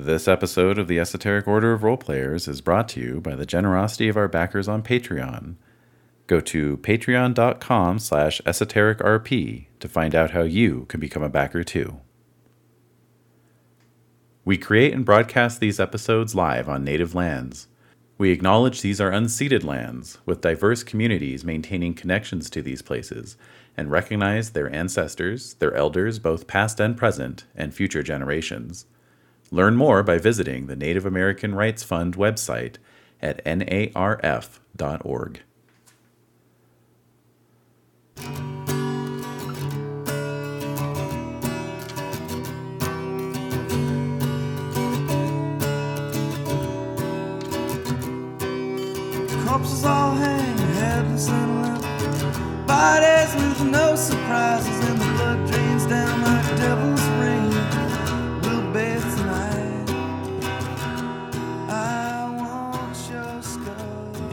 This episode of the Esoteric Order of Roleplayers is brought to you by the generosity of our backers on Patreon. Go to patreon.com slash esotericrp to find out how you can become a backer too. We create and broadcast these episodes live on native lands. We acknowledge these are unceded lands, with diverse communities maintaining connections to these places, and recognize their ancestors, their elders, both past and present, and future generations. Learn more by visiting the Native American Rights Fund website at narf.org. Corpses all headless and limp. Bodies with no surprises, and the blood drains down like devil's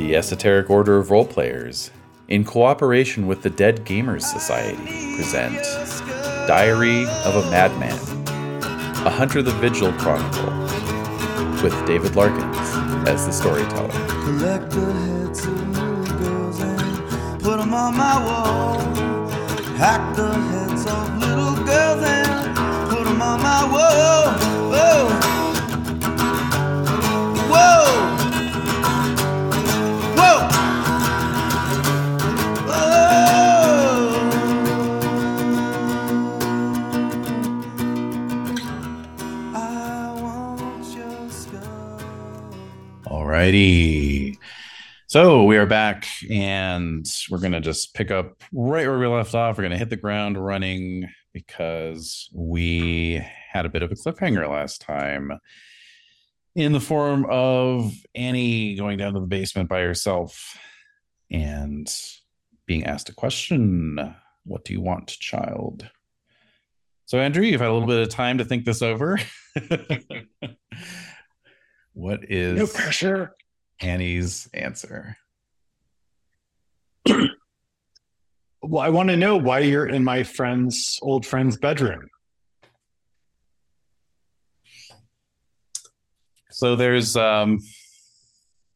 The Esoteric Order of Roleplayers, in cooperation with the Dead Gamers Society, present Diary of a Madman, a Hunter the Vigil Chronicle, with David Larkins as the storyteller. Collect the heads of girls and put them on my wall. Hack the heads of little girls and put them on my wall. Whoa. Whoa. Alrighty. So we are back and we're going to just pick up right where we left off. We're going to hit the ground running because we had a bit of a cliffhanger last time in the form of Annie going down to the basement by herself and being asked a question What do you want, child? So, Andrew, you've had a little bit of time to think this over. what is No pressure. Annie's answer. Well, I want to know why you're in my friend's old friend's bedroom. So there's um,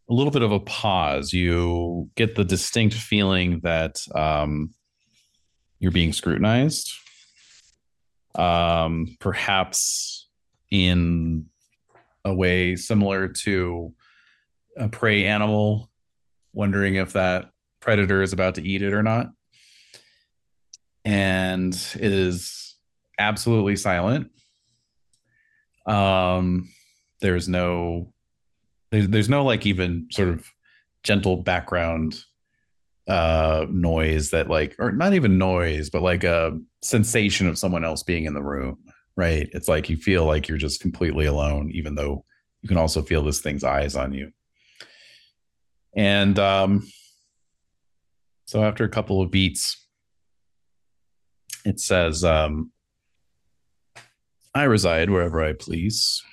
a little bit of a pause. You get the distinct feeling that um, you're being scrutinized, um, perhaps in a way similar to a prey animal, wondering if that predator is about to eat it or not. And it is absolutely silent. Um, there's no there's, there's no like even sort of gentle background uh noise that like or not even noise but like a sensation of someone else being in the room right it's like you feel like you're just completely alone even though you can also feel this thing's eyes on you and um so after a couple of beats it says um i reside wherever i please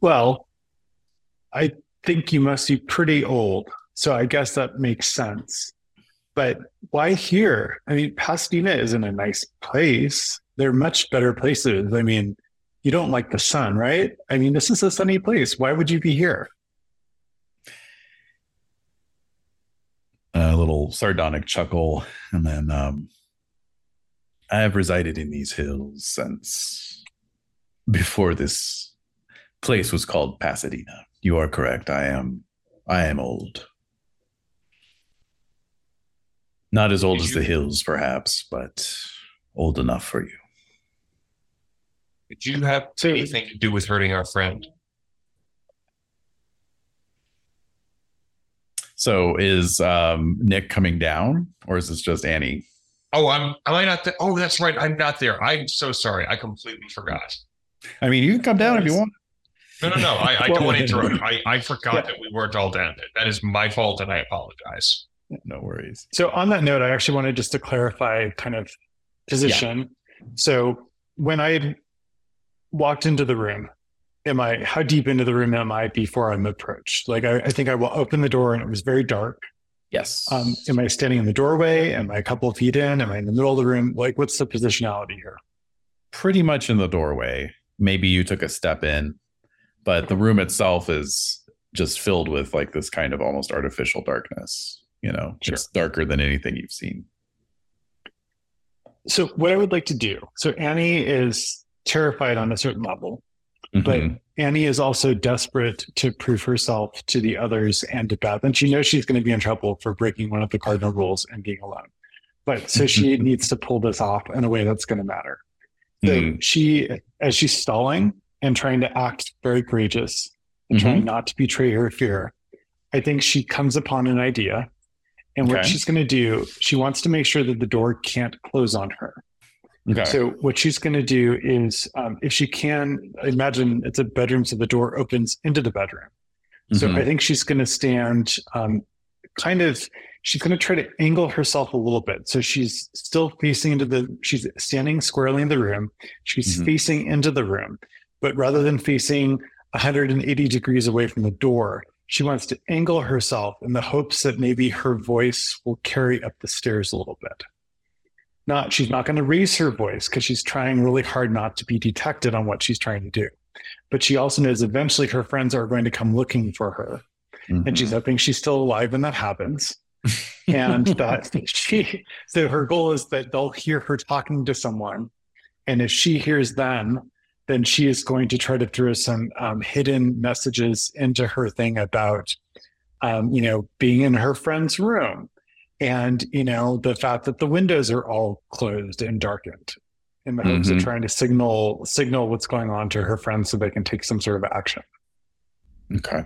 Well, I think you must be pretty old. So I guess that makes sense. But why here? I mean, Pasadena isn't a nice place. There are much better places. I mean, you don't like the sun, right? I mean, this is a sunny place. Why would you be here? a little sardonic chuckle and then um i have resided in these hills since before this place was called pasadena you are correct i am i am old not as old Did as the hills perhaps but old enough for you Did you have anything to do with hurting our friend? so is um nick coming down or is this just annie Oh, I'm. Am I not there? Oh, that's right. I'm not there. I'm so sorry. I completely forgot. i mean you can come down if you want No, no, no. I, I don't want to interrupt. I, I forgot Yeah. that we weren't all down there. That is my fault, and I apologize. no worries So on that note, I actually wanted just to clarify kind of position. So when I walked into the room, am I how deep into the room am I before I'm approached? Like I, I think I will open the door and it was very dark. yes Um, am I standing in the doorway? Am I a couple of feet in? Am I in the middle of the room? Like what's the positionality here? pretty much in the doorway. Maybe you took a step in. but the room itself is just filled with like this kind of almost artificial darkness. You know, Sure. it's darker than anything you've seen. So what I would like to do. So Annie is terrified on a certain level, but Mhm. Annie is also desperate to prove herself to the others and to Beth, and she knows she's going to be in trouble for breaking one of the cardinal rules and being alone. But so she needs to pull this off in a way that's going to matter. So Mhm. she, as she's stalling and trying to act very courageous and Mm-hmm. trying not to betray her fear, I think she comes upon an idea. And what she's going to do, she wants to make sure that the door can't close on her. Okay. So what she's going to do is, um, if she can, imagine it's a bedroom, so the door opens into the bedroom. So Mhm. I think she's going to stand, um, kind of. She's going to try to angle herself a little bit. So she's still facing into the. She's standing squarely in the room. She's Mhm. facing into the room, but rather than facing 180 degrees away from the door, she wants to angle herself in the hopes that maybe her voice will carry up the stairs a little bit not she's not going to raise her voice because she's trying really hard not to be detected on what she's trying to do. But she also knows eventually her friends are going to come looking for her. And Mhm. she's hoping she's still alive when that happens. And that she so her goal is that they'll hear her talking to someone. And if she hears them then she is going to try to throw some um, hidden messages into her thing about um, you know being in her friend's room and you know the fact that the windows are all closed and darkened in the hopes of Mhm. trying to signal signal what's going on to her friends so they can take some sort of action Okay.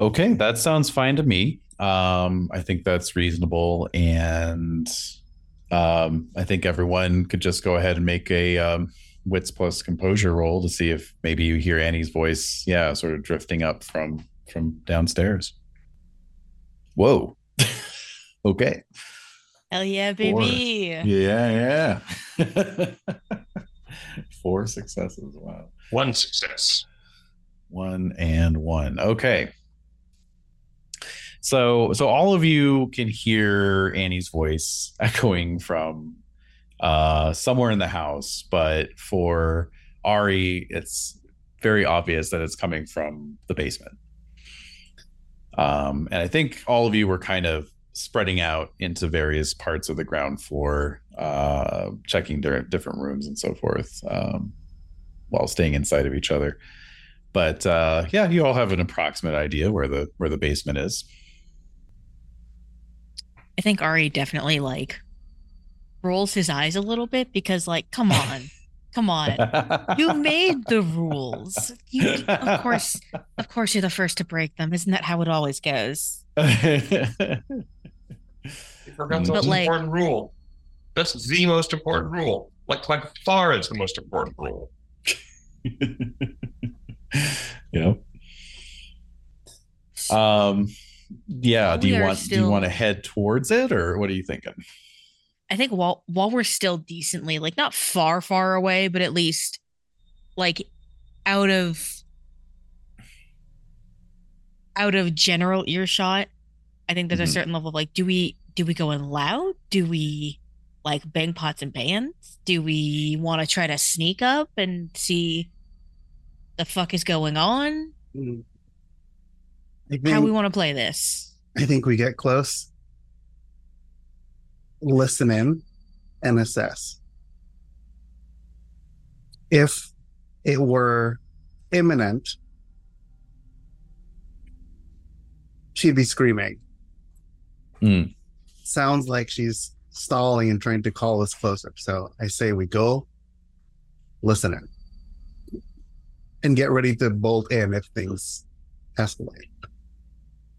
Okay, that sounds fine to me. Um, I think that's reasonable, and um, I think everyone could just go ahead and make a um, wits plus composure roll to see if maybe you hear Annie's voice, yeah, sort of drifting up from from downstairs. Whoa. Okay. Hell yeah, baby. Yeah, yeah. Four successes. Wow. One success. one and one okay so so all of you can hear annie's voice echoing from uh somewhere in the house but for ari it's very obvious that it's coming from the basement um and i think all of you were kind of spreading out into various parts of the ground floor uh checking their different rooms and so forth um while staying inside of each other but uh yeah you all have an approximate idea where the where the basement is I think Ari definitely like rolls his eyes a little bit because, like, come on, come on. You made the rules. You, of course, of course, you're the first to break them. Isn't that how it always goes? You forgot the most like- important rule. That's the most important rule. Like like far is the most important rule. yeah um yeah do We you are want do you want to head towards it or what are you thinking I think while while we're still decently like not far far away, but at least like out of out of general earshot, I think there's Mhm. a certain level of like, do we do we go in loud? Do we like bang pots and pans? Do we want to try to sneak up and see the fuck is going on? Think, How we want to play this? I think we get close, listen in, and assess. If it were imminent, she'd be screaming. Hmm. Sounds like she's stalling and trying to call us closer. So I say we go, listen in, and get ready to bolt in if things escalate.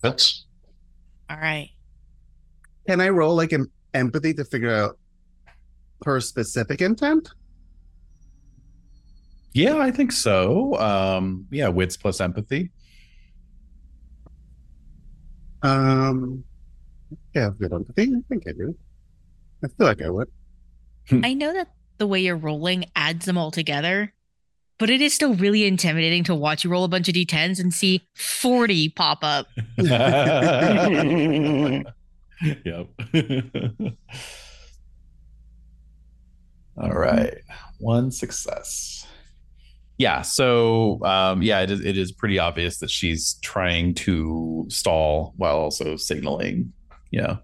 That's All right. Can I roll like an empathy to figure out her specific intent? yeah i think so um yeah wits plus empathy Um, yeah, good empathy. I think I do. I feel like I would. I know that the way you're rolling adds them all together, but it is still really intimidating to watch you roll a bunch of d10s and see 40 pop up. yep. All right. One success. Yeah so um yeah it is, it is pretty obvious that she's trying to stall while also signaling yeah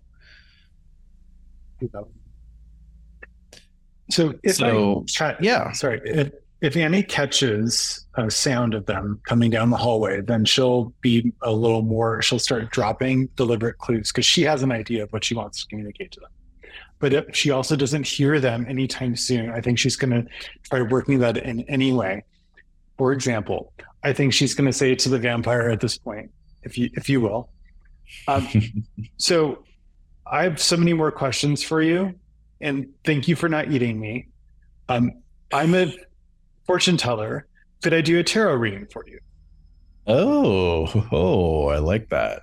So if So, I yeah. sorry, if if Annie catches a sound of them coming down the hallway, then she'll be a little more. She'll start dropping deliberate clues because she has an idea of what she wants to communicate to them. But if she also doesn't hear them anytime soon, I think she's going to try working that in any way. For example, I think she's going to say it to the vampire at this point, if you if you will. Um, so I have so many more questions for you, and thank you for not eating me. Um, I'm a fortune teller. Could I do a tarot reading for you? Oh, oh, I like that.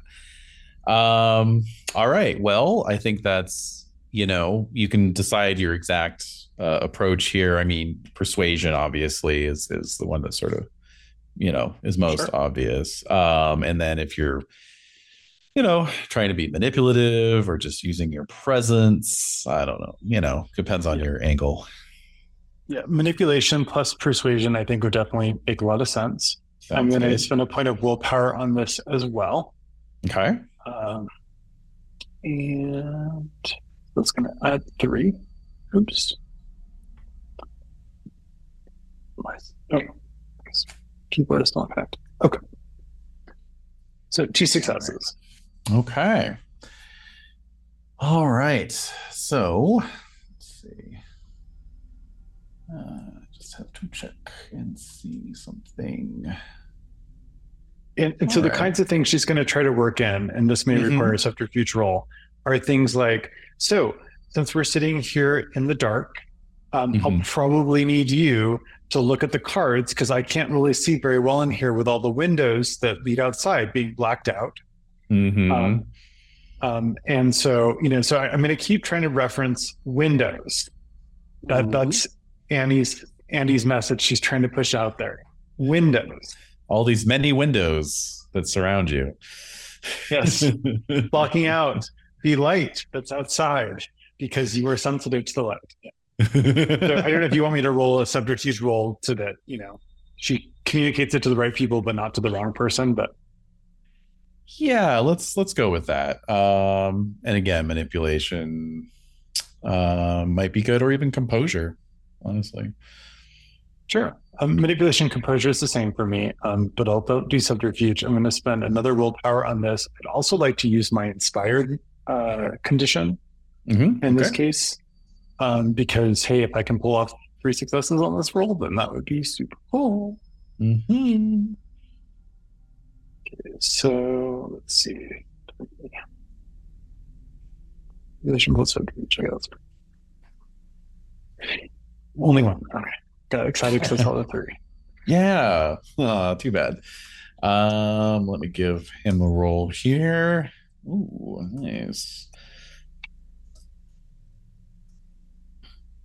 Um, all right. Well, I think that's, you know, you can decide your exact uh, approach here. I mean, persuasion obviously is is the one that sort of, you know, is most Sure. obvious. Um, and then if you're, you know, trying to be manipulative or just using your presence, I don't know, you know, depends on your angle. Yeah, manipulation plus persuasion, I think, would definitely make a lot of sense. I'm going to spend a point of willpower on this as well. Okay. Um, and that's going to add three. Oops. My, oh, keyboard is not connected. Okay. So two successes. Okay. All right. So let's see. Uh, just have to check and see something. And, and so the kinds of things she's going to try to work in, and this may Mhm. require a subterfuge roll, are things like so since we're sitting here in the dark, um, I'll Mhm. probably need you to look at the cards because I can't really see very well in here with all the windows that lead outside being blacked out. Mhm. Um, um, and so, you know, so I, I'm going to keep trying to reference windows. That, Mhm. That's Annie's Andy's message she's trying to push out there. Windows. All these many windows that surround you. Yes. blocking out the light that's outside because you are sensitive to the light. So I don't know if you want me to roll a subterfuge roll so that, you know, she communicates it to the right people but not to the wrong person. But yeah, let's let's go with that. Um, and again, manipulation uh, might be good, or even composure. Honestly. sure. Um, manipulation composure is the same for me, um, but I'll do- do subterfuge. I'm going to spend another willpower on this. I'd also like to use my inspired uh, condition Mhm. in this case um, because, hey, if I can pull off three successes on this roll, then that would be super cool. Mm-hmm. Okay, So let's see. Relation only one. Okay. Got excited because I saw the three. Yeah. Aw, too bad. Um, let me give him a roll here. Ooh, nice.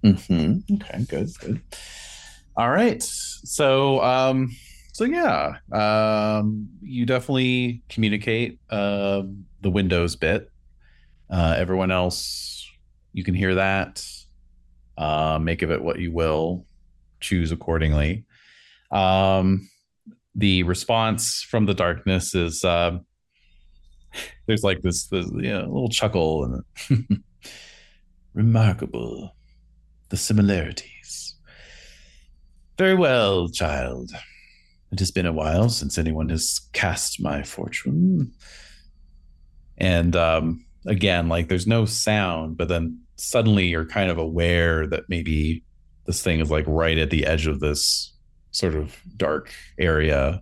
Hmm Okay, good, good. All right. So um so yeah, um you definitely communicate uh the Windows bit. Uh everyone else you can hear that. Uh make of it what you will. Choose accordingly. Um the response from the darkness is um there's like this, this you know, little chuckle and remarkable the similarities. Very well, child. It has been a while since anyone has cast my fortune. And um, again, like there's no sound, but then suddenly you're kind of aware that maybe this thing is like right at the edge of this sort of dark area.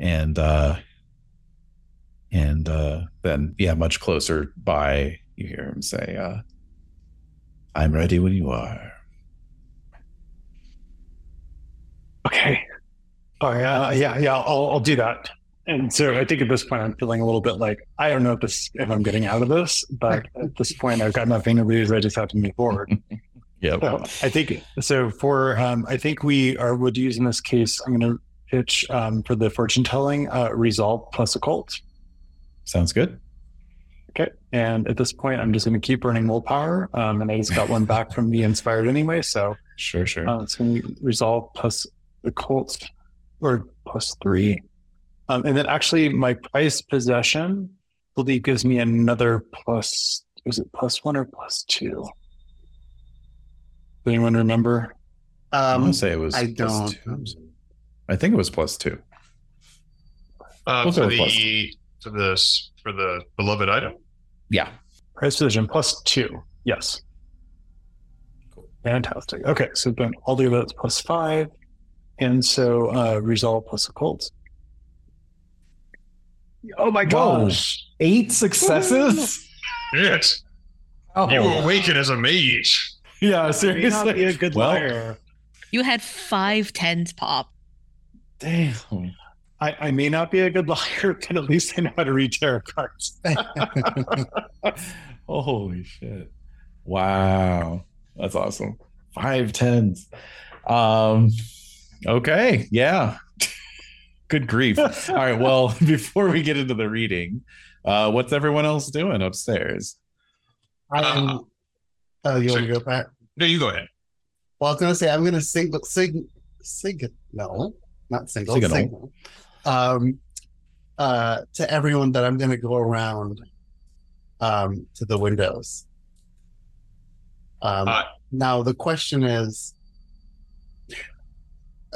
And uh and uh then yeah, much closer by you hear him say, uh, I'm ready when you are. Okay. Oh yeah, yeah, yeah. I'll I'll do that. And so I think at this point I'm feeling a little bit like I don't know if this if I'm getting out of this, but at this point I've got nothing to lose. I just have to move forward. yeah. So I think so. For um, I think we are would use in this case. I'm going to pitch um, for the fortune telling uh, resolve plus occult. Sounds good. Okay. And at this point, I'm just going to keep burning willpower, um, and I just got one back from the inspired anyway. So Sure, sure. uh, it's going to be resolve plus the Colts or plus three. Um, and then actually my price possession I believe gives me another plus was it plus one or plus two? Does anyone remember? I Um, want to say it was. I plus don't. two. I think it was plus two. Uh, We'll for go with the for this for the beloved item. Yeah. Price possession plus two. Yes. Fantastic. Okay, so then all the that's plus five. And so uh resolve plus occult. Oh my Whoa. gosh. Eight successes. Yes, Oh, you awaken as a mage. yeah. May not be a Seriously. good Well, liar. You had five tens pop. Damn. I, I may not be a good liar, but at least I know how to read tarot cards. Holy shit. Wow. That's awesome. Five tens. Um okay, yeah. Good grief. All right. Well, before we get into the reading, uh, what's everyone else doing upstairs? I'm, oh, you want to go back? No, you go ahead. Well, I was gonna say I'm gonna single sing, sig no, not single Signal. Signal. Um uh to everyone that I'm gonna go around um to the windows. Um Uh, now the question is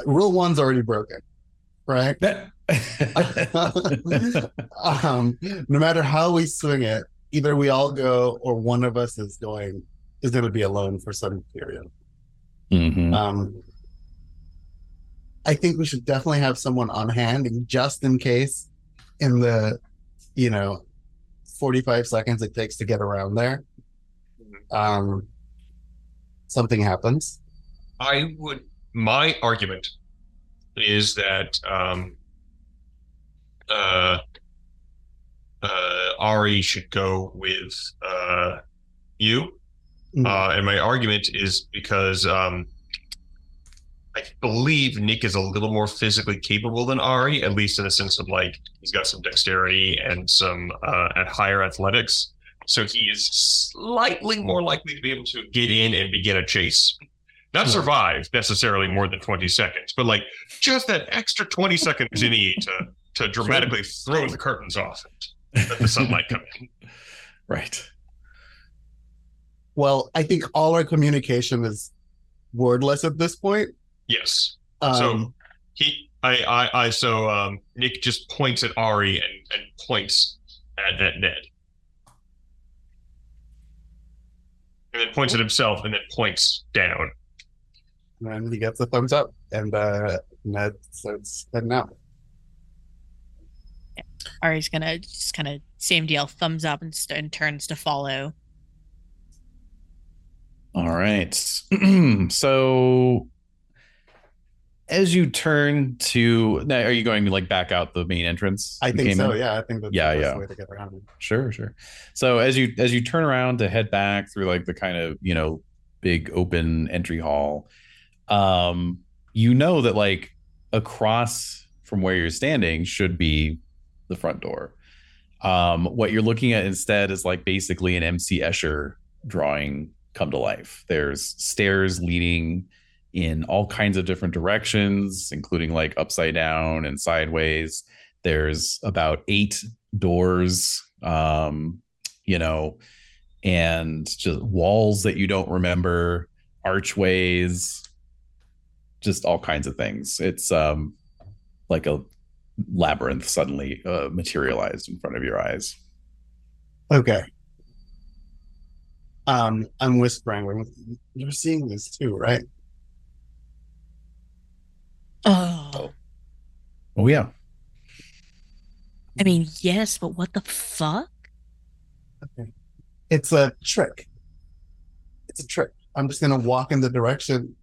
rule one's already broken, right? um no matter how we swing it, either we all go or one of us is going is gonna be alone for some period. Mhm. Um, I think we should definitely have someone on hand in- just in case in the, you know, 45 seconds it takes to get around there. Um, something happens. I would. My argument is that um, uh, uh, Ari should go with uh, you, Mhm. uh, and my argument is because um, I believe Nick is a little more physically capable than Ari, at least in the sense of like he's got some dexterity and some uh, at higher athletics. So he is slightly more likely to be able to get in and begin a chase. Not survive necessarily more than 20 seconds, but like just that extra 20 seconds you need to to dramatically throw the curtains off and let the sunlight come in. right. Well, I think all our communication is wordless at this point. Yes. Um, So he I I I so um Nick just points at Ari and, and points at, at Ned. And then points at himself and then points down. and he gets a thumbs up, and uh, Ned starts heading out. Ari's gonna just kind of same deal, thumbs up and, st- and turns to follow. All right. so as you turn to now, are you going to like back out the main entrance? I think so. in? Yeah, I think that's Yeah, the best yeah. way to get around it. Sure, sure. So as you as you turn around to head back through like the kind of, you know, big open entry hall, um, you know that like across from where you're standing should be the front door. Um, what you're looking at instead is like basically an MC Escher drawing come to life. There's stairs leading in all kinds of different directions, including like upside down and sideways. There's about eight doors, um, you know, and just walls that you don't remember, archways, just all kinds of things. It's um like a labyrinth suddenly uh, materialized in front of your eyes. Okay. Um, I'm whispering. we're- You're seeing this too, right? Oh. oh, Oh yeah. I mean, yes, but what the fuck? It's a trick. It's a trick. I'm just gonna walk in the direction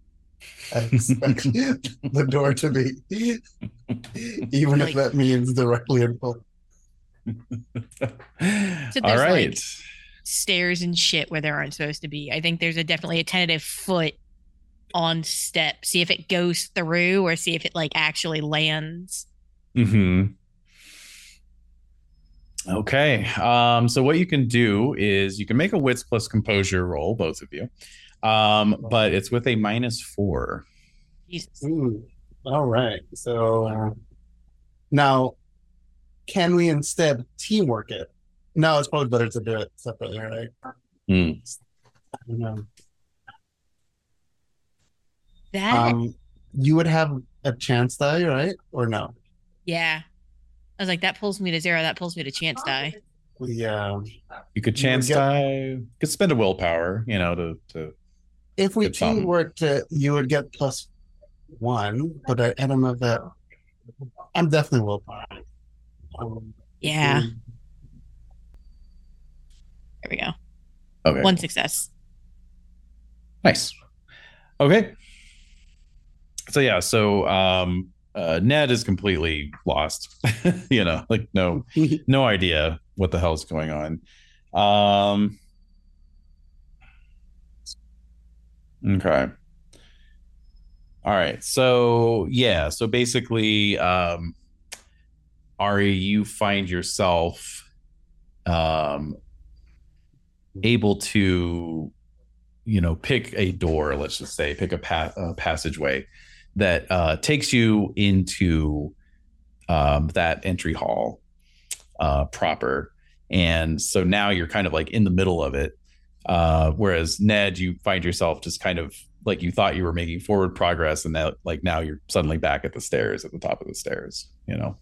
I expect the door to be, even Like- if that means directly in front. All there's, right. like- Stairs and shit where there aren't supposed to be. I think there's a definitely a tentative foot on step. See if it goes through or see if it like actually lands. hmm Okay. Um, so what you can do is you can make a wits plus composure roll, both of you. Um, but it's with a minus four. Jesus. Ooh. All right. So uh, now, can we instead teamwork it? No, it's probably better to do it separately, right? Hmm. I don't know. That Um, you would have a chance die, right? Or no? yeah. I was like, that pulls me to zero. That pulls me to chance die. Yeah. You could You would chance get- die. Could spend a willpower, you know, to to. If we Good something. teamwork you would get plus one, but I, I don't know if that. I'm definitely willpower. Um, Yeah. There we go. Okay. One success. Nice. Okay. So yeah, so um uh Ned is completely lost. you know, like no no idea what the hell's going on. Um Okay. All right. So yeah, so basically um Ari, you find yourself um able to you know pick a door let's just say pick a, pa- a passageway that uh, takes you into um, that entry hall uh, proper. And so now you're kind of like in the middle of it uh, whereas ned you find yourself just kind of like you thought you were making forward progress and that like now you're suddenly back at the stairs at the top of the stairs you know?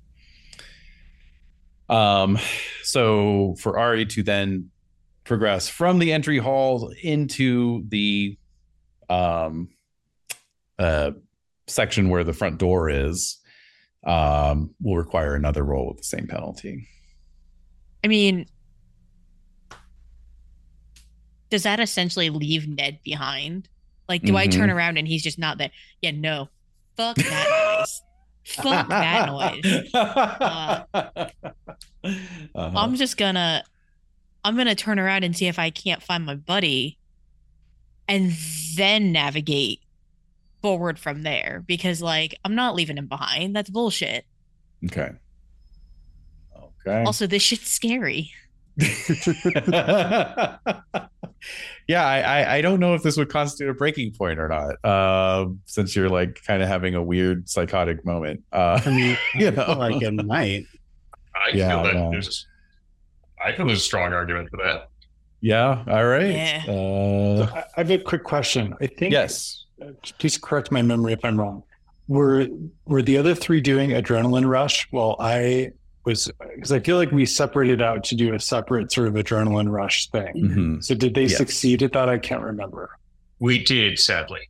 Um so for ari to then progress from the entry hall into the um uh section where the front door is um will require another roll with the same penalty I mean, does that essentially leave Ned behind? Like, do I Mhm. turn around and he's just not there? Yeah, no. Fuck that noise. Fuck that noise. Uh-huh. I'm just gonna I'm gonna turn around and see if I can't find my buddy and then navigate forward from there because like I'm not leaving him behind. That's bullshit. okay okay Also, this shit's scary. yeah, I, I I don't know if this would constitute a breaking point or not. Um, since you're like kind of having a weird psychotic moment. Uh, I mean, You know. like it might. I Yeah, feel that no. there's a, I feel there's a strong argument for that. yeah. All right. Yeah. Uh, I I have a quick question. I think yes. Uh, please correct my memory if I'm wrong. Were were the other three doing adrenaline rush while I was because I feel like we separated out to do a separate sort of adrenaline rush thing. Mhm. So did they Yes. succeed at that? I can't remember. We did, sadly.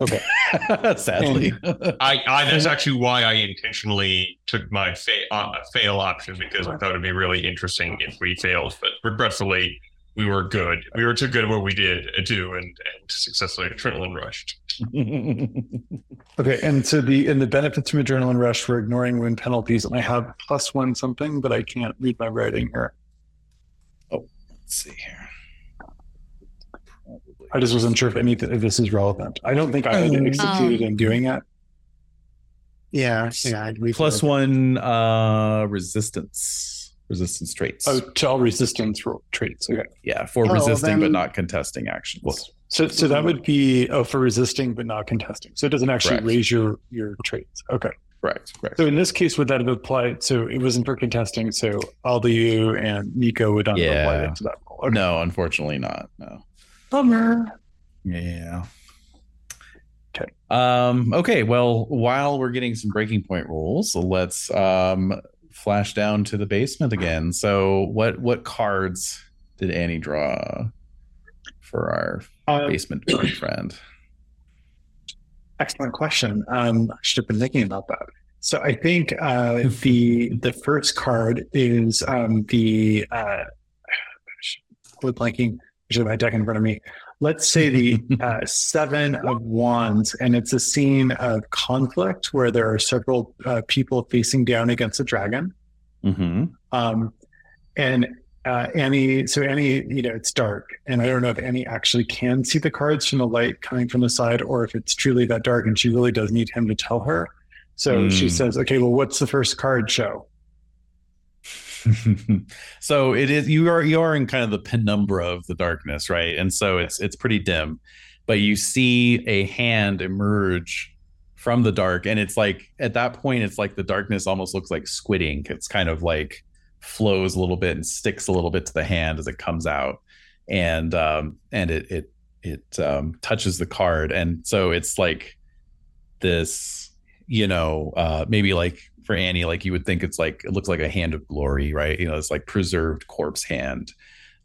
Okay. sadly. I, I that's actually why I intentionally took my fa- uh, fail option because I thought it'd be really interesting if we failed. But regretfully, we were good. We were too good at what we did do and, and successfully adrenaline rushed. Okay, and so the and the benefits from adrenaline rush for ignoring win penalties, and I have plus one something, but I can't read my writing here. Oh, let's see here. I just wasn't sure if anything if this is relevant. I don't think I had Um, succeeded in doing it. Yeah, yeah. I'd read Plus it. one uh resistance. Resistance traits. Oh, to all resistance traits. Okay, yeah, for Oh, resisting but not contesting actions. so so that would be oh for resisting but not contesting. So it doesn't actually Correct. raise your your traits. Okay. Correct. Correct. So in this case, would that have applied? So it wasn't for contesting. So Aliou and Nico would not have applied Yeah. it to that role. Okay. No, unfortunately not. No. Bummer. Yeah. Okay. Um, okay. Well, while we're getting some breaking point rules, let's um, flash down to the basement again. So, what what cards did Annie draw for our Uh, basement friend? Excellent question. Um, I should have been thinking about that. So I think uh, the the first card is um, the uh, blanking. I should have my deck in front of me. Let's say the uh, seven of wands, and it's a scene of conflict where there are several uh, people facing down against a dragon. hmm Um, and uh, Annie, so Annie, you know, it's dark, and I don't know if Annie actually can see the cards from the light coming from the side, or if it's truly that dark, and she really does need him to tell her. So she Mm. says, "Okay, well, what's the first card show?" so it is you are you are in kind of the penumbra of the darkness, right? And so it's it's pretty dim, but you see a hand emerge from the dark and it's like at that point it's like the darkness almost looks like squid ink it's kind of like flows a little bit and sticks a little bit to the hand as it comes out and um and it it it um touches the card and so it's like this you know uh maybe like for annie like you would think it's like it looks like a hand of glory right? You know it's like preserved corpse hand.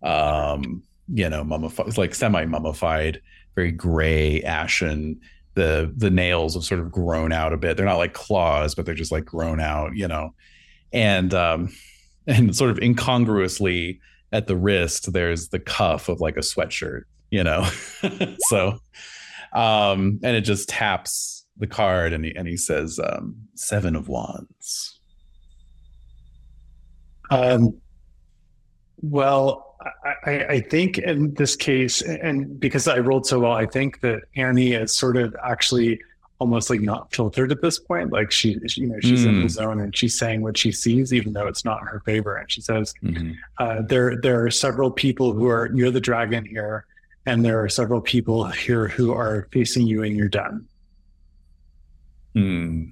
Um you know mummified like semi mummified very gray ashen. The the nails have sort of grown out a bit. They're not like claws but they're just like grown out you know. And um and sort of incongruously at the wrist there's the cuff of like a sweatshirt you know? So um and it just taps the card and he and he says um seven of wands Um, well, I, I, think in this case, and because I rolled so well, I think that Annie is sort of actually almost like not filtered at this point. Like she, she you know, she's in the Mm. zone and she's saying what she sees, even though it's not in her favor. And she says, Mhm. uh, "There, there are several people who are near the dragon here, and there are several people here who are facing you in your den." Hmm.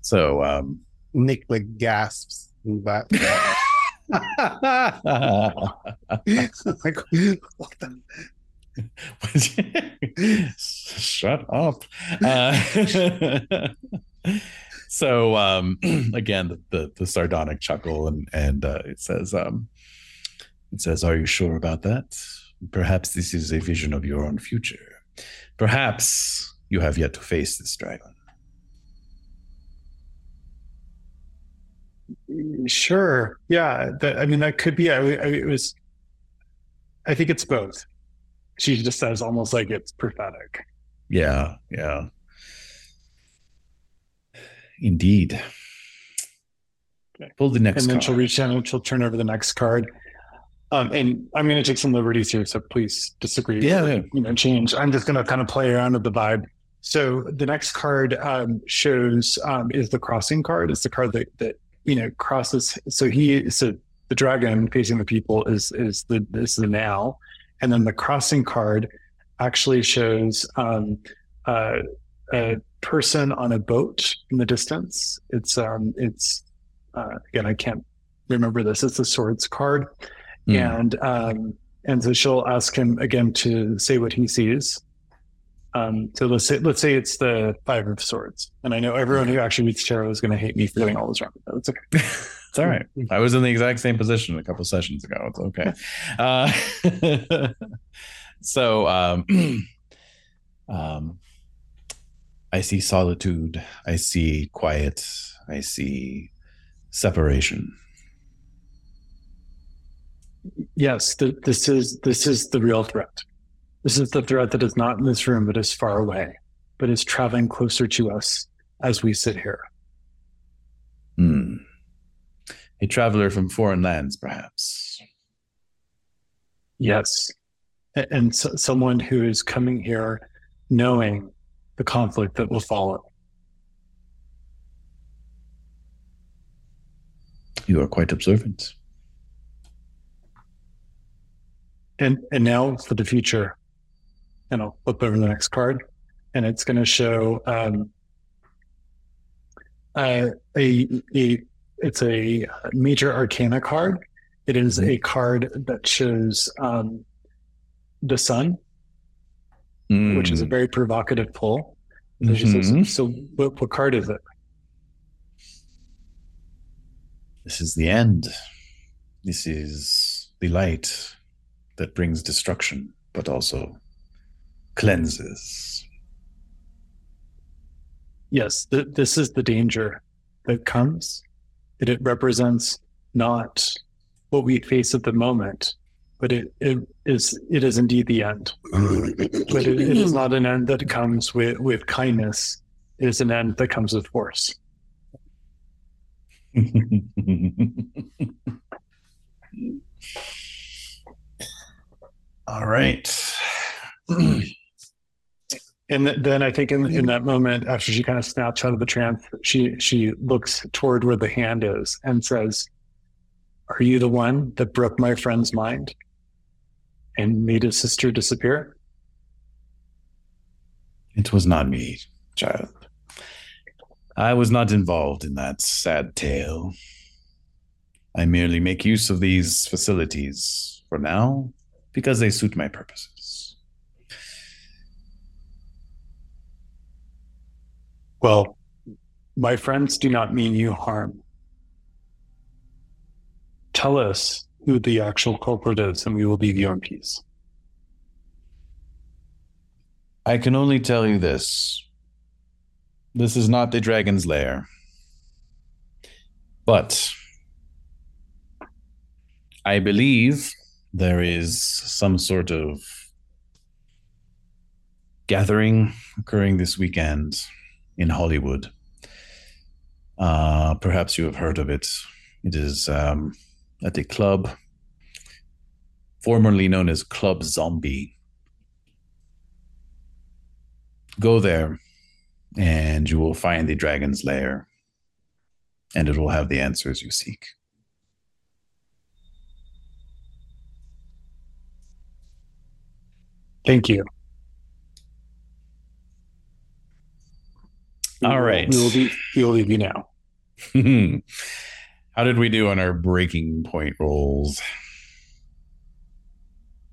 so um Nick like gasps. But like, what the? Shut up. Uh, so um, again, the, the the sardonic chuckle and and uh, it says um, it says, "Are you sure about that? Perhaps this is a vision of your own future. Perhaps you have yet to face this dragon." Sure. Yeah. That, I mean, that could be. I, I, it was. I think it's both. She just says almost like it's prophetic. Yeah, yeah. Indeed. Okay. Pull the next and then card. she'll reach down and she'll turn over the next card. Um, and I'm going to take some liberties here, so please disagree. Yeah, or, yeah. You know, change. I'm just going to kind of play around with the vibe. So the next card um, shows um, is the crossing card. It's the card that that you know crosses. So he so the dragon facing the people is is the is the now, and then the crossing card actually shows um, uh, a person on a boat in the distance. It's um it's uh, again I can't remember this. It's the swords card, Hmm. and um and so she'll ask him again to say what he sees. Um, so let's say let's say it's the five of swords, and I know everyone who actually reads tarot is going to hate me for doing all this wrong. But it's okay. it's all right. I was in the exact same position a couple sessions ago. It's okay. Uh, so, um, um, I see solitude. I see quiet. I see separation. Yes, th- this is this is the real threat. This is the threat that is not in this room, but is far away, but is traveling closer to us as we sit here. Hmm. A traveler from foreign lands, perhaps. Yes, A- and so, someone who is coming here knowing the conflict that will follow. You are quite observant. And and now for the future, and I'll flip over the next card, and it's going to show um, uh, a a it's a major arcana card. It is a card that shows um, the sun, which is a Hmm. very provocative pull. So, she says, so what, what card is it? This is the end. This is the light that brings destruction, but also cleanses. Yes, th- this is the danger that comes. That it represents not what we face at the moment, but it, it is it is indeed the end. But it, it is not an end that comes with, with kindness. It is an end that comes with force. All right. And th- then I think in, in that moment, after she kind of snaps out of the trance, she she looks toward where the hand is and says, "Are you the one that broke my friend's mind and made his sister disappear?" It was not me, child. I was not involved in that sad tale. I merely make use of these facilities for now because they suit my purposes. Well, my friends do not mean you harm. Tell us who the actual culprit is, and we will leave you in peace. I can only tell you this. This is not the dragon's lair. But I believe there is some sort of gathering occurring this weekend in Hollywood. Uh, perhaps you have heard of it. It is um, at a club formerly known as Club Zombie. Go there, and you will find the dragon's lair, and it will have the answers you seek. Thank you. We All will- right. We will, be, we will leave you now. How did we do on our breaking point rolls?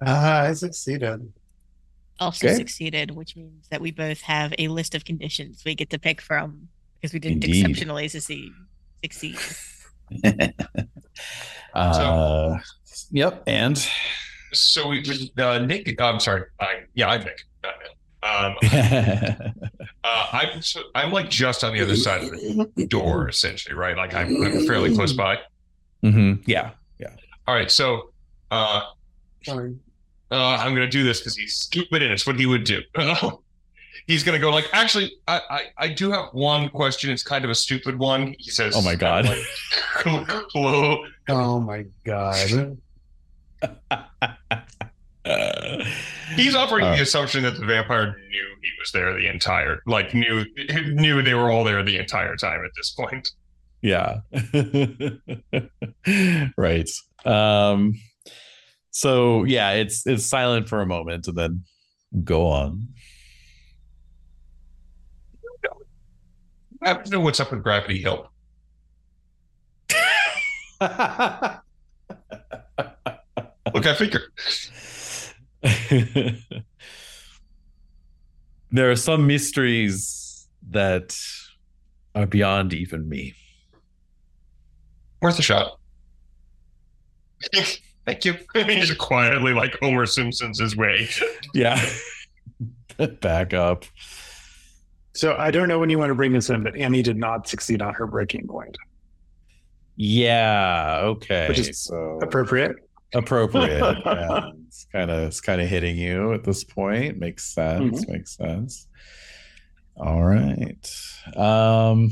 Ah, I succeeded. Also Okay. succeeded, which means that we both have a list of conditions we get to pick from because we didn't Indeed. exceptionally succeed. Succeed. uh, yep, and So we, we- uh, Nick. I'm sorry. I, yeah, I'm Nick. Not Nick. Um, uh, I'm so, I'm like just on the other side of the door, essentially, right? Like I'm, I'm fairly close by. Mm-hmm. yeah, yeah. All right, so uh, Fine. uh, I'm gonna do this because he's stupid and it's what he would do. he's gonna go like, actually, I, I I do have one question. It's kind of a stupid one. He says, Oh my God. like, hello. Oh my god. Uh, He's operating Uh, the assumption that the vampire knew he was there the entire, like knew knew they were all there the entire time at this point. yeah right um so yeah it's it's silent for a moment and then go on I have to know what's up with Gravity Hill. Look, I figure. there are some mysteries that are beyond even me Worth a shot. Thank you. he just quietly, like Homer Simpson's his way. yeah back up So I don't know when you want to bring this in, but Annie did not succeed on her breaking point. yeah okay Which is so Appropriate. Appropriate. yeah. It's kind of it's kind of hitting you at this point. Makes sense. Mm-hmm. Makes sense. All right. Um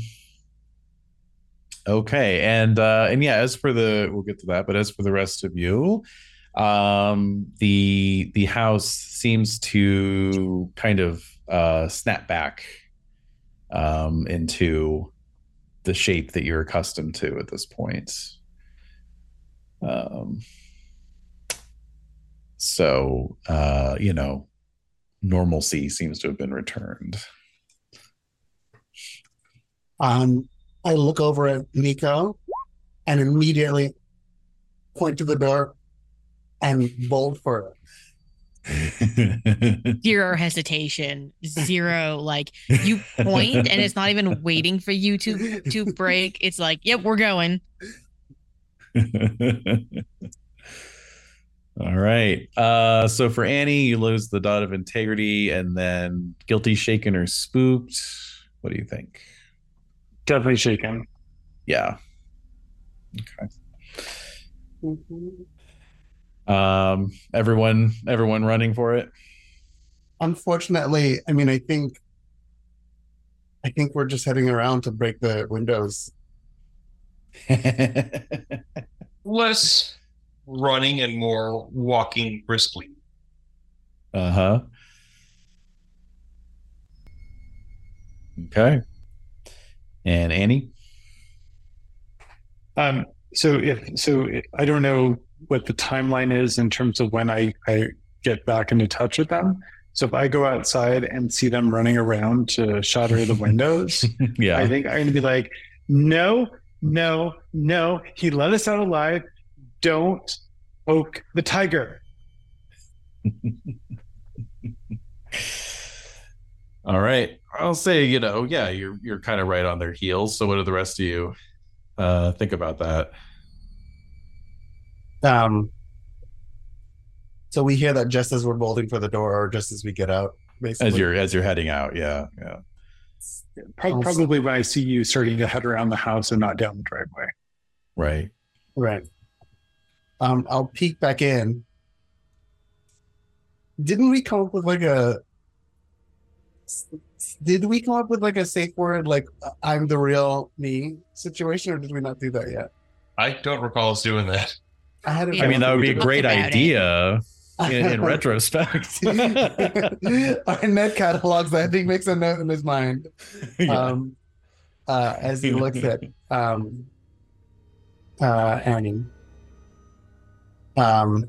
okay. And uh and yeah, as for the we'll get to that, but as for the rest of you, um the the house seems to kind of uh snap back um into the shape that you're accustomed to at this point. Um so, uh, you know, normalcy seems to have been returned. Um, I look over at Nico and immediately point to the door and bolt for it. Zero hesitation. Zero like you point and it's not even waiting for you to to break. It's like, yep, we're going. All right. Uh, so for Annie, you lose the dot of integrity and then guilty, shaken, or spooked. What do you think? Definitely shaken. Yeah. Okay. Um, everyone, everyone running for it. Unfortunately, I mean, I think, I think we're just heading around to break the windows. Less running and more walking briskly. Uh huh. Okay. And Annie? Um, so if so, I don't know what the timeline is in terms of when I I get back into touch with them. So if I go outside and see them running around to shatter the windows, yeah. I think I'm going to be like, no, no, no. He let us out alive. Don't poke the tiger. All right. I'll say, you know, yeah, you're you're kind of right on their heels. So what do the rest of you uh think about that? Um, so we hear that just as we're bolting for the door, or just as we get out, basically. As you're as you're heading out, yeah, yeah. Pro- Probably when I see you starting to head around the house and not down the driveway. Right. Right. Um, I'll peek back in. Didn't we come up with like a? Did we come up with like a safe word, like "I'm the real me" situation, or did we not do that yet? I don't recall us doing that. I had. it I mean, that would be a great about it. idea in, in retrospect. Our net catalogs, I think, makes a note in his mind Yeah. um, uh, as he looks at um, uh, Annie. Um,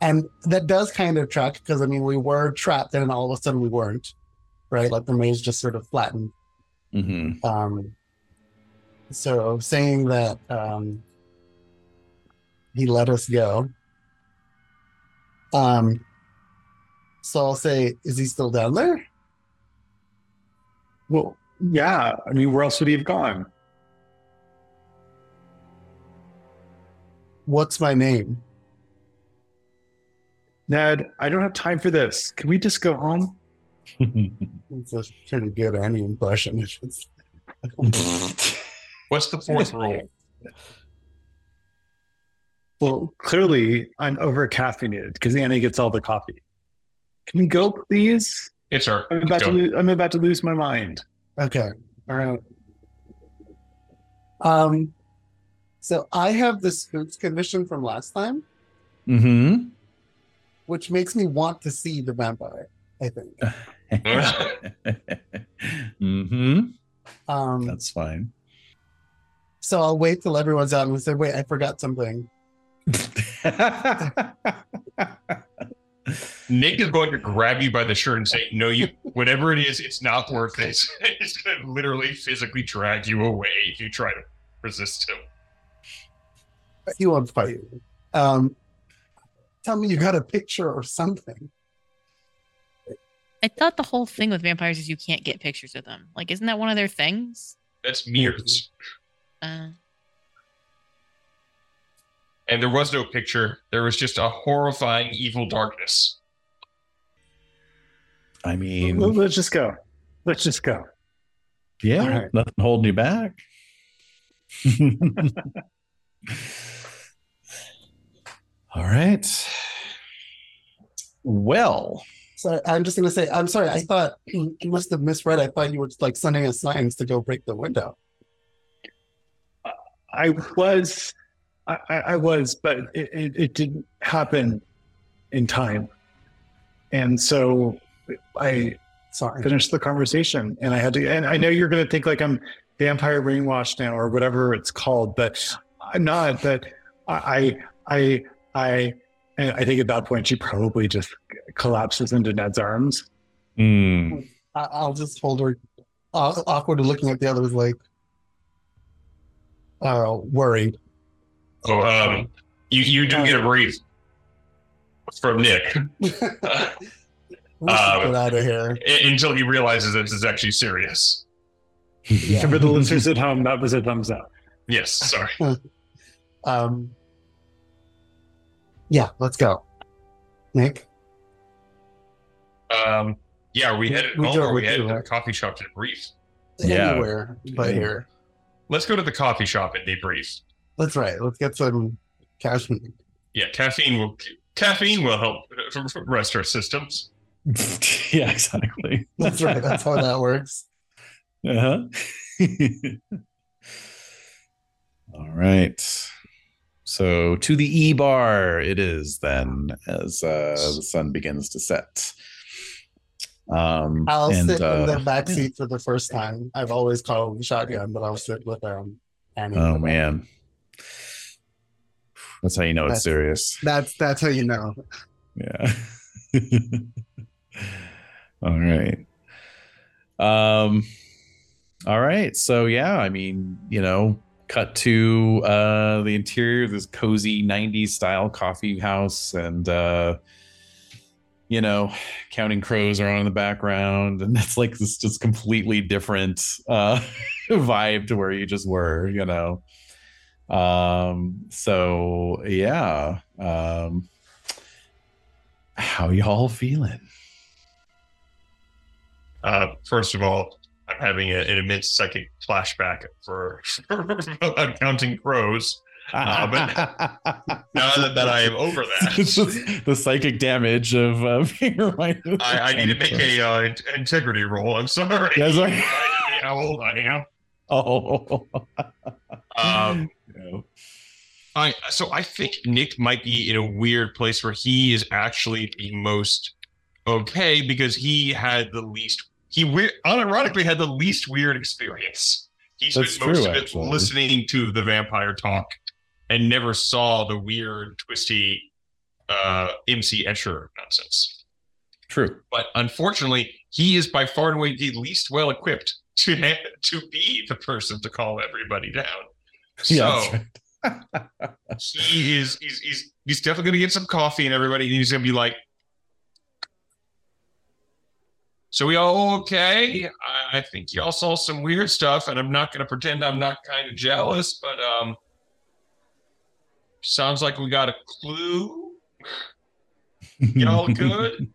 and that does kind of track because I mean we were trapped and all of a sudden we weren't, right? Like the maze just sort of flattened. Mhm. Um, so saying that um, he let us go. Um, so I'll say, is he still down there? Well, yeah. I mean, where else would he have gone? What's my name? Ned, I don't have time for this. Can we just go home? It's a pretty good Annie impression. I should say. What's the fourth rule? Well, clearly I'm over caffeinated because Annie gets all the coffee. Can we go, please? It's our. I'm about go. to lose, I'm about to lose my mind. Okay. All right. Um, so I have the spooks condition from last time, mm-hmm. which makes me want to see the vampire. I think. mm-hmm. Um, That's fine. so I'll wait till everyone's out and we say, "Wait, I forgot something." Nick is going to grab you by the shirt and say, "No, you. Whatever it is, it's not worth it. It's going to literally physically drag you away if you try to resist him." He won't fight you. Um, tell me you got a picture or something. I thought the whole thing with vampires is you can't get pictures of them. Like, isn't that one of their things? That's mirrors. Uh, And there was no picture. There was just a horrifying evil darkness. I mean, Let's just go. Let's just go. yeah, all right. nothing holding you back. All right. Well, So I'm just gonna say, I'm sorry. I thought you must have misread. I thought you were like sending us signs to go break the window. I was, I, I I was, but it, it, it didn't happen in time. And so I Sorry. finished the conversation and I had to, and I know you're going to think like I'm vampire brainwashed now or whatever it's called, but I'm not, but I, I, I, I think at that point she probably just collapses into Ned's arms. I- I'll just hold her aw- awkward looking at the others like uh worried. Oh, um, you you do get a brief from Nick We should Uh, get out of here. until he realizes that this is actually serious. Yeah. For the listeners at home, that was a thumbs up. Yes, sorry. Um Yeah, let's go. Nick. Um, yeah, are we headed We home do- or are we we headed do, to right? the coffee shop to debrief? Yeah. Anywhere but here. Let's go to the coffee shop and debrief. That's right. Let's get some caffeine. Yeah, caffeine will caffeine will help rest our systems. yeah, exactly. That's right. That's how that works. Uh-huh. All right. So to the E bar it is then as uh, the sun begins to set. Um, I'll and, sit in the uh, back seat for the first time. I've always called the shotgun, but I'll sit with um Annie. Oh man, that's how you know it's serious. That's that's how you know. Yeah. all right. Um all right. So yeah, I mean, you know, cut to uh the interior of this cozy 90s style coffee house and uh you know, counting crows are on in the background and it's like this just completely different uh vibe to where you just were, you know. Um so yeah. Um how y'all feeling? Uh, first of all, having a, an immense psychic flashback for counting crows. Uh, Now that, that I am over that, the psychic damage of uh, being reminded. I, I need to make a uh, in- integrity roll. I'm sorry. Reminded me how old I am. Oh, Um, no. I so I think Nick might be in a weird place where he is actually the most okay because he had the least he we- unironically had the least weird experience. He spent That's most true, of it actually. listening to the vampire talk and never saw the weird, twisty uh MC Escher nonsense. True. But unfortunately, he is by far and away the least well equipped to ha- to be the person to calm everybody down. So Yeah, right. he is he's he's he's definitely gonna get some coffee and everybody and he's gonna be like so we all okay I, I think y'all saw some weird stuff and i'm not gonna pretend i'm not kind of jealous but um sounds like we got a clue y'all good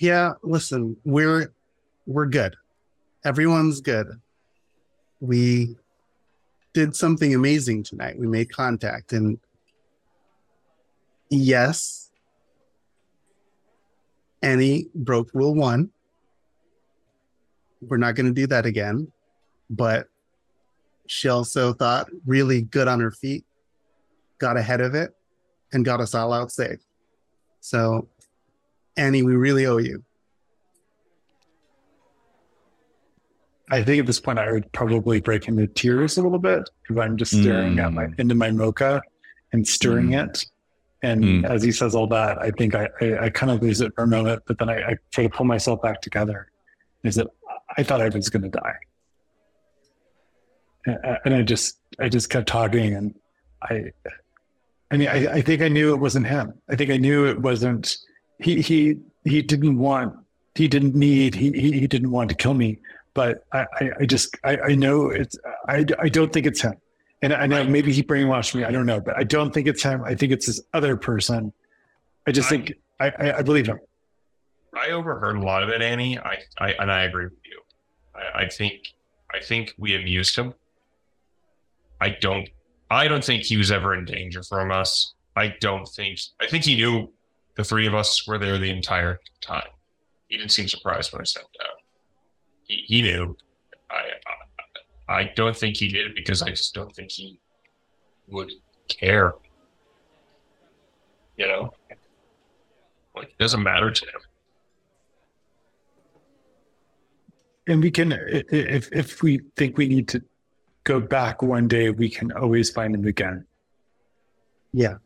Yeah, listen, we're we're good. Everyone's good. We did something amazing tonight. We made contact and yes, Annie broke rule 1. We're not going to do that again, but she also thought really good on her feet, got ahead of it and got us all out safe. So Annie, we really owe you. I think at this point I would probably break into tears a little bit because I'm just staring at my Mm. into my mocha and stirring it. And Mm. as he says all that, I think I, I, I kind of lose it for a moment, but then I, I try to pull myself back together. Is that I thought I was going to die, and, and I just I just kept talking, and I, I mean I, I think I knew it wasn't him. I think I knew it wasn't he he he didn't want he didn't need he he, he didn't want to kill me but I, I, I just I, I know it's I, I don't think it's him. And I know maybe he brainwashed me. I don't know, but I don't think it's him. I think it's this other person. I just I- think I, I, I believe him. i overheard a lot of it annie i, I and i agree with you I, I think i think we amused him i don't i don't think he was ever in danger from us i don't think i think he knew the three of us were there the entire time he didn't seem surprised when i stepped out he, he knew I, I i don't think he did it because i just don't think he would care you know like it doesn't matter to him And we can, i- i- if if we think we need to go back one day, we can always find him again. Yeah.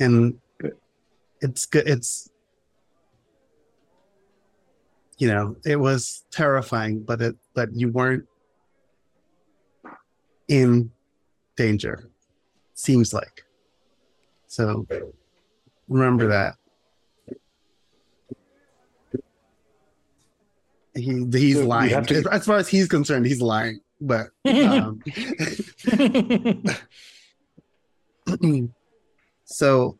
And it's good. It's, you know, it was terrifying, but it, but you weren't in danger, seems like. So remember that. He, he's So lying. to- as, as far as he's concerned, he's lying. But um, so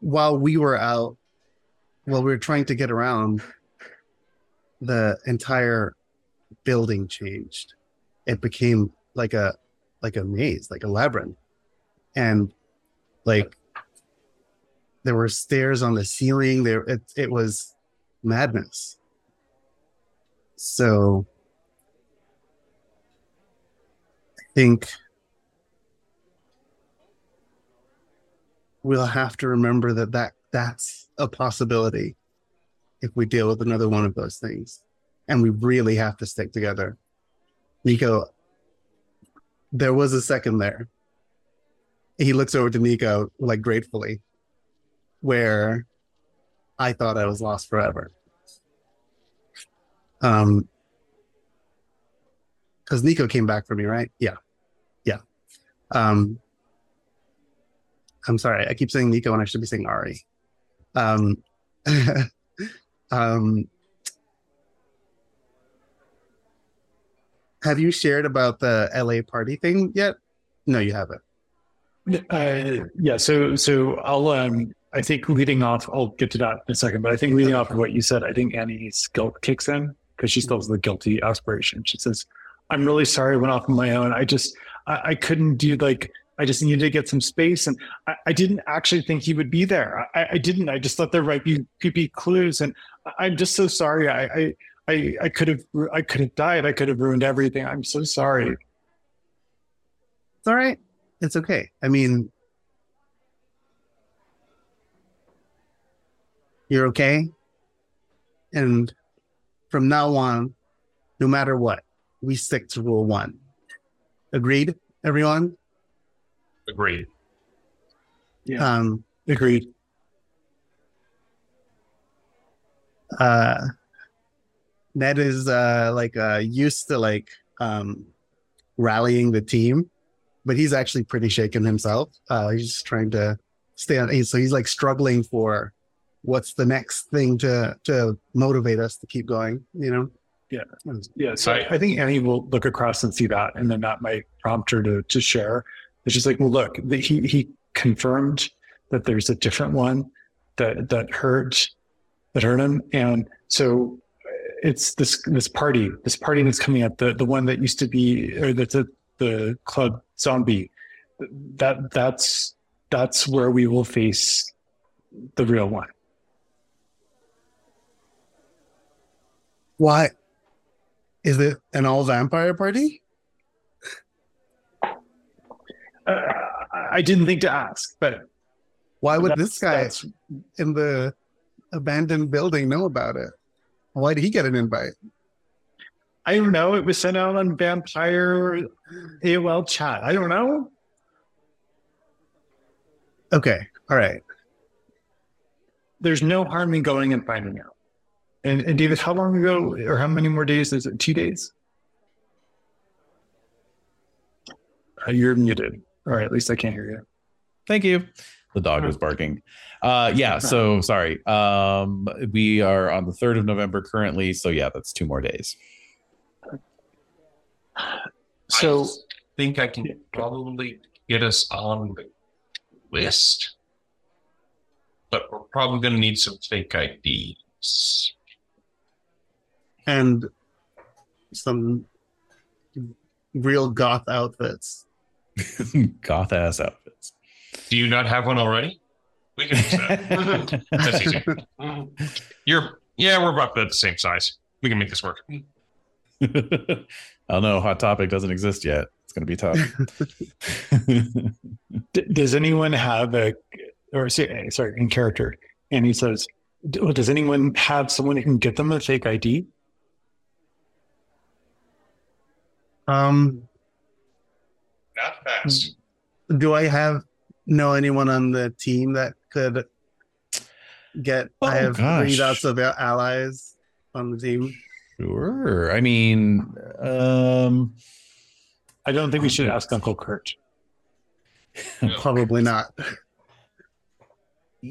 while we were out, while we were trying to get around, the entire building changed. It became like a like a maze, like a labyrinth. And like there were stairs on the ceiling. There it, it was madness. So I think we'll have to remember that, that that's a possibility if we deal with another one of those things. And we really have to stick together. Nico, there was a second there. He looks over to Nico like gratefully. where I thought I was lost forever. Um, because Nico came back for me, right? Yeah, yeah. Um, I'm sorry, I keep saying Nico and I should be saying Ari. Um, um, have you shared about the LA party thing yet? No, you haven't. Uh, yeah. So, so I'll, um, I think leading off, I'll get to that in a second, but I think leading off of what you said, I think Annie's guilt kicks in because she still has the guilty aspiration. She says, I'm really sorry I went off on my own. I just, I, I couldn't do like, I just needed to get some space. And I, I didn't actually think he would be there. I, I didn't, I just thought there might be, could be clues. And I'm just so sorry. I, I, I, I could have, I could have died. I could have ruined everything. I'm so sorry. It's all right. It's okay. I mean, you're okay. And from now on, no matter what, we stick to rule one. Agreed, everyone? Agreed. Yeah. Um, Agreed. uh Ned is uh like uh used to like um rallying the team, but he's actually pretty shaken himself. Uh he's trying to stay on so he's like struggling for what's the next thing to to motivate us to keep going, you know? Yeah. Yeah, so Right. I think Annie will look across and see that, and then that might prompt her to to share. It's just like, well, look, the, he he confirmed that there's a different one that that hurt that hurt him, and so it's this this party, this party that's coming up, the the one that used to be or that's at the club zombie. That that's that's where we will face the real one. Why is it an all vampire party? Uh, I I didn't think to ask, but Why would this guy in the abandoned building know about it? Why did he get an invite? I don't know. It was sent out on Vampire AOL chat. I don't know. Okay, all right. There's no harm in going and finding out. And, and David, how long ago or how many more days is it? Two days? Uh, you're muted. All right, at least I can't hear you. Thank you. The dog was barking. Uh yeah, so sorry. Um we are on the 3rd of November currently, so yeah, that's two more days. So I think I can probably get us on the list, but we're probably going to need some fake IDs. And some real goth outfits. Goth ass outfits. Do you not have one already? We can use that. That's easy. You're yeah, we're about the same size. We can make this work. I don't know. Hot topic doesn't exist yet. It's going to be tough. d- does anyone have a, or sorry, in character? And he says, well, does anyone have someone who can get them a fake ID? Um, Not fast. do I have know anyone on the team that could get? I Oh, have three gosh. dots of allies on the team. sure. I mean, um, I don't think we should ask Uncle Kurt. Probably not.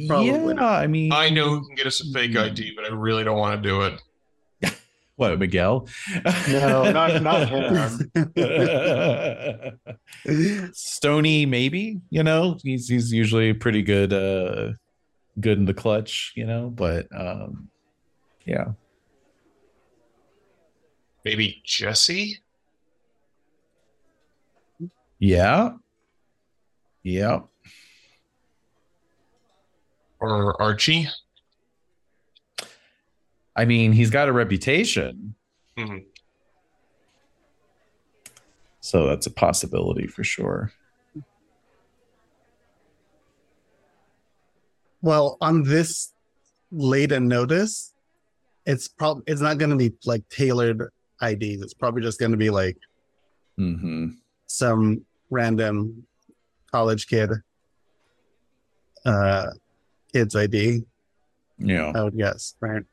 Probably yeah. not. I mean, I know who can get us a fake ID, but I really don't want to do it. What Miguel? No, not not him. Stony, maybe. You know, he's he's usually pretty good. uh Good in the clutch, you know. But um yeah. Maybe Jesse? Yeah. Yeah. or Archie? I mean, he's got a reputation. Mhm. So that's a possibility for sure. Well, on this late in notice, it's probably it's not going to be like tailored IDs. It's probably just going to be like hmm some random college kid uh kid's ID, Yeah. I would guess, right?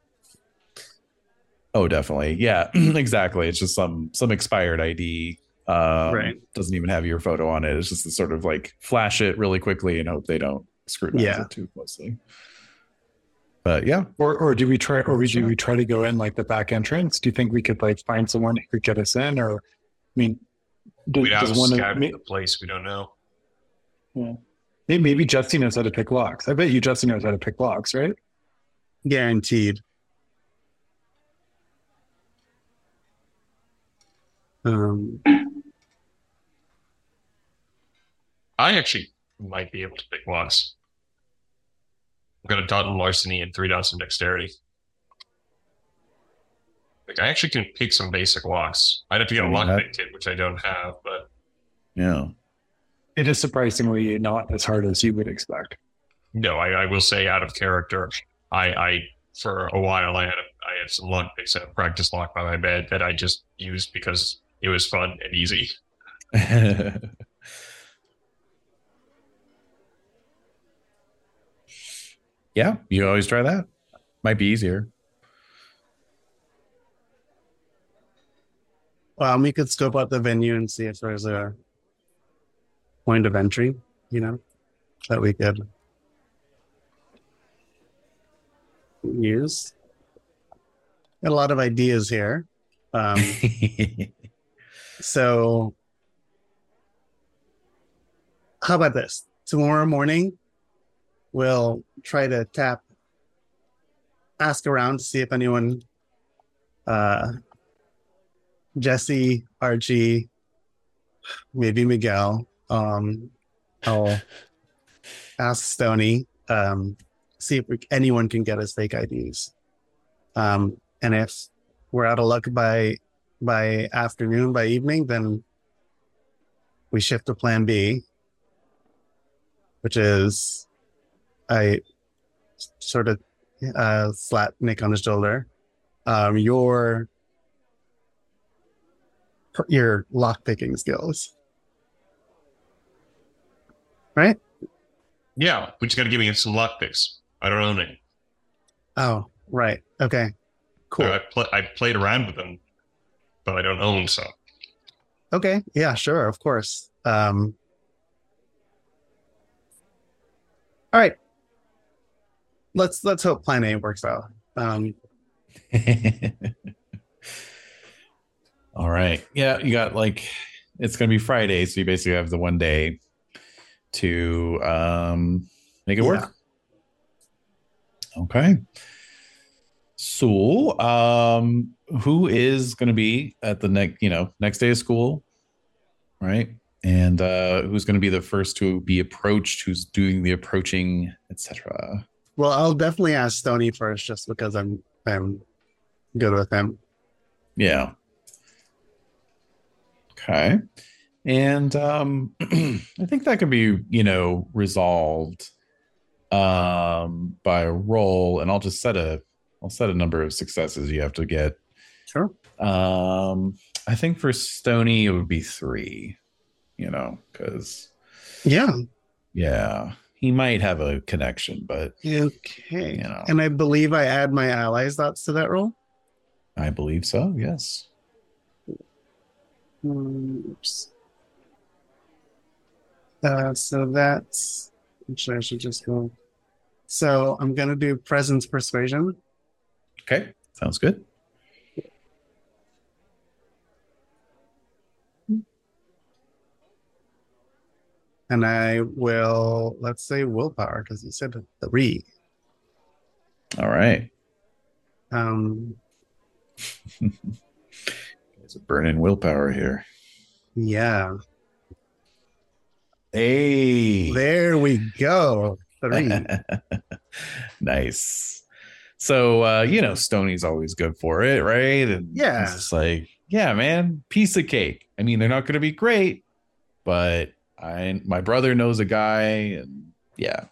Oh, definitely. Yeah, exactly. It's just some some expired ID. Um, Right. Doesn't even have your photo on it. It's just the sort of like flash it really quickly and hope they don't scrutinize Yeah. it too closely. But yeah, Or or do we try or we, Sure. do we try to go in like the back entrance? Do you think we could like find someone who could get us in? Or I mean do- We'd have does one of- the place. We don't know. may- maybe Jesse knows how to pick locks. I bet you Jesse knows how to pick locks, right? Guaranteed. Um, I actually might be able to pick locks. I've got a dot in larceny and three dots in dexterity. Like I actually can pick some basic locks. I'd have to get a lock pick kit, which I don't have, but yeah. It is surprisingly not as hard as you would expect. no, I, I will say out of character, I, I for a while I had a, I had some lockpicks at a practice lock by my bed that I just used because it was fun and easy. yeah, you always try that. Might be easier. well, we could scope out the venue and see if there's a point of entry, you know, that we could use. Got a lot of ideas here. Um, so, how about this? Tomorrow morning, we'll try to tap, ask around to see if anyone, uh, Jesse, Archie, maybe Miguel. Um, I'll ask Stony, um, see if we, anyone can get us fake IDs. Um, and if we're out of luck by by afternoon, by evening, then we shift to Plan B, which is I sort of uh, slap Nick on the shoulder. Um, your your lock picking skills, right? Yeah, we just got to give me some lockpicks. I don't own any. Oh, right. Okay. Cool. I, pl- I played around with them, but I don't own some. Okay. Yeah, sure. Of course. Um, all right. Let's let's hope plan A works out. Um, All right. Yeah, you got like it's gonna be Friday, so you basically have the one day to um make it work. Okay. So um who is gonna be at the next you know next day of school? Right. And uh who's gonna be the first to be approached, who's doing the approaching, etc. well, I'll definitely ask Stony first, just because I'm I'm good with him. Yeah. Okay. And um I think that can be, you know, resolved um by a roll and I'll just set a I'll set a number of successes you have to get. Sure. Um I think for Stony it would be 3, you know, cuz Yeah. yeah, he might have a connection, but Okay. you know, And I believe I add my allies thoughts to that roll. I believe so. Yes. Oops. Uh, so that's actually I should just go. So I'm gonna do presence persuasion. Okay. Sounds good. And I will let's say willpower because you said three. All right. Um There's a burn in willpower here. yeah. Hey. There we go. Three. nice. So uh, you know, Stony's always good for it, right? And Yeah. it's just like, yeah, man, piece of cake. I mean, they're not gonna be great, but I my brother knows a guy, and yeah,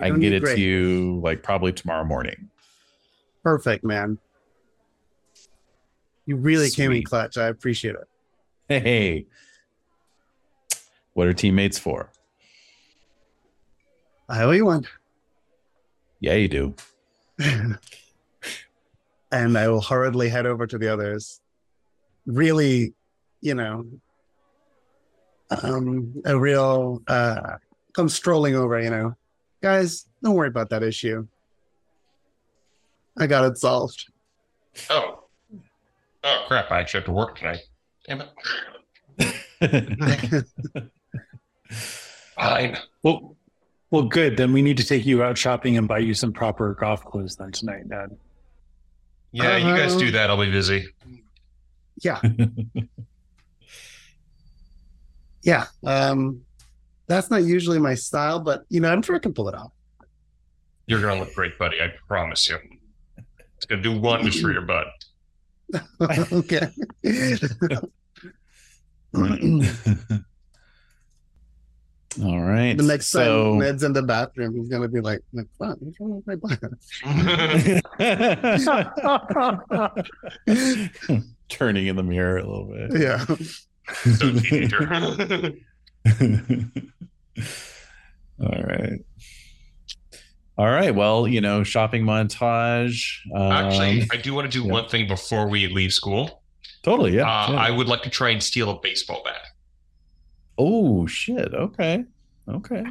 I can get it great. to you like probably tomorrow morning. Perfect, man. You really came in clutch. I appreciate it. Hey, what are teammates for? I owe you one. Yeah, you do. and I will hurriedly head over to the others. Really, you know, um, a real uh, come strolling over. You know, guys, don't worry about that issue. I got it solved. Oh. Oh crap! I actually have to work tonight. Damn it. Fine. Well, well, good. Then we need to take you out shopping and buy you some proper golf clothes then tonight, Ned. Yeah, you guys Uh-huh. do that. I'll be busy. Yeah. yeah. Um, that's not usually my style, but you know, I'm sure I can pull it off. You're gonna look great, buddy. I promise you. It's gonna do wonders for your butt. okay. All right. the next so, time Ned's in the bathroom, he's gonna be like, like "Fuck, what's wrong with my butt?" turning in the mirror a little bit. yeah. So teenager. All right. All right. Well, you know, shopping montage. Um, Actually, I do want to do yeah. one thing before we leave school. totally. Yeah. uh, yeah. I would like to try and steal a baseball bat. Oh shit. Okay. Okay.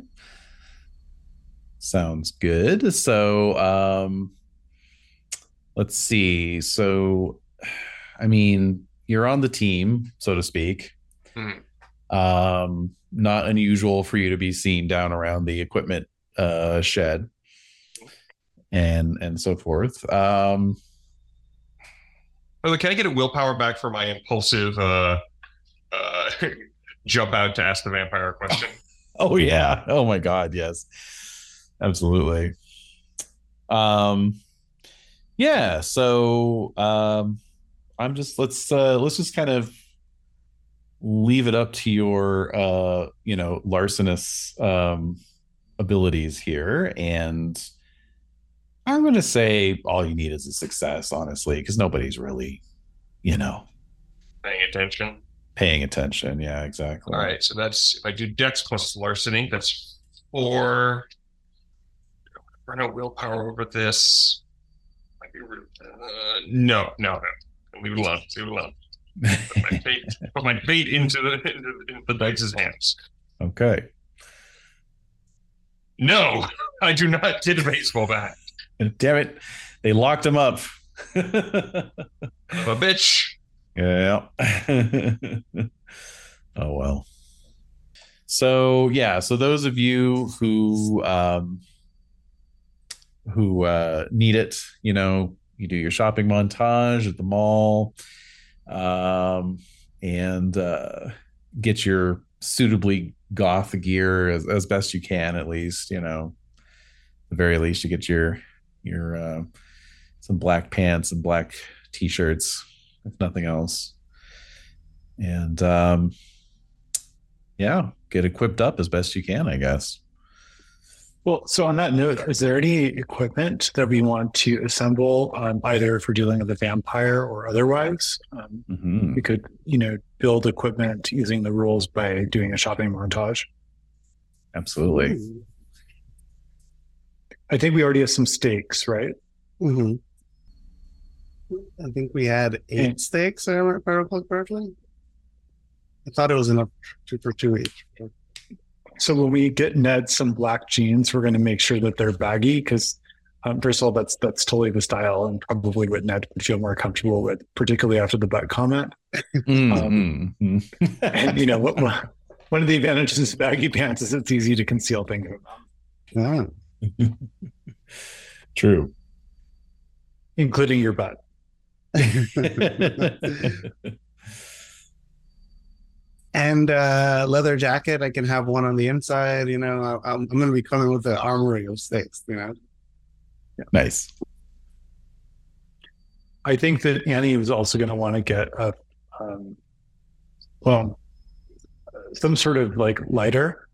Sounds good. So um let's see. So I mean, you're on the team, so to speak. Mhm. Um not unusual for you to be seen down around the equipment uh shed and and so forth. Um By the way, can I get a willpower back for my impulsive uh, uh, jump out to ask the vampire a question? Oh yeah. Oh my god, yes. Absolutely. Um yeah, so um I'm just let's uh let's just kind of leave it up to your uh you know larcenous um abilities here and I'm going to say all you need is a success honestly because nobody's really you know Paying attention. Paying attention. Yeah, exactly. All right, so that's if I do Dex plus larceny, that's four. Run out willpower over this. Might be rude. Uh, no, no, no. Leave it alone. Leave it alone. Put my bait, put my bait into the into, into the dice's hands. okay. No, I do not get a baseball bat. Damn it. They locked him up. A bitch. Yeah. oh well. So yeah, so those of you who um who uh need it, you know, you do your shopping montage at the mall um and uh get your suitably goth gear as, as best you can at least, you know. The very least you get your your uh some black pants and black t-shirts if nothing else and um yeah get equipped up as best you can i guess Well, so on that note, is there any equipment that we want to assemble, um, either for dealing with a vampire or otherwise? Um, Mhm. we could, you know, build equipment using the rules by doing a shopping montage. absolutely I think we already have some stakes, right? hmm I think we had eight Yeah. stakes, if I recall correctly. I thought it was enough to, for two each. So when we get Ned some black jeans, we're going to make sure that they're baggy because, um, first of all, that's that's totally the style and probably what Ned would feel more comfortable with, particularly after the butt comment. Mhm. And you know, what, what- one of the advantages of baggy pants is it's easy to conceal things. Ah. true including your butt. and uh, leather jacket. I can have one on the inside. You know, I, I'm, I'm going to be coming with the armory of stakes. You know, nice I think that Annie was also going to want to get a, um, well, some sort of like lighter,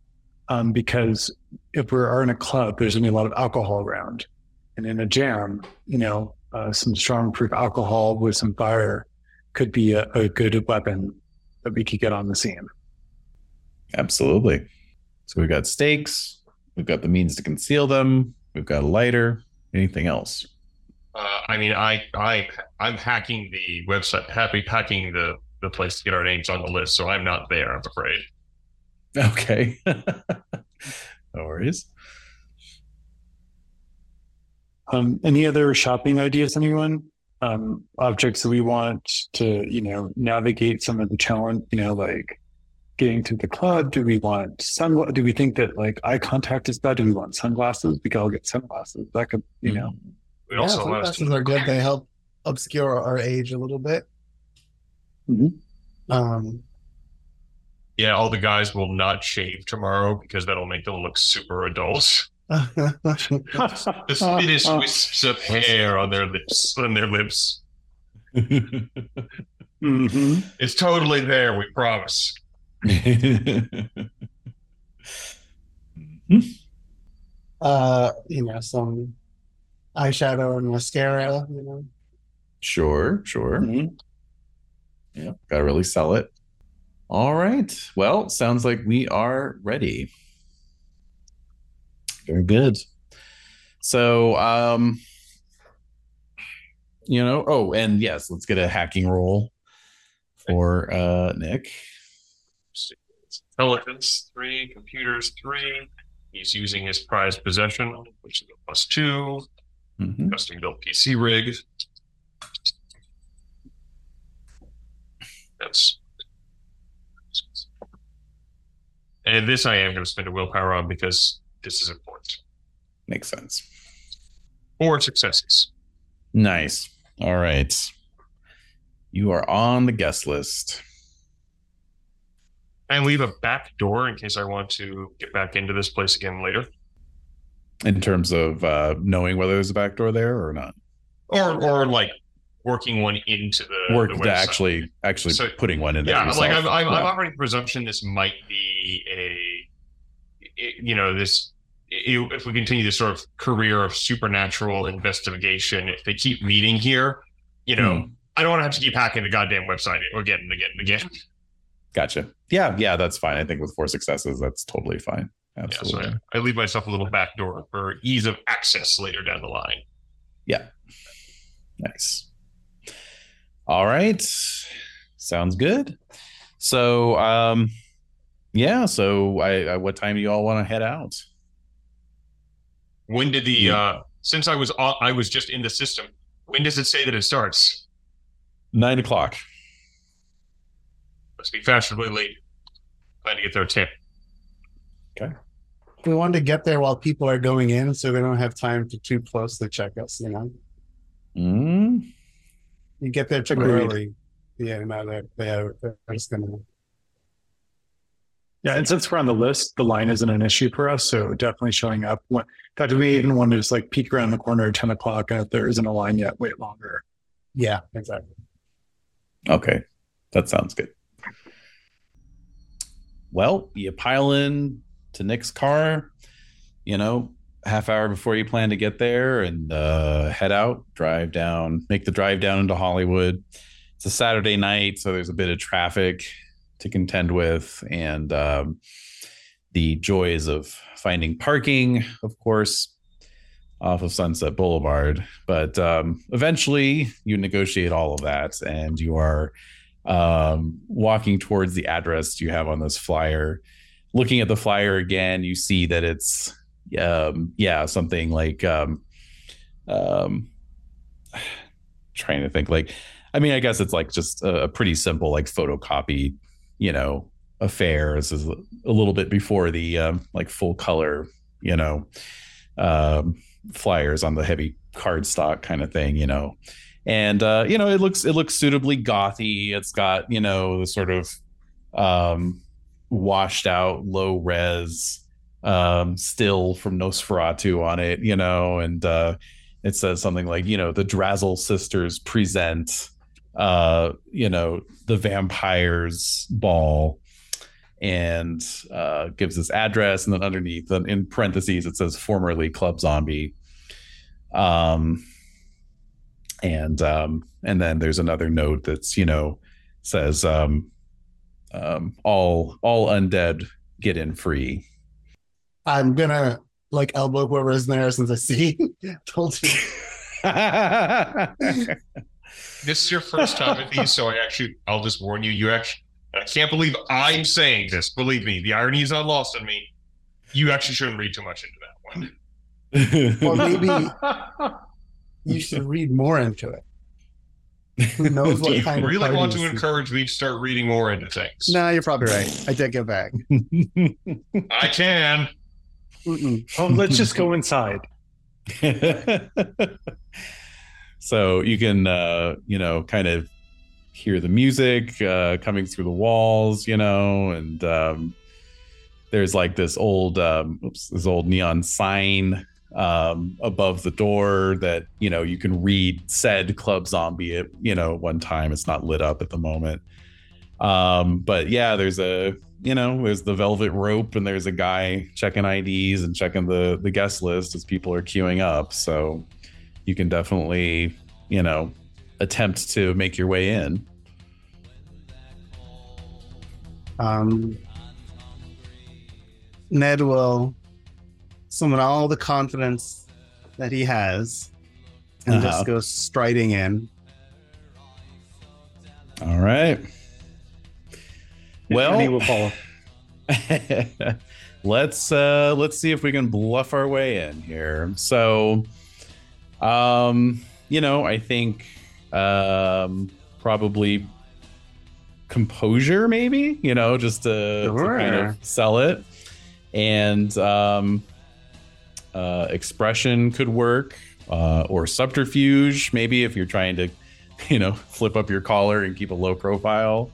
um, because if we are in a club, there's going to be a lot of alcohol around, and in a jam, you know, uh, some strong proof alcohol with some fire could be a, a good weapon that we could get on the scene. absolutely so we've got stakes we've got the means to conceal them We've got a lighter. Anything else? Uh, I mean, I I I'm hacking the website, happy hacking the the place to get our names on the list, so I'm not there. I'm afraid. Okay. no worries. Um, any other shopping ideas, anyone? Um, objects that we want to, you know, navigate some of the challenge, you know, like getting to the club. Do we want sunglasses? Do we think that like eye contact is bad? Do we want sunglasses? We could all get sunglasses. That could, you know, We Yeah, also want sunglasses to are good. They help obscure our age a little bit. Mhm. Um, Yeah, all the guys will not shave tomorrow because that'll make them look super adult. The sweetest wisps of hair on their lips, on their lips. hmm It's totally there. We promise. uh, you know, some eyeshadow and mascara. You know, sure, sure. Mhm. Yeah, gotta really sell it. All right. Well, sounds like we are ready. Very good. So, um, you know, oh, and yes, let's get a hacking roll for uh Nick. Intelligence three, computers three. He's using his prized possession, which is a plus two. Mhm. Custom built PC rig. That's. And this I am going to spend a willpower on because this is important. Makes sense. Four successes. Nice. All right. You are on the guest list. And leave a back door in case I want to get back into this place again later. In terms of uh knowing whether there's a back door there or not. Or or like working one into the Work the to actually actually So- putting one in there. yeah, like I'm. I'm, I'm operating presumption this might be a, i- you know, this. i- If we continue this sort of career of supernatural investigation, if they keep meeting here, you know, Hmm. I don't want to have to keep hacking the goddamn website again and again and again. Gotcha. Yeah, yeah, that's fine. I think with four successes, that's totally fine. Yeah, so Absolutely. I, I leave myself a little back door for ease of access later down the line. Yeah. Nice. All right. Sounds good. So, um, yeah. So, I, I what time do you all want to head out? When did the Yeah. uh since I was on, I was just in the system. When does it say that it starts? Nine o'clock. Must be fashionably late. Plan to get there at ten. we want to get there while people are going in, so we don't have time to too closely check us. You know, Mm, you get there too Agreed. early. Yeah, no, they're, they're, they're just gonna. Yeah, and since we're on the list, the line isn't an issue for us. So definitely showing up. When, in fact, we even want to just like peek around the corner at 10 o'clock. And if there isn't a line yet, wait longer. Yeah, exactly. okay. That sounds good. Well, you pile in to Nick's car, you know, half hour before you plan to get there and uh, head out, drive down, make the drive down into Hollywood. It's a Saturday night, so there's a bit of traffic to contend with, and um, the joys of finding parking, of course, off of Sunset Boulevard. But um, eventually, you negotiate all of that, and you are um, walking towards the address you have on this flyer. Looking at the flyer again, you see that it's um, yeah something like um, um, trying to think like I mean I guess it's like just a, a pretty simple like photocopy you know affairs is a little bit before the um, like full color you know um, flyers on the heavy cardstock kind of thing you know and uh, you know it looks it looks suitably gothy. It's got you know the sort of um, washed out low res um, still from Nosferatu on it, you know, and uh, it says something like you know the Drazzle sisters present uh, you know the vampires ball and uh, gives this address and then underneath in parentheses it says formerly club zombie um and um and then there's another note that's you know says um um all all undead get in free I'm gonna like elbow whoever's there since I see. Told you. This is your first time with these, so I actually, I'll just warn you. You actually, I can't believe I'm saying this. Believe me, the irony is not lost on me. You actually shouldn't read too much into that one. Well, maybe you should read more into it. Who knows what Do you kind of really want to encourage me to start reading more into things? No, you're probably right. I take it back. I can. Mm-mm. oh, let's just go inside. So you can uh you know kind of hear the music uh coming through the walls you know and um there's like this old um oops this old neon sign um above the door that you know you can read said club zombie at you know one time. It's not lit up at the moment. Um but yeah there's a you know there's the velvet rope and there's a guy checking ids and checking the the guest list as people are queuing up. So you can definitely you know attempt to make your way in Um, Ned will summon all the confidence that he has and Uh-huh. just go striding in. all right well And he will follow. let's uh let's see if we can bluff our way in here so um you know i think um probably composure maybe you know just to, to kind of sell it and um uh expression could work uh or subterfuge maybe if you're trying to you know flip up your collar and keep a low profile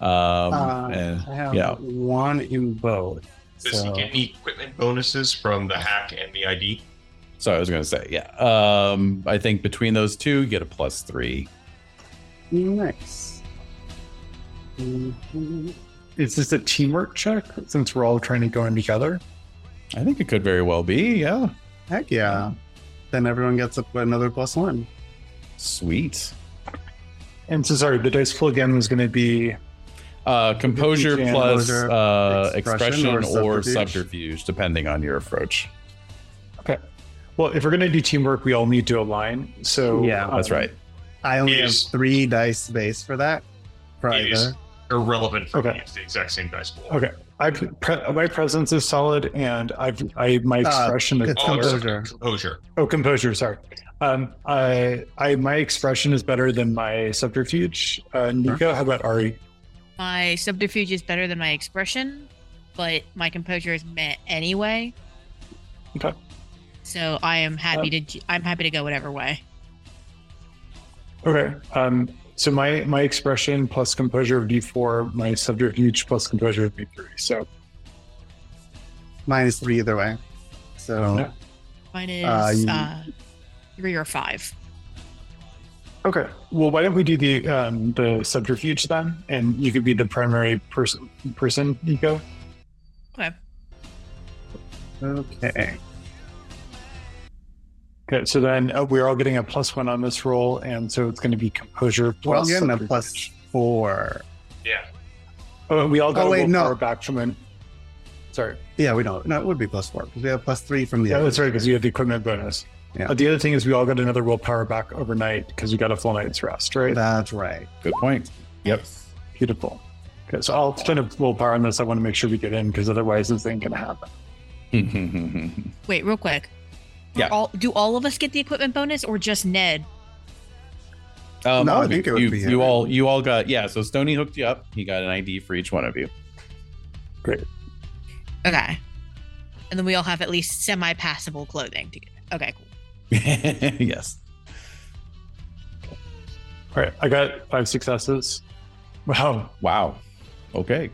um Uh, and I have yeah. one in both. Does So, he get any equipment bonuses from the hack and the ID? So I was going to say, yeah. Um, I think between those two, you get a plus three. nice. Mhm. Is this a teamwork check since we're all trying to go in together? I think it could very well be. Yeah. Heck yeah. Then everyone gets up another plus one. Sweet. And so sorry, the dice pool again was going to be Uh, composure Composure, plus uh, expression, expression, or or, subterfuge? subterfuge. depending on your approach. Well. If we're going to do teamwork, we all need to align. So Yeah, That's um, right. I only have three dice base for that. For It is- Irrelevant for Okay. me. It's the exact same dice pool. Okay, I pre- my presence is solid, and I've I my Uh, expression is it's Oh, Composure. composure. oh composure. Sorry, um, I I my expression is better than my subterfuge. Uh, Nico, how about Ari? My subterfuge is better than my expression, but my composure is met anyway. Okay. So I am happy Um, to I'm happy to go whatever way. Okay, um, so my my expression plus composure of D four, my subterfuge plus composure of D three. So Mine is three either way. So Yeah. Mine is Uh, you- uh, three or five. okay, well, why don't we do the um, the subterfuge then, and you could be the primary person person, Nico. Okay. okay. Okay, so then uh, we're all getting a plus one on this roll, and so it's going to be composure plus. I'm getting a plus four. Yeah. Oh, we all got Oh, a wait, wait, no. power back from an. Sorry, Yeah, we don't. No, it would be plus four because we have plus three from the yeah, other. that's right because you have the equipment bonus. Yeah. Uh, the other thing is we all got another willpower back overnight because we got a full night's rest, right? That's right. Good point. Yep. Beautiful. Okay, so I'll spend a willpower on this. I want to make sure we get in because otherwise this ain't gonna happen. Wait, real quick. Are Yeah. All, do all of us get the equipment bonus or just Ned? Um, No, I of you- think it would you, be you him. all you all got yeah. So Stony hooked you up. He got an ID for each one of you. Great. Okay. And then we all have at least semi passable clothing together. Okay, cool. yes. All right, I got five successes. Wow. Wow. Okay.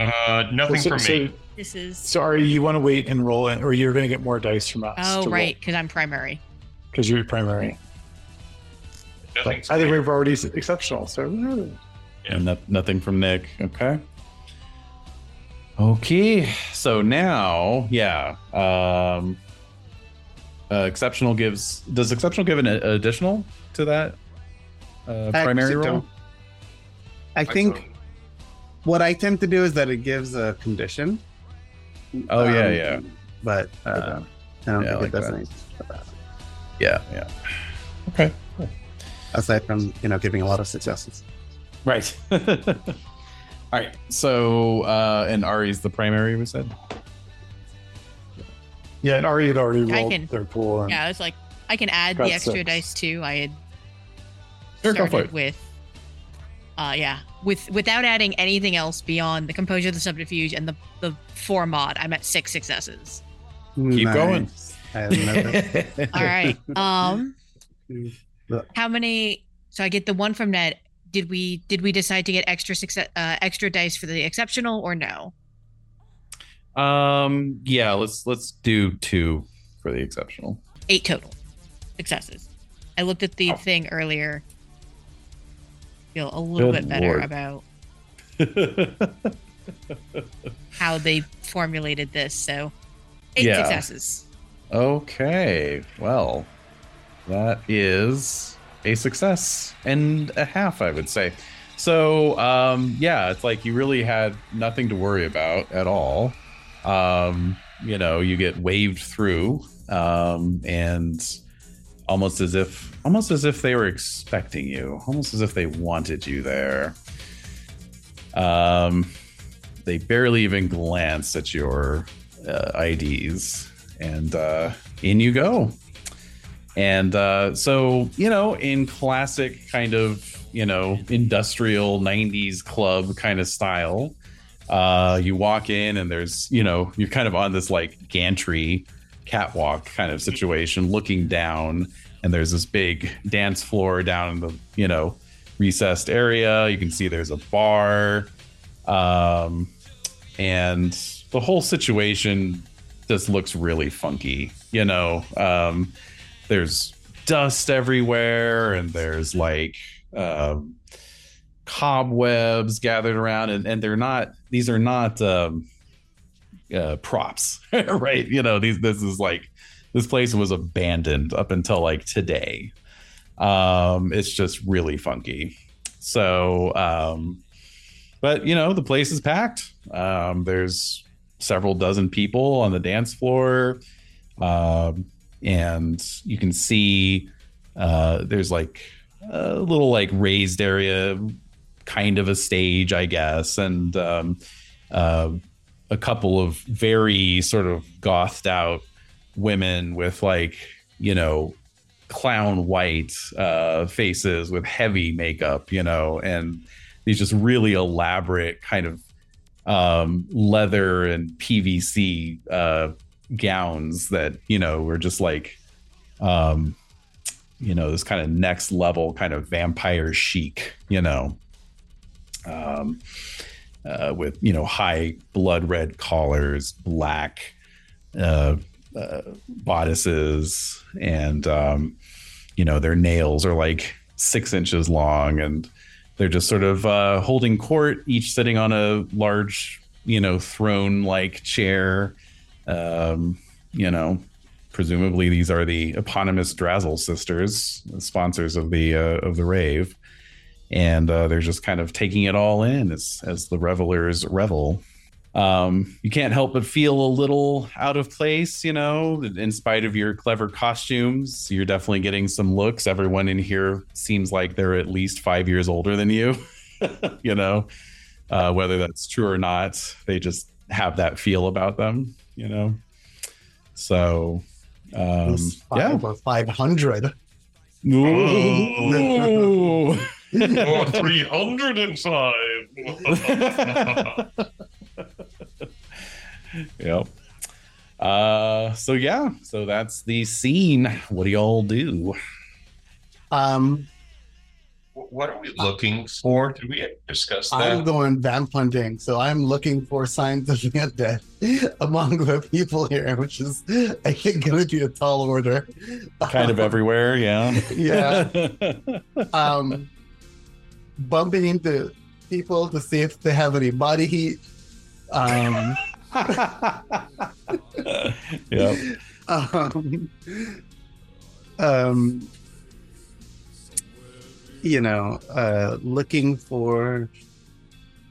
Uh, nothing so, from so, me. This is sorry, you want to wait and roll in, or you're going to get more dice from us. oh right, because I'm primary. Because you're primary. Nothing But I think we've already exceptional. So Yeah. And no, nothing from Nick. Okay. Okay. So now, yeah. Um uh, exceptional gives does exceptional give an a- additional to that uh, Heck, primary so roll? don't- I think what I tend to do is that it gives a condition. Oh yeah, Um, yeah. but uh, I don't Yeah, I think like it does that. anything about it. Yeah, yeah. Okay. aside from you know giving a lot of successes. Right. All right. So, uh, and Ari's the primary, we said? Yeah, and Ari had already I rolled can- their pool. And, Yeah, I was like, I can add the extra six. dice too. I had Sure, go for started it. with, uh, yeah, with without adding anything else beyond the composure, the subterfuge, and the the four mod. I'm at six successes. Keep going. Nice. I have never- All right. Um, how many? So I get the one from Ned. Did we did we decide to get extra success uh, extra dice for the exceptional or no? Um, yeah, let's let's do two for the exceptional. Eight total successes. I looked at the Oh. thing earlier. Feel a little Good bit better lord. about how they formulated this. So eight Yeah. successes. okay. Well, that is a success and a half, I would say. So, um, yeah, it's like you really had nothing to worry about at all. Um, you know, you get waved through, um, and almost as if, almost as if they were expecting you, almost as if they wanted you there. Um, they barely even glance at your uh, IDs, and uh, in you go. And uh, so, you know, in classic kind of, you know, industrial 90s club kind of style, uh, you walk in and there's, you know, you're kind of on this like gantry catwalk kind of situation looking down, and there's this big dance floor down in the, you know, recessed area. You can see there's a bar. Um, and the whole situation just looks really funky, you know. Um, there's dust everywhere and there's like um, cobwebs gathered around and, and they're not these are not um, uh, props right you know these this is like this place was abandoned up until like today. Um it's just really funky. So um but you know the place is packed. Um there's several dozen people on the dance floor. Um and you can see uh, there's like a little like raised area, kind of a stage, I guess, and um, uh, a couple of very sort of gothed out women with like you know clown white uh, faces with heavy makeup, you know, and these just really elaborate kind of um, leather and PVC uh, gowns that you know were just like um you know this kind of next level kind of vampire chic you know um uh, with you know high blood red collars black uh, uh bodices and um you know their nails are like six inches long and they're just sort of uh holding court each sitting on a large you know throne like chair um, you know, presumably these are the eponymous Drazzle sisters, sponsors of the uh, of the rave, and uh, they're just kind of taking it all in as as the revelers revel. Um, you can't help but feel a little out of place, you know, in spite of your clever costumes. You're definitely getting some looks. Everyone in here seems like they're at least five years older than you, you know, uh, whether that's true or not. They just have that feel about them, you know. So, um, five yeah. or five hundred. Ooh. Oh, 305. yep. Uh, so yeah, so that's the scene. What do y'all do? Um, what are we looking for? Did we discuss that? I'm going vamp hunting, so I'm looking for signs of the undead among the people here, which is I think going to be a tall order. Kind of everywhere, yeah. yeah. Um, bumping into people to see if they have any body heat. Um, yep. um, um, you know, uh, looking for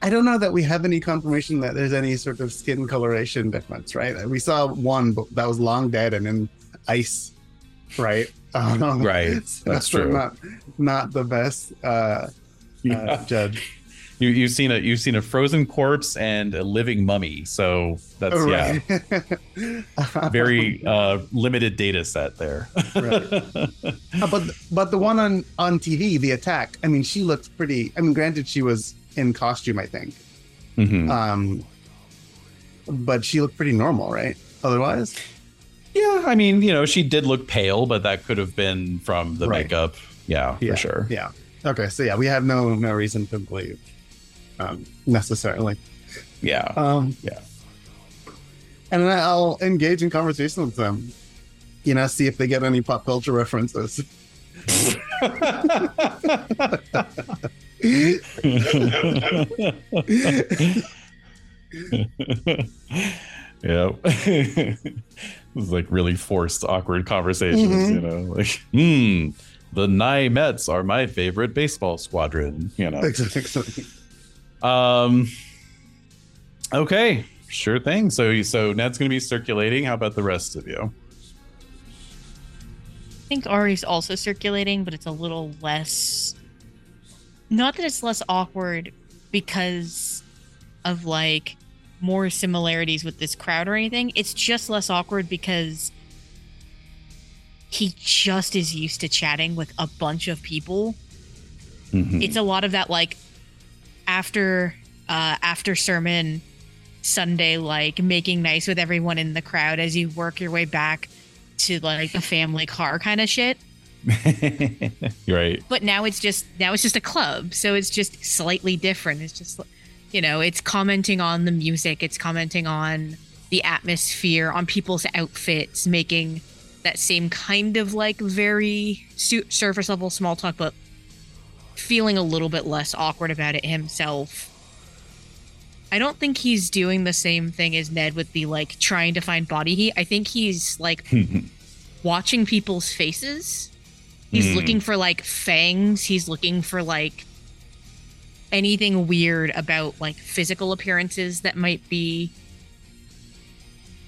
I don't know that we have any confirmation that there's any sort of skin coloration difference, right? We saw one that was long dead and in ice, right? Um, Right, that's true. Not, not the best uh, uh, judge. You you've seen a you've seen a frozen corpse and a living mummy. So that's yeah, yeah. very uh, limited data set there. Uh, but but the one on on TV, the attack. I mean, she looked pretty. I mean, granted, she was in costume, I think. Mhm. Um, but she looked pretty normal, right? Otherwise, Yeah, I mean, you know, she did look pale, but that could have been from the Right. makeup. Yeah, yeah, for sure. Yeah. Okay, so yeah, we have no no reason to believe um, necessarily. Yeah. Um, Yeah. And then I'll engage in conversation with them. You know, see if they get any pop culture references. yeah. this is like really forced, awkward conversations, Mhm. you know, like, hmm, the Nye Mets are my favorite baseball squadron, you know. Exactly. Um, okay, sure thing. So, so Ned's going to be circulating. How about the rest of you? I think Ari's also circulating, but it's a little less. Not that it's less awkward because of like more similarities with this crowd or anything. It's just less awkward because he just is used to chatting with a bunch of people. Mhm. It's a lot of that like after uh after sermon Sunday like making nice with everyone in the crowd as you work your way back to like the family car kind of shit. Right. But now it's just now it's just a club, so it's just slightly different. It's just you know, it's commenting on the music, it's commenting on the atmosphere, on people's outfits, making that same kind of like very su- surface level small talk, but feeling a little bit less awkward about it himself. I don't think he's doing the same thing as Ned with the like trying to find body heat. I think he's like watching people's faces. He's Hmm. looking for like fangs. He's looking for like anything weird about like physical appearances that might be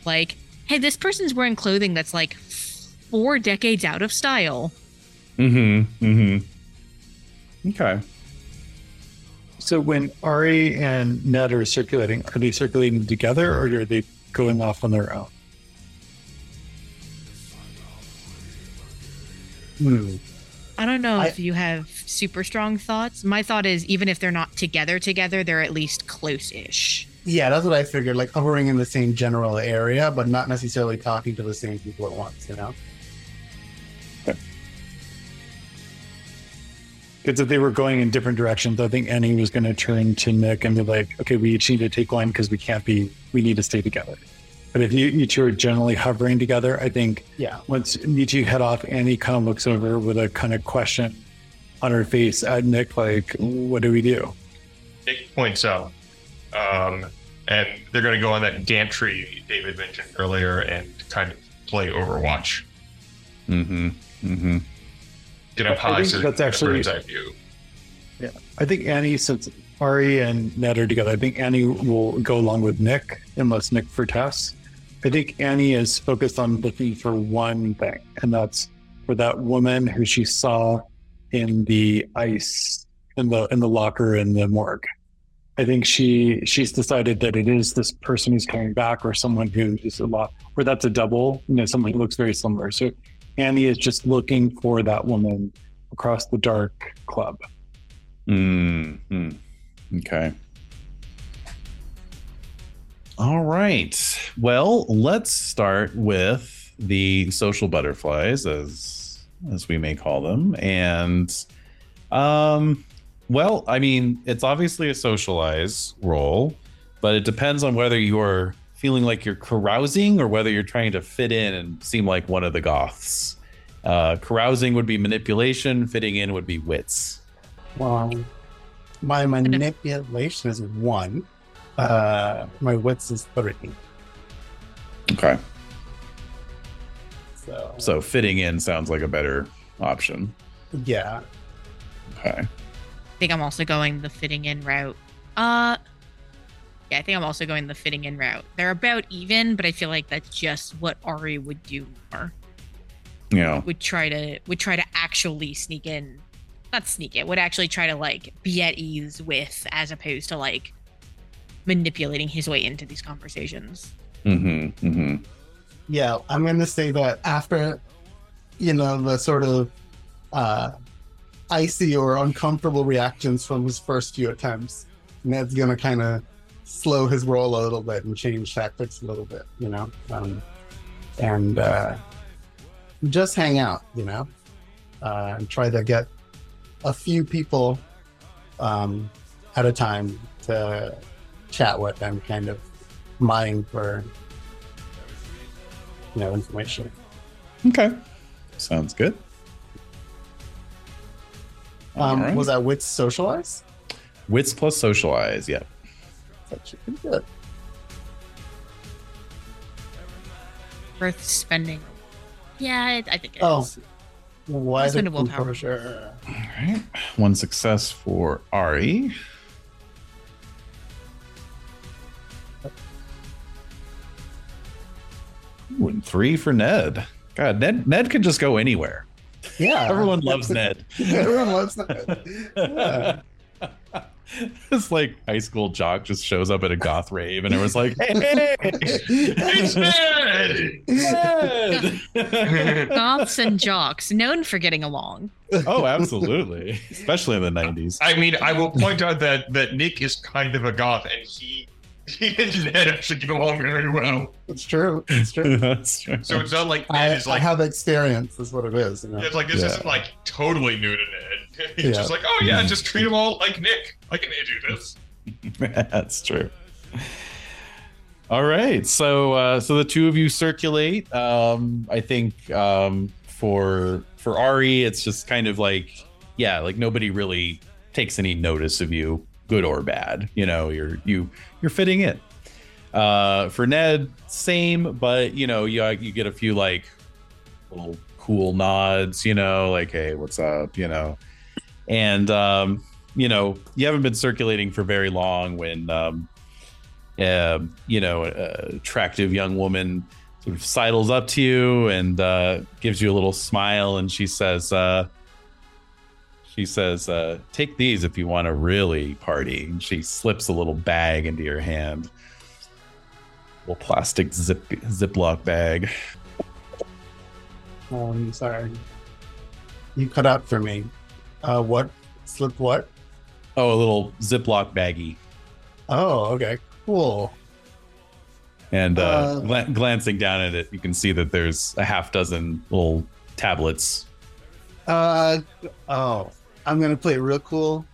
like, hey, this person's wearing clothing that's like four decades out of style. Mm-hmm. Mm-hmm. Okay. So when Ari and Ned are circulating, are they circulating together or are they going off on their own? Hmm. I don't know I- if you have super strong thoughts. My thought is even if they're not together together, they're at least close-ish. Yeah, that's what I figured. Like hovering in the same general area, but not necessarily talking to the same people at once. You know. Because if they were going in different directions, I think Annie was going to turn to Nick and be like, okay, we each need to take one because we can't be, we need to stay together. But if you, you two are generally hovering together, I think Yeah. once you two head off, Annie kind of looks over with a kind of question on her face at Nick, like, what do we do? Nick points out, um, and they're going to go on that gantry David mentioned earlier and kind of play Overwatch. Mm-hmm. Mm-hmm. Get up High think that's actually- bird's eye view. I think Annie, since Ari and Ned are together, I think Annie will go along with Nick unless Nick for Tess. I think Annie is focused on looking for one thing, and that's for that woman who she saw in the ice in the in the locker in the morgue. I think she she's decided that it is this person who's coming back or someone who is a lot or that's a double, you know, someone who looks very similar. So Annie is just looking for that woman across the dark club. Mm-hmm. Okay. All right. Well, let's start with the social butterflies, as as we may call them, and um, well, I mean, it's obviously a socialize role, but it depends on whether you're feeling like you're carousing or whether you're trying to fit in and seem like one of the goths. Uh, carousing would be manipulation. Fitting in would be wits. Well, my manipulation is one. Uh, my wits is three. Okay. So, So fitting in sounds like a better option. yeah. Okay. I think I'm also going the fitting in route. Uh yeah, I think I'm also going the fitting in route. They're about even, but I feel like that's just what Ari would do more. Yeah. know, Would try to would try to actually sneak in not sneak it, would actually try to like be at ease with as opposed to like manipulating his way into these conversations. mm-hmm, mm-hmm. Yeah, I'm going to say that after, you know, the sort of uh, icy or uncomfortable reactions from his first few attempts, Ned's going to kind of slow his roll a little bit and change tactics a little bit, you know, um, and uh, just hang out, you know, uh, and try to get a few people um, at a time to chat with and kind of mine for you know information. Okay. Sounds good. Um, Alright. Was that wits socialize? Wits plus socialize. Yeah. That should be good. Worth spending. Yeah, I, I think it Oh. is. Why Let's the spend composure? All right. One success for Ari. Ooh, and three for Ned. God, Ned Ned can just go anywhere. Yeah, Everyone loves Ned. Everyone loves Ned. Yeah. This like high school jock just shows up at a goth rave and it was like, hey, It's Ned! Ned! Goths and jocks, known for getting along. oh, absolutely. Especially in the 90s. I mean, I will point out that that Nick is kind of a goth, and he he and Ned actually get along very well. It's true. It's true. That's true. So it's not like I, Ned is I have experience. Is what it is. You know? it's like this Yeah. isn't like totally new to Ned. He's Yeah. just like, oh yeah, just treat them all like Nick. I can do this. That's true. All right. So uh so the two of you circulate. Um I think um for for Ari it's just kind of like yeah, like nobody really takes any notice of you, good or bad. You know, you're you you're fitting in. Uh for Ned, same, but you know, you you get a few like little cool nods, you know, like hey, what's up, you know. And um you know, you haven't been circulating for very long when, um, uh, you know, attractive young woman sort of sidles up to you and uh, gives you a little smile, and she says, uh, she says, uh, "Take these if you want to really party." And she slips a little bag into your hand, a little plastic zip Ziploc bag. Um, sorry. You cut out for me. Uh, what? Slip what? Oh, a little Ziploc baggie. Oh, okay. Cool. And uh, Uh, gla- glancing down at it, you can see that there's a half dozen little tablets Uh oh. I'm gonna play real cool.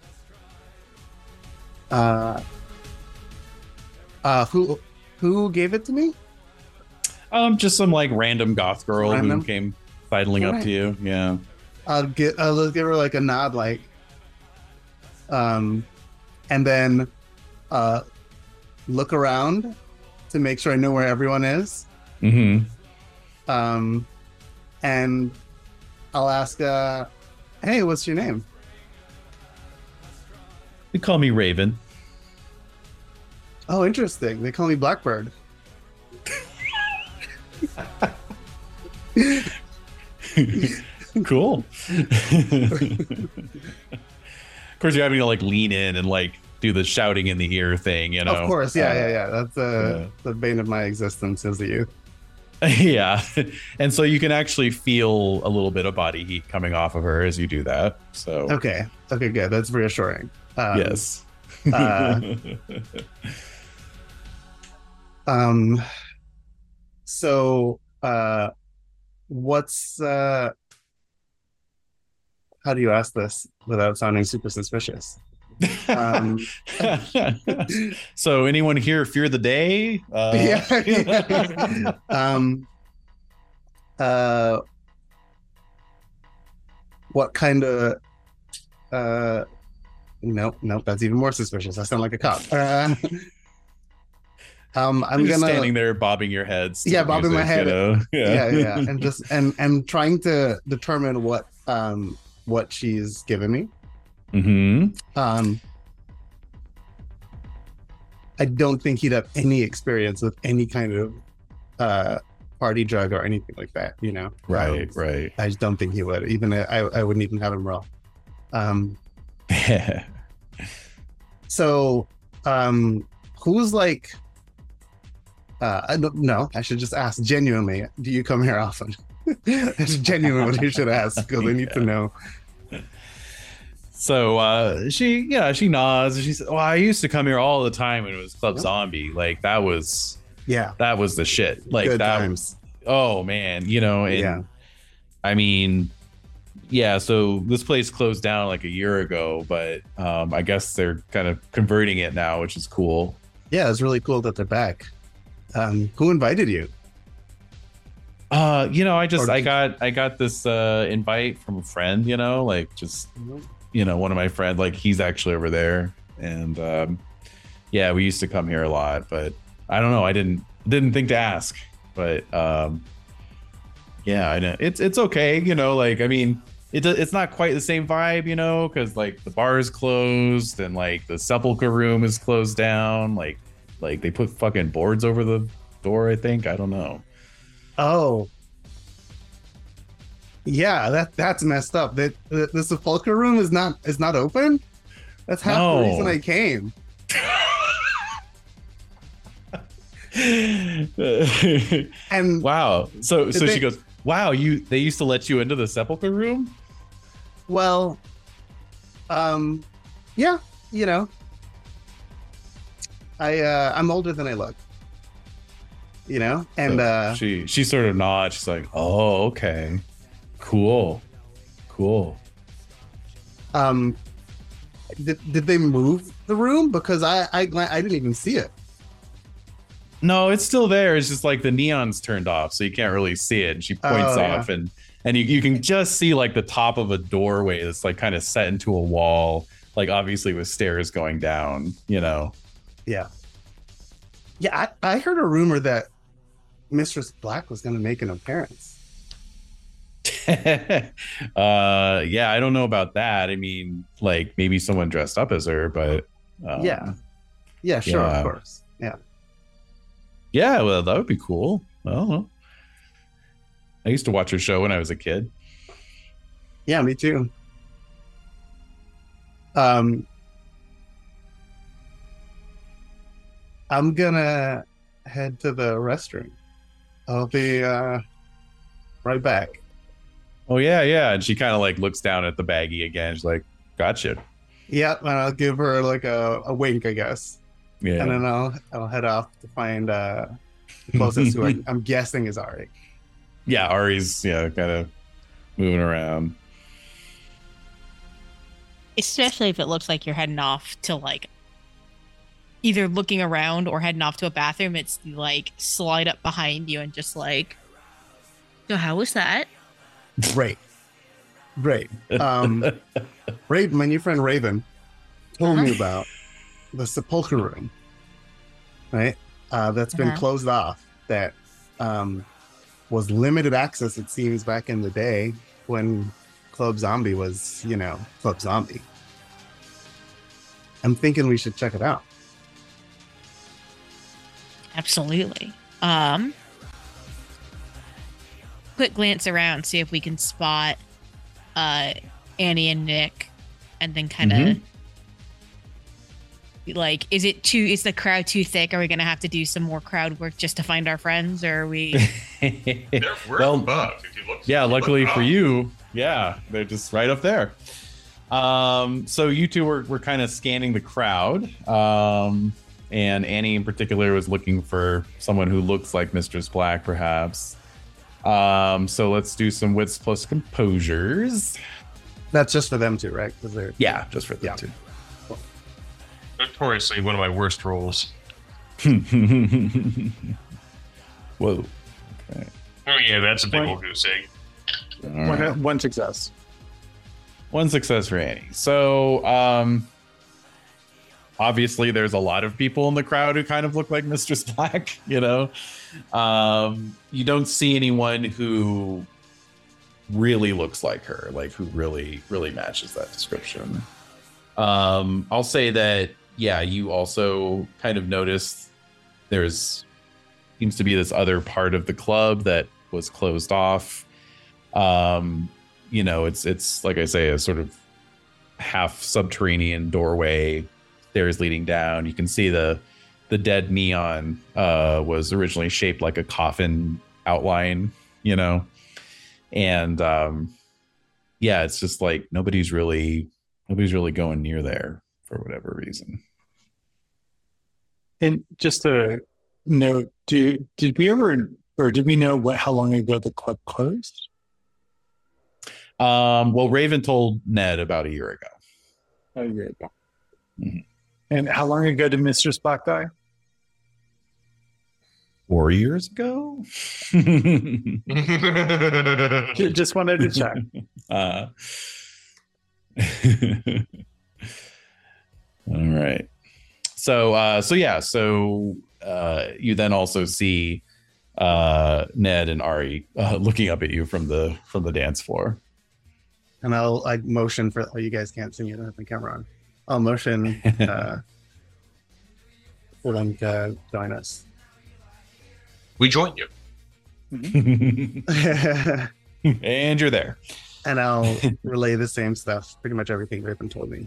Uh uh who who gave it to me? Um, just some like random goth girl Random? who came sidling up to you. Yeah. I'll get I'll give her like a nod like um and then uh look around to make sure I know where everyone is. Mm-hmm. Um and I'll ask uh hey, what's your name? They call me Raven. Oh, interesting. They call me Blackbird. cool. of course, you're having to like lean in and like do the shouting in the ear thing. You know. of course, yeah, Uh, yeah, yeah. That's uh yeah. the bane of my existence as a youth. yeah. And so you can actually feel a little bit of body heat coming off of her as you do that. So Okay. Okay, good. That's reassuring. Um, yes. uh, Um so uh what's uh how do you ask this without sounding super suspicious? Um so anyone here fear the day? Uh, yeah, yeah. um uh what kind of uh nope nope that's even more suspicious i sound like a cop uh, um i'm gonna standing there bobbing your heads. Yeah, bobbing my head. You know? yeah yeah and just and and trying to determine what um what she's given me hmm um I don't think he'd have any experience with any kind of uh, party drug or anything like that. You know, Right, Um, right. I just don't think he would. Even I, I wouldn't even have him roll. Um, so, um, who's like? Uh, I don't know. I should just ask genuinely. Do you come here often? That's genuinely what you should ask because I need to know. so uh she yeah, she nods and she said, Well, I used to come here all the time when it was Club Yep. Zombie. Like that was Yeah, that was the shit. Like good that times. oh man, you know, and Yeah. I mean, yeah, so this place closed down like a year ago, but um, I guess they're kind of converting it now, which is cool. Yeah, it's really cool that they're back. Um, who invited you? Uh, you know, I just I got I got this uh invite from a friend, you know, like just you know, one of my friends, like he's actually over there. And um yeah, we used to come here a lot, but I don't know, I didn't didn't think to ask. But um yeah, I know it's it's okay, you know, like I mean it, it's not quite the same vibe, you know, because like the bar is closed and like the sepulcher room is closed down. Like, like they put fucking boards over the door. I think I don't know. Oh, yeah. That that's messed up. That the, the sepulcher room is not is not open. That's half No. the reason I came. And wow. So so they- she goes, "Wow, you they used to let you into the sepulcher room?" Well, um, yeah, you know, I uh, I'm older than I look. You know, and So uh, she she sort of nods. She's like, "Oh, okay, cool, cool." um, did, did they move the room because I I I didn't even see it. No, it's still there. It's just like the neon's turned off, so you can't really see it. And she points Oh, yeah. off, and and you, you can just see like the top of a doorway that's like kind of set into a wall, like obviously with stairs going down. You know. Yeah. Yeah, I, I heard a rumor that Mistress Black was going to make an appearance. uh, yeah, I don't know about that. I mean, like maybe someone dressed up as her, but um, Yeah. Yeah, sure, Yeah. of course. Yeah. yeah. Well, that would be cool. Well, well. I used to watch her show when I was a kid. Yeah, me too. Um I'm gonna head to the restroom. I'll be uh right back. Oh yeah, yeah. And she kind of like looks down at the baggie again. She's like, "Gotcha." Yeah, and I'll give her like a, a wink, I guess. Yeah. And then I'll I'll head off to find uh the closest who I, I'm guessing is Ari. Yeah, Ari's yeah, kind of moving around. Especially if it looks like you're heading off to like either looking around or heading off to a bathroom. It's like slide up behind you and just like, so how was that? Great. Great. Um, Raven, my new friend Raven told me Uh-huh. about the sepulcher room, right? Uh, that's been Uh-huh. closed off, that um, was limited access, it seems, back in the day when Club Zombie was, you know, Club Zombie. I'm thinking we should check it out. Absolutely. Um, quick glance around, see if we can spot uh Annie and Nick, and then kind of Mhm. Like, is it too? Is the crowd too thick? Are we gonna have to do some more crowd work just to find our friends, or are we? We're Well, above. If you look, yeah, if look luckily for you, yeah, they're just right up there. Um, so you two were, were kind of scanning the crowd. Um, and Annie in particular was looking for someone who looks like Mistress Black, perhaps. Um, so let's do some wits plus composures. That's just for them too, right? Because they're Yeah, just for Yeah. them Notoriously one of my worst roles. two. Whoa. Oh yeah, that's a big Right. old goose egg. All One, right. one success. One success for Annie. So, um, obviously, there's a lot of people in the crowd who kind of look like Mistress Black. You know, um, you don't see anyone who really looks like her, like who really, really matches that description. Um, I'll say that yeah, you also kind of notice there's seems to be this other part of the club that was closed off. Um, you know, it's it's like I say, a sort of half subterranean doorway, stairs leading down. You can see the the dead neon uh, was originally shaped like a coffin outline, you know, and um, yeah, it's just like nobody's really nobody's really going near there for whatever reason. And just a note, do did we ever or did we know what how long ago the club closed? Um, well, Raven told Ned about a year ago. A year ago. Mhm. And how long ago did Mr. Spock die? Four years ago. Just wanted to check. uh, all right. So uh so yeah, so uh you then also see uh Ned and Ari uh, looking up at you from the from the dance floor. And I'll I motion for. Oh, you guys can't see me. I don't have my camera on. I'll motion uh, for them to join us. we join you. and you're there. and I'll relay the same stuff, pretty much everything Raven told me,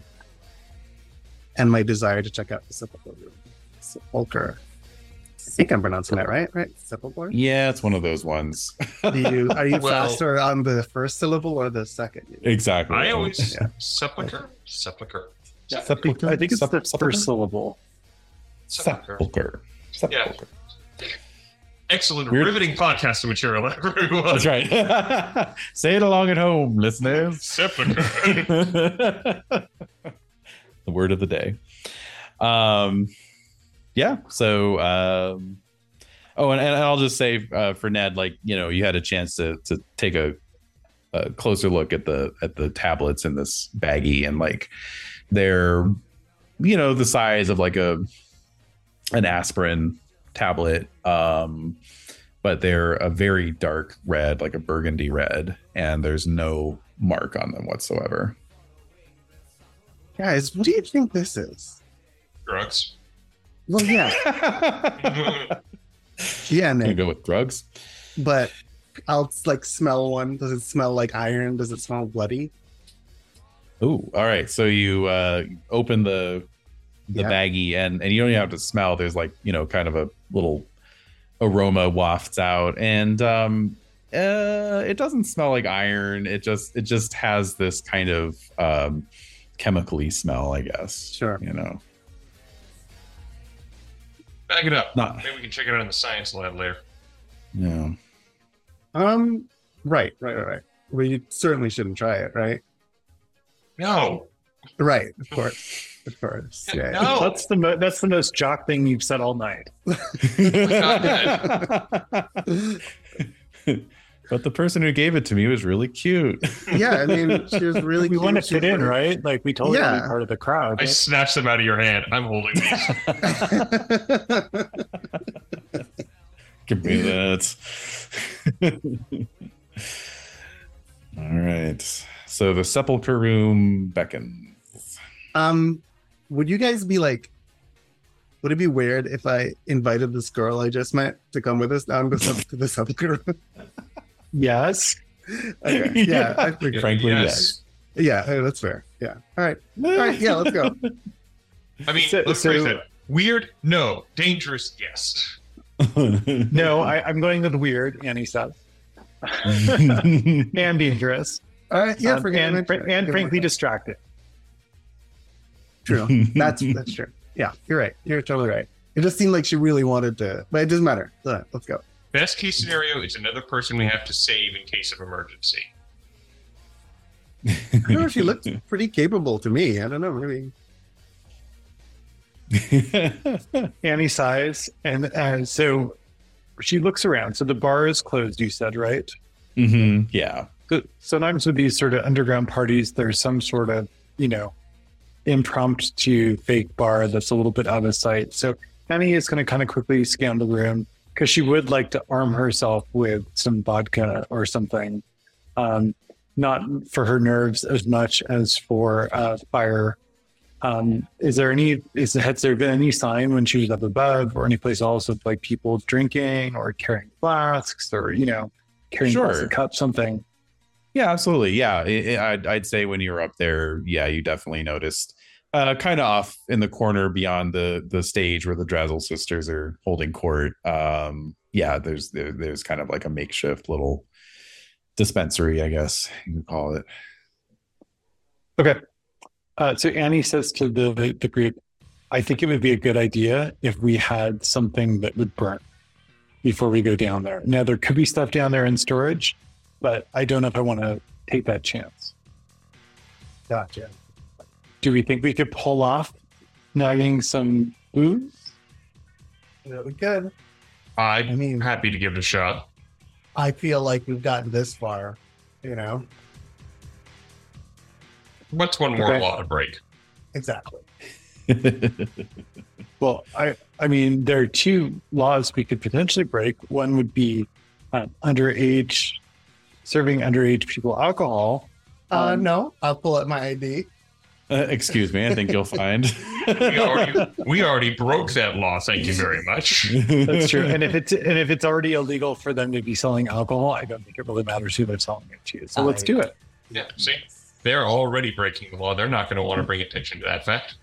and my desire to check out the sepulchre. Sepulchre. I think I'm pronouncing that right. Right, sepulchre. Yeah, it's one of those ones. Do you are you Well- faster on the first syllable or the second? exactly. I always Yeah. sepulcher, sepulcher, Sepulchre. I think it's Sep- the first syllable. sepulcher. Sepulcher. Sepulcher. Excellent, Weird. riveting podcast material, everyone. That's right. Say it along at home, listeners. Sepulcher. The word of the day. Um, yeah. So, um, oh, and, and I'll just say uh, for Ned, like you know, you had a chance to to take a, a closer look at the at the tablets in this baggie, and like they're, you know, the size of like a an aspirin tablet. Um, but they're a very dark red, like a burgundy red, and there's no mark on them whatsoever. Guys, what do you think this is? Drugs. Well, yeah, yeah, Gonna Nick, go with drugs. but I'll like smell one. Does it smell like iron? Does it smell bloody? Ooh, all right. So you uh open the the Yeah. baggie and and you don't even have to smell. There's like, you know, kind of a little aroma wafts out and um uh it doesn't smell like iron. It just it just has this kind of um chemically smell, I guess. Sure. You know. Bag it up. Not Maybe we can check it out in the science lab later. yeah. Um, right, right, right, right. We certainly shouldn't try it, right? No. Right, of course, of course. Yeah. No. That's the mo- that's the most jock thing you've said all night. but the person who gave it to me was really cute. yeah, I mean, she was really. we want to fit in, right? Like we told you to Yeah. be part of the crowd. I snatched them out of your hand. I'm holding these. Give me that. All right. So the sepulcher room beckons. Um, would you guys be like? Would it be weird if I invited this girl I just met to come with us down to, sub- to the sepulchre? Yes. okay. Yeah, I figured. Frankly, yes. Yeah, hey, that's fair. Yeah. All right. All right. Yeah, let's go. I mean, So- let's so- face it. Weird? No. Dangerous? Yes. No, I, I'm going with weird, Annie says. and dangerous. All right. Yeah. Um, forget and, it. fr- and frankly distracted. true. That's that's true. Yeah, you're right. You're totally right. It just seemed like she really wanted to, but it doesn't matter. All right, let's go. Best case scenario, it's another person we have to save in case of emergency. I don't know. She looked pretty capable to me. I don't know. Maybe. Annie sighs, and uh, so she looks around. So the bar is closed. You said right. hmm Yeah. So sometimes with these sort of underground parties, there's some sort of you know impromptu fake bar that's a little bit out of sight. So Annie is going to kind of quickly scan the room because she would like to arm herself with some vodka or something, um, not for her nerves as much as for uh, fire Um, is there any? Is has there been any sign when she was up above, or any place else of like people drinking or carrying flasks, or you know, carrying Sure. plastic cups, something? Yeah, absolutely. Yeah, I'd, I'd say when you were up there, yeah, you definitely noticed. Uh, kind of off in the corner beyond the the stage where the Drazzle sisters are holding court. Um, yeah, there's there, there's kind of like a makeshift little dispensary, I guess you could call it. Okay. Uh, so Annie says to the the group, "I think it would be a good idea if we had something that would burn before we go down there. Now there could be stuff down there in storage, but I don't know if I want to take that chance. Gotcha. Do we think we could pull off nagging some booze? Yeah, we could. I'm I mean- happy to give it a shot. I feel like we've gotten this far, you know? What's one more Okay. law to break? Exactly. Well, I I mean there are two laws we could potentially break. One would be um, underage serving underage people alcohol. Uh, Um, no, I'll pull up my ID. Uh, excuse me, I think you'll find. We already, we already broke that law. Thank you very much. That's true. and if it's and if it's already illegal for them to be selling alcohol, I don't think it really matters who they're selling it to. So let's do it. Yeah, see, they're already breaking the law. They're not going to want to bring attention to that fact.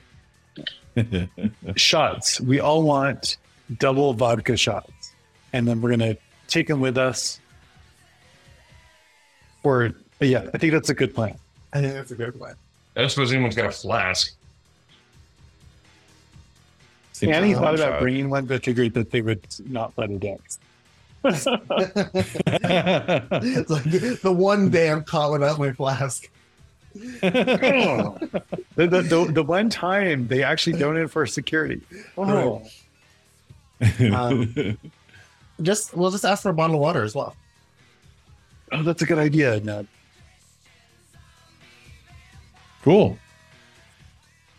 Shots. We all want double vodka shots, and then we're gonna take them with us. Or yeah, I think that's a good plan. I think that's a good one. I don't suppose anyone's got a flask. Seems Annie thought about shot. bringing one, but figured that they would not let her dance. it's like the, the one day I'm calling out my flask. the, the, the, the one time they actually don't enforce security. Oh. Um, Just we'll just ask for a bottle of water as well. Oh, that's a good idea. Ned. Cool.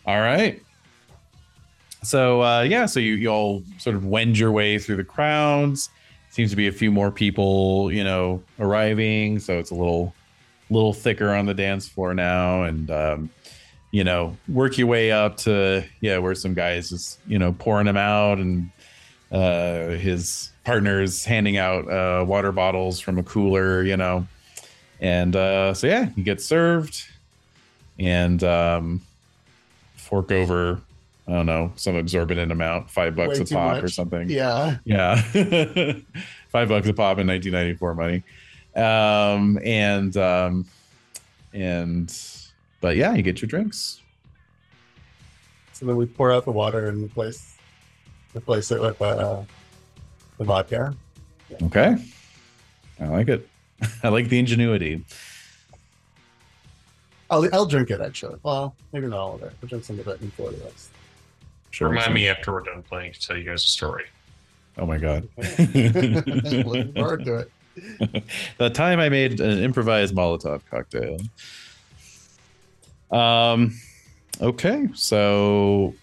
All right. So uh, yeah, so you you all sort of wend your way through the crowds. Seems to be a few more people, you know, arriving. So it's a little little thicker on the dance floor now, and um, you know, work your way up to yeah, where some guys is you know pouring them out, and uh, his partner's handing out uh, water bottles from a cooler, you know, and uh, so yeah, you get served and um, fork over I don't know some exorbitant amount, five bucks Way a pop or something. Yeah. Yeah, five bucks a pop in 1994 money, um, and um, and but yeah, you get your drinks. So then we pour out the water and replace replace it with uh, the vodka. Okay, I like it. I like the ingenuity. I'll, I'll drink it actually. Well, maybe not all of it. I'll drink some of it before the rest. Sure. Remind me after we're done playing to tell you guys a story. Oh my god. Looking forward to it. the time I made an improvised Molotov cocktail. Um, okay, so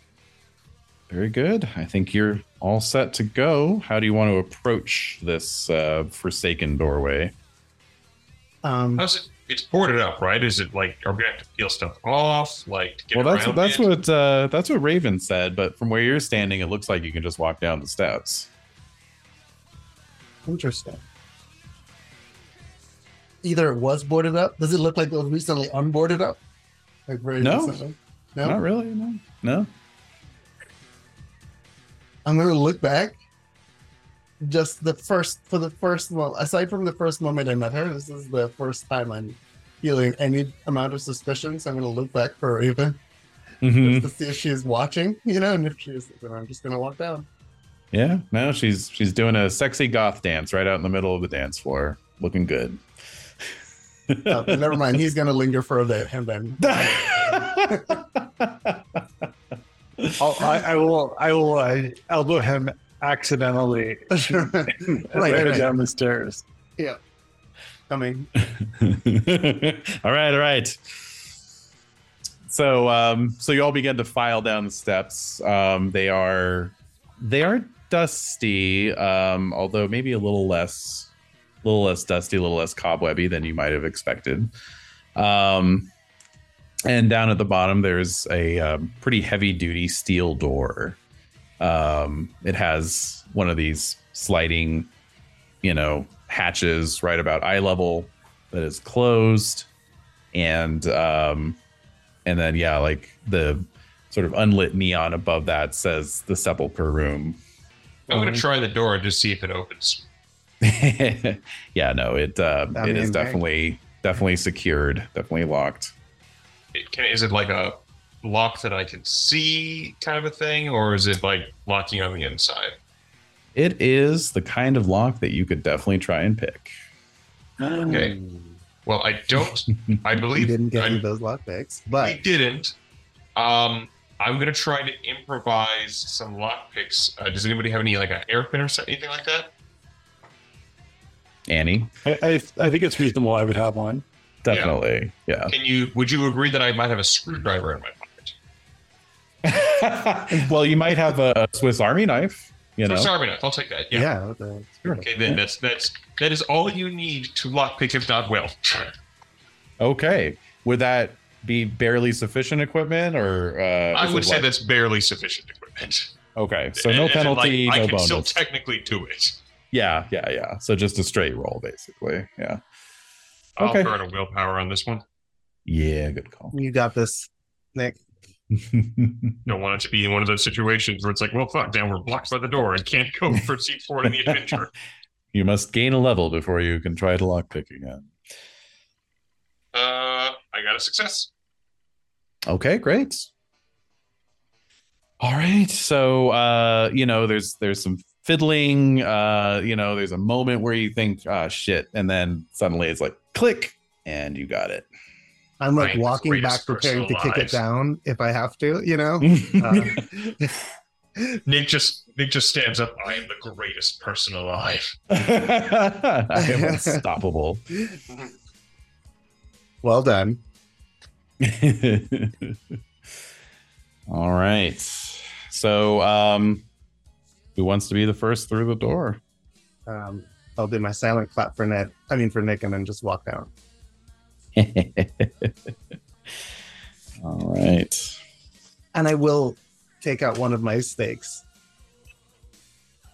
very good. I think you're all set to go. How do you want to approach this uh, forsaken doorway? Um, How's it? It's boarded up, right? Is it like are we gonna have to peel stuff off? Like to get well, that's around that's it? what uh, that's what Raven said. But from where you're standing, it looks like you can just walk down the steps. interesting. Either it was boarded up. Does it look like it was recently unboarded up? Like very No. recently? No. Not really. No. No. I'm gonna look back. Just the first for the first one, aside from the first moment I met her, this is the first time I'm feeling any amount of suspicion. So I'm gonna look back for Raven Mhm. to see if she's watching, you know, and if she's, then I'm just gonna walk down. Yeah. No, she's she's doing a sexy goth dance right out in the middle of the dance floor, looking good. But never mind, he's gonna linger for a bit, and then I'll, I, I will. I will uh, elbow him accidentally right, right. down the stairs. Yeah. Coming. all right, all right. So, um, so you all begin to file down the steps. Um, they are, they are dusty, um, although maybe a little less, a little less dusty, a little less cobwebby than you might have expected. Um, and down at the bottom, there's a um, pretty heavy duty steel door. Um, it has one of these sliding, you know, hatches right about eye level that is closed, and um, and then yeah, like the sort of unlit neon above that says the sepulcher room. I'm gonna try the door and just see if it opens. yeah, no, it uh, I it is mean, definitely definitely secured, definitely locked. It can, is it like a lock that I can see kind of a thing, or is it like locking on the inside? It is the kind of lock that you could definitely try and pick. Okay. Well, I don't. I We believe didn't get I- you those lock picks, but we didn't. Um, I'm gonna try to improvise some lockpicks. Uh, does anybody have any like a hairpin or so- anything like that? Annie, I, I, I think it's reasonable. I would have one. definitely, yeah. Can you? Would you agree that I might have a screwdriver in my pocket? well, you might have a Swiss Army knife. You know, Swiss Army knife. I'll take that. yeah, Yeah. with Okay, then that's that's that is all you need to lockpick, if not well. okay. Would that be barely sufficient equipment, or uh, I would say like- that's barely sufficient equipment. okay. So no And- and, penalty, like, I no can bonus. still technically do it. yeah, yeah, yeah. So just a straight roll, basically. Yeah. I'll Okay. throw in a willpower on this one. Yeah, good call. you got this, Nick. Don't want it to be in one of those situations where it's like, well, fuck, now we're blocked by the door and can't go proceed forward in the adventure. you must gain a level before you can try to lockpick again. Uh, I got a success. Okay, great. All right. So uh, you know, there's there's some fiddling, uh, you know, there's a moment where you think, ah shit, and then suddenly it's like click, and you got it. I'm like Right, walking back, preparing to person kick it down if I have to. You know, Nick just Nick just stands up. I am the greatest person alive. I am unstoppable. well done. All right. So um who wants to be the first through the door? Um, I'll do my silent clap for Ned. I mean for Nick, and then just walk down. All right. And I will take out one of my stakes.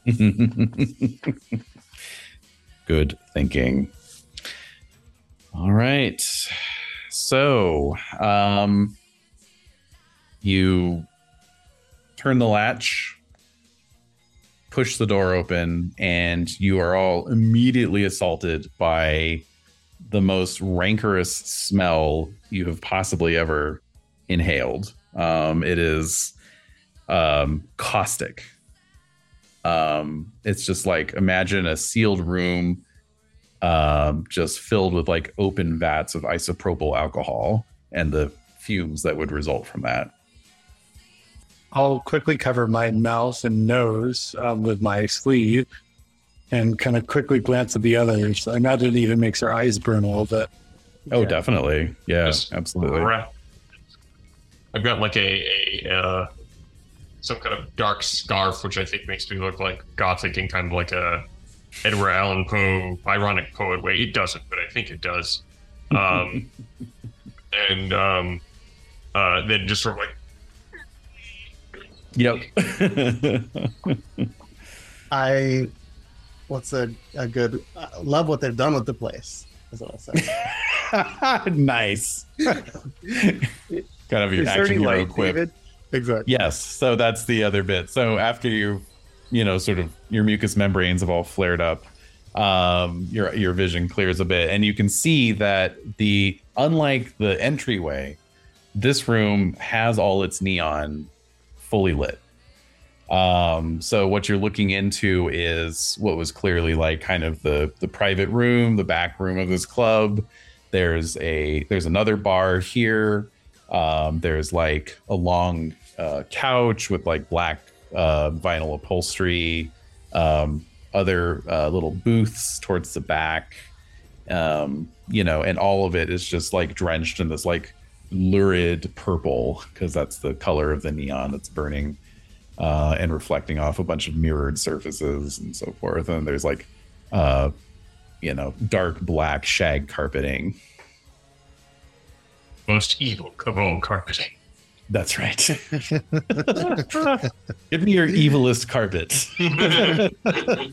Good thinking. All right. So, um, you turn the latch, push the door open, and you are all immediately assaulted by the most rancorous smell you have possibly ever inhaled. Um, it is um, caustic. Um, it's just like imagine a sealed room, um, just filled with like open vats of isopropyl alcohol and the fumes that would result from that. I'll quickly cover my mouth and nose um, with my sleeve and kind of quickly glance at the others. I imagine it even makes her eyes burn a little bit. Oh, Yeah. definitely. Yeah, Just absolutely. Wrap- I've got like a, a uh, some kind of dark scarf, which I think makes me look like gothic and kind of like a Edward Allan Poe ironic poet way. It doesn't, but I think it does. Um, and um, uh, then just sort of like Yep. I, what's a, a good, I love what they've done with the place. That's what I'll say. nice. kind of your Is there action hero light, quip. David? Exactly. Yes. So that's the other bit. So after you, you know, sort of your mucous membranes have all flared up, um, your your vision clears a bit, and you can see that the unlike the entryway, this room has all its neon fully lit. Um, so what you're looking into is what was clearly like kind of the the private room, the back room of this club. There's a there's another bar here. Um, there's like a long uh, couch with like black uh, vinyl upholstery. Um, other uh, little booths towards the back. Um, you know, and all of it is just like drenched in this like lurid purple because that's the color of the neon that's burning uh, and reflecting off a bunch of mirrored surfaces and so forth. And there's like, uh, you know, dark black shag carpeting. Most evil cologne carpeting. That's right. Give me your evilest carpet.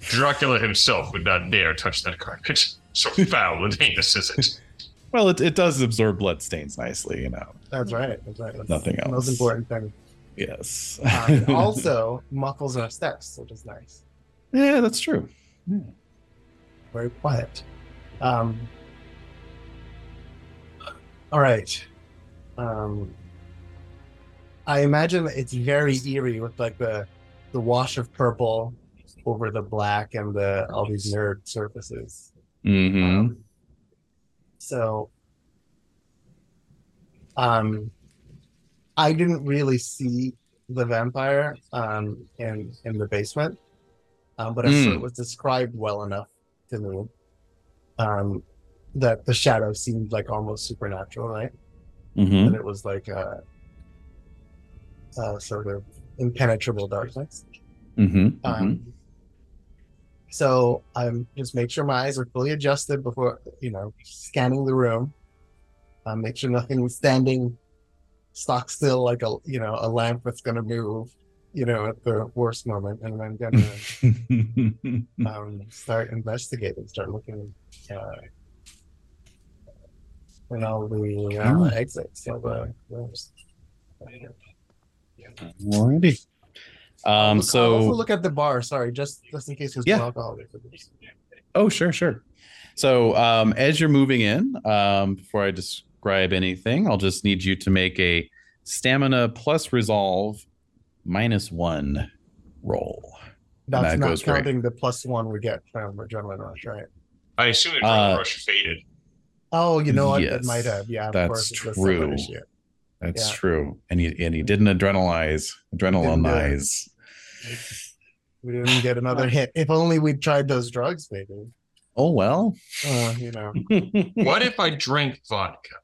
Dracula himself would not dare touch that carpet. So foul and heinous is it. well, it, it does absorb blood stains nicely, you know. That's right. That's right. That's Nothing the Most else. important thing. Yes. Um, also, muffles our steps, which is nice. yeah, that's true. Very quiet. Um, all right. Um, I imagine it's very eerie with like the the wash of purple over the black and the all these mirrored surfaces. Mm-hmm. Um, so, um, I didn't really see the vampire um, in in the basement, um, but Mm. it was described well enough to me um, that the shadow seemed like almost supernatural, right? hmm And it was like a, a sort of impenetrable darkness. hmm Um, so um, just make sure my eyes are fully adjusted before you know scanning the room. Um, make sure nothing's standing stock still like a you know a lamp that's going to move. You know at the worst moment, and I'm gonna um, start investigating, start looking uh, in all the uh, Mm. exits of rooms. Alrighty. Um, also so look at the bar. Sorry, just just in case there's Yeah. alcohol. there. Oh, sure, sure. So, um, as you're moving in, um, before I describe anything, I'll just need you to make a stamina plus resolve minus one roll. That's that not goes right. counting the plus one we get from adrenaline rush, right? I assume it Uh, rush faded. Oh, you know what? Yes, it might have. Yeah, of that's course, it's a separate true. That's Yeah. true. And he and he didn't adrenalize, adrenalinize. We didn't get another hit. If only we'd tried those drugs, maybe. Oh well. Uh, you know, What if I drink vodka?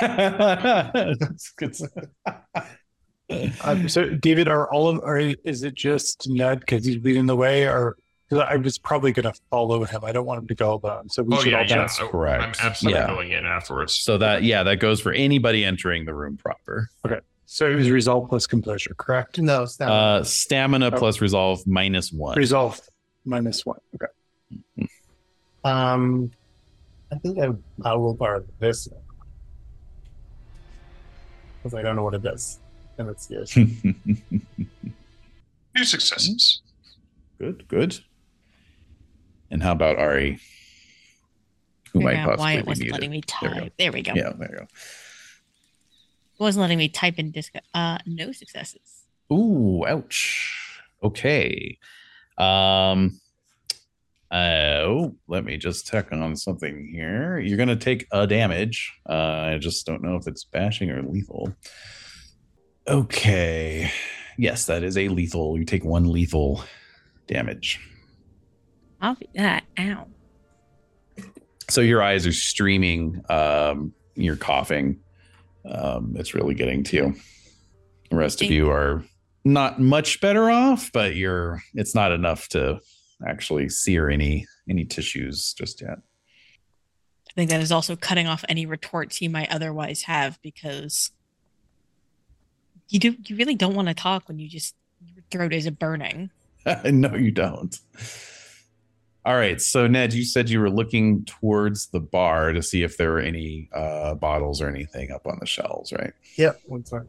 That's good. Um, so, David, are all of, or is it just Ned because he's leading the way, or because I was probably going to follow him? I don't want him to go alone, so we oh should yeah, all yeah. That's correct. I'm absolutely Yeah. going in afterwards. So that yeah, that goes for anybody entering the room proper. Okay. So it was resolve plus composure, correct? no, stamina. Uh, stamina Oh. plus resolve minus one. Resolve minus one. Okay. Um, I think I I will borrow this one because I don't know what it does, and it's yours. Two successes. good, good. And how about Ari? Who Figure might out why possibly it be wasn't needed? letting me There we type. There we go. Yeah, there you go. It wasn't letting me type in disc. Uh, no successes. go. Ooh, ouch. Okay. Um. Oh, let me just check on something here. You're gonna take a damage. Uh, I just don't know if it's bashing or lethal. Okay. Yes, that is a lethal. You take one lethal damage. I'll do that. Ow. so your eyes are streaming um you're coughing um it's really getting to you the rest of Thank- you are not much better off but you're it's not enough to actually sear any any tissues just yet I think that is also cutting off any retorts he might otherwise have because you do you really don't want to talk when you just your throat is burning. no you don't all right so ned you said you were looking towards the bar to see if there were any uh bottles or anything up on the shelves right yep, what's my?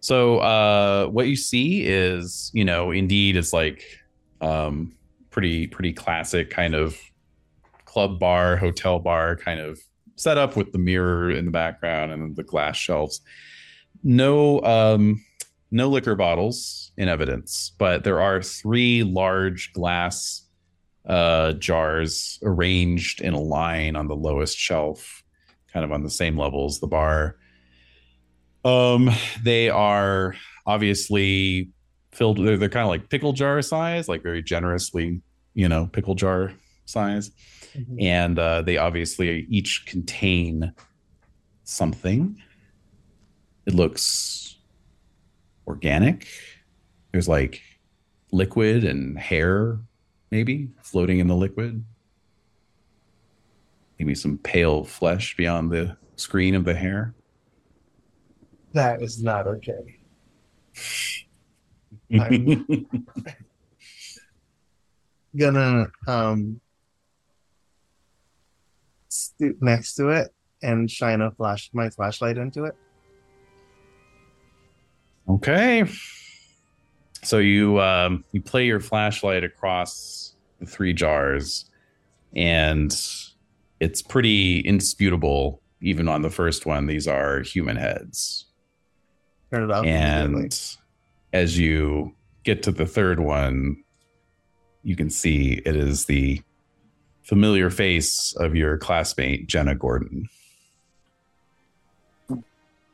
So uh what you see is, you know, indeed it's like um pretty pretty classic kind of club bar, hotel bar kind of setup with the mirror in the background and the glass shelves. No um no liquor bottles in evidence, but there are three large glass uh jars arranged in a line on the lowest shelf, kind of on the same level as the bar. Um, they are obviously filled. They're, they're kind of like pickle jar size, like very generously, you know, pickle jar size, Mhm. and uh, they obviously each contain something. It looks organic. There's like liquid and hair, maybe floating in the liquid. maybe some pale flesh beyond the screen of the hair. That is not okay. I'm gonna um stoop next to it and shine a flash my flashlight into it. Okay. So you um, you play your flashlight across the three jars, and it's pretty indisputable. Even on the first one, these are human heads. Turn it off. And as you get to the third one, you can see it is the familiar face of your classmate Jenna Gordon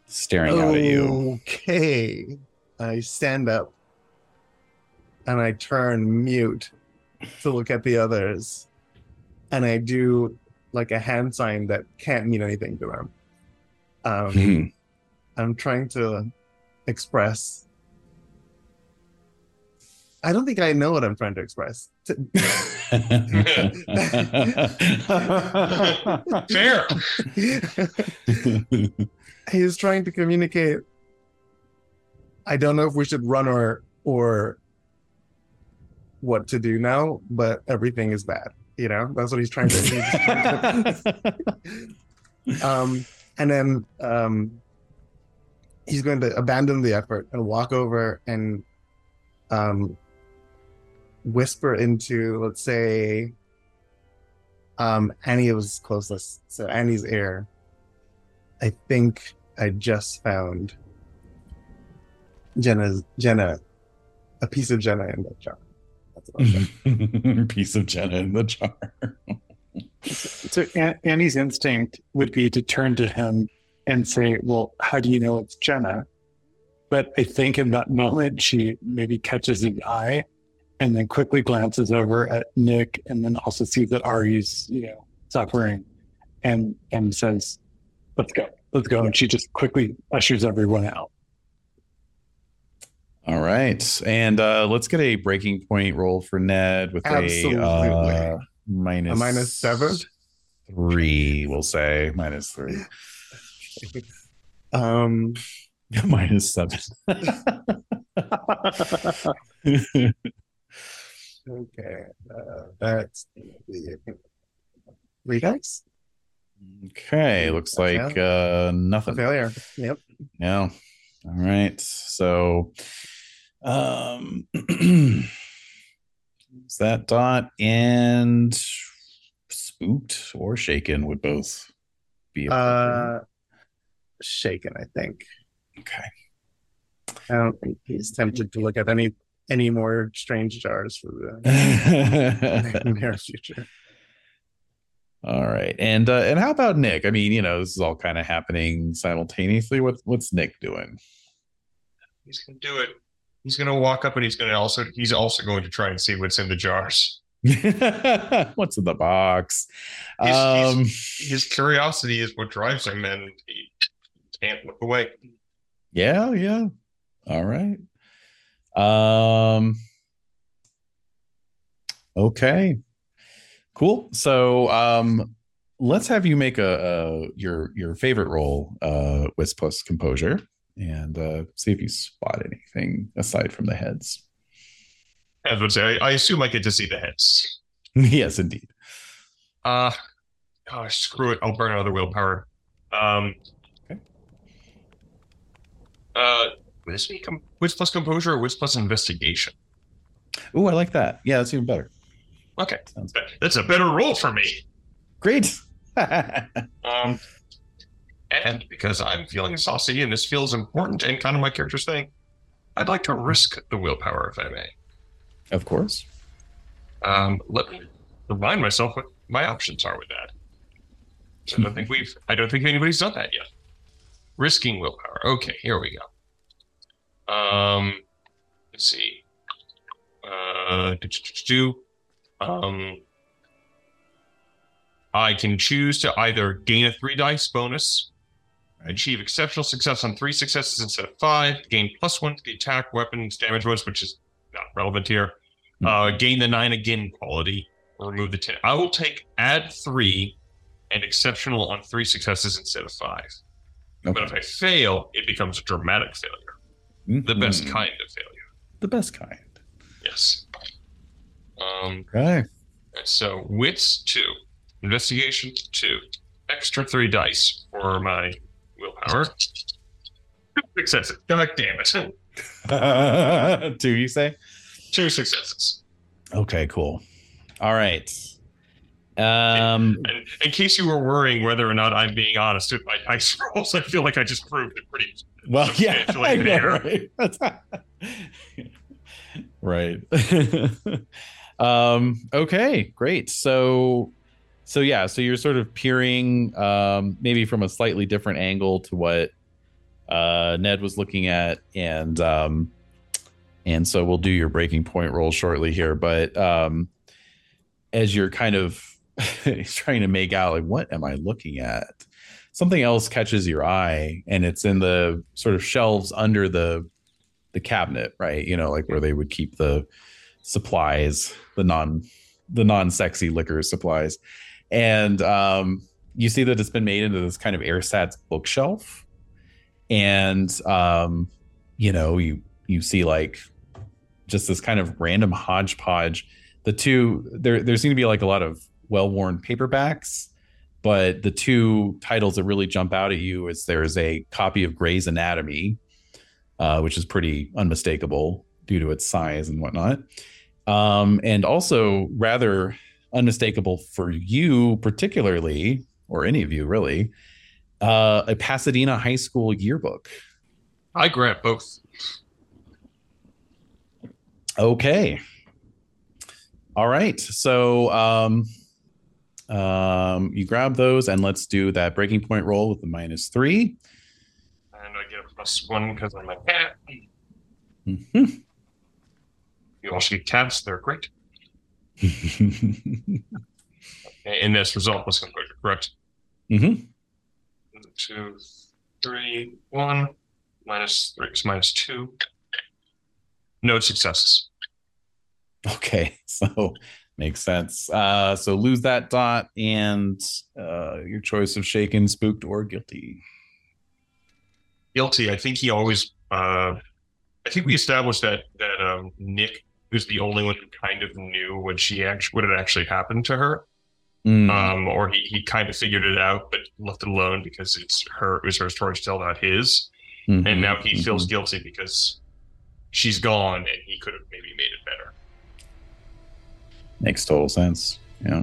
staring out at you. Okay. I stand up and I turn mute to look at the others. And I do like a hand sign that can't mean anything to them. Um, Hmm. I'm trying to express. I don't think I know what I'm trying to express. Fair. he was trying to communicate. I don't know if we should run or or what to do now, but everything is bad. You know, that's what he's trying to. um, and then um, he's going to abandon the effort and walk over and um, whisper into, let's say, um, Annie was closest, so Annie's ear. I think I just found Jenna's Jenna, a piece of Jenna in that jar. That's what I'm saying. Piece of Jenna in the jar. So An- Annie's instinct would be to turn to him and say, "Well, how do you know it's Jenna?" But I think in that moment she maybe catches his eye, and then quickly glances over at Nick, and then also sees that Ari's you know suffering, and and says, "Let's go, let's go." And she just quickly ushers everyone out. All right. And uh, let's get a breaking point roll for Ned with Absolutely. a uh, minus, A minus seven? Three, we'll say. Minus three. Um, minus seven. okay, uh, that's three dice. okay. Looks like uh, nothing. Failure. Yep. Yeah. All right. So um is that dot and spooked or shaken would both be. Uh, shaken. I think. okay. I don't think he's tempted to look at any any more strange jars for the near future. all right. And uh and how about Nick? I mean, you know, this is all kind of happening simultaneously. What what's Nick doing? He's gonna do it. He's gonna walk up and he's gonna also he's also going to try and see what's in the jars. what's in the box? He's- he's- um His curiosity is what drives him, and he can't look away. Yeah, yeah. All right. Um Okay. Cool. So um let's have you make a, a your your favorite roll uh with plus composure and uh see if you spot anything aside from the heads. I was gonna say, I, I assume I get to see the heads. yes, indeed. Uh gosh, screw it. I'll burn another willpower. Um Okay. uh would this be com- wits plus composure or wits plus investigation? Oh, I like that. Yeah, that's even better. Okay. Sounds That's a better roll for me. great. Um, and because I'm feeling saucy and this feels important and kind of my character's thing, I'd like to risk the willpower if I may. of course. Um, let me remind myself what my options are with that. I don't think we've. I don't think anybody's done that yet. Risking willpower. Okay, here we go. Um, let's see. Uh, do, um, I can choose to either gain a three dice bonus, achieve exceptional success on three successes instead of five, gain plus one to the attack, weapons, damage bonus, which is not relevant here. Uh, gain the nine again quality, or remove the ten. I will take add three and exceptional on three successes instead of five. But if I fail, it becomes a dramatic failure, the best Mhm. kind of failure. The best kind. Yes. Um, Okay. so wits two, investigation two, extra three dice for my willpower. Successes. God damn it. Two, you say? Two successes. Okay, cool. All right. Um, And in case you were worrying whether or not I'm being honest with my dice rolls, I feel like I just proved it pretty. Well, yeah, I know, right? right. um, okay, great. So, so yeah, so you're sort of peering, um, maybe from a slightly different angle to what uh, Ned was looking at, and um, and so we'll do your breaking point roll shortly here. But um, as you're kind of trying to make out, like, what am I looking at? Something else catches your eye, and it's in the sort of shelves under the the cabinet, right? You know, like where they would keep the supplies, the non the non sexy liquor supplies, and um, you see that it's been made into this kind of ersatz bookshelf. And um you know you you see like just this kind of random hodgepodge. The two there there seem to be like a lot of well-worn paperbacks but the two titles that really jump out at you is there's a copy of Gray's Anatomy uh, which is pretty unmistakable due to its size and whatnot um, and also rather unmistakable for you particularly or any of you really uh, a Pasadena high school yearbook. I grab both. Okay. All right. So um, um, you grab those and let's do that breaking point roll with the minus three. And I get a plus one because I'm a cat. Mhm. You also get cats. They're great. In this result, was composure, correct? Mhm. Two, three, one, minus three, is minus two. No successes. Okay. So makes sense. Uh, so lose that dot and uh, your choice of shaken, spooked, or guilty. Guilty. I think he always. Uh, I think we established that that um, Nick was the only one who kind of knew what she actually what had actually happened to her. Mm. um, or he, he kind of figured it out but left it alone because it's her it was her story to tell, not his. Mhm. And now he feels guilty because she's gone and he could have maybe made it better. Makes total sense. Yeah.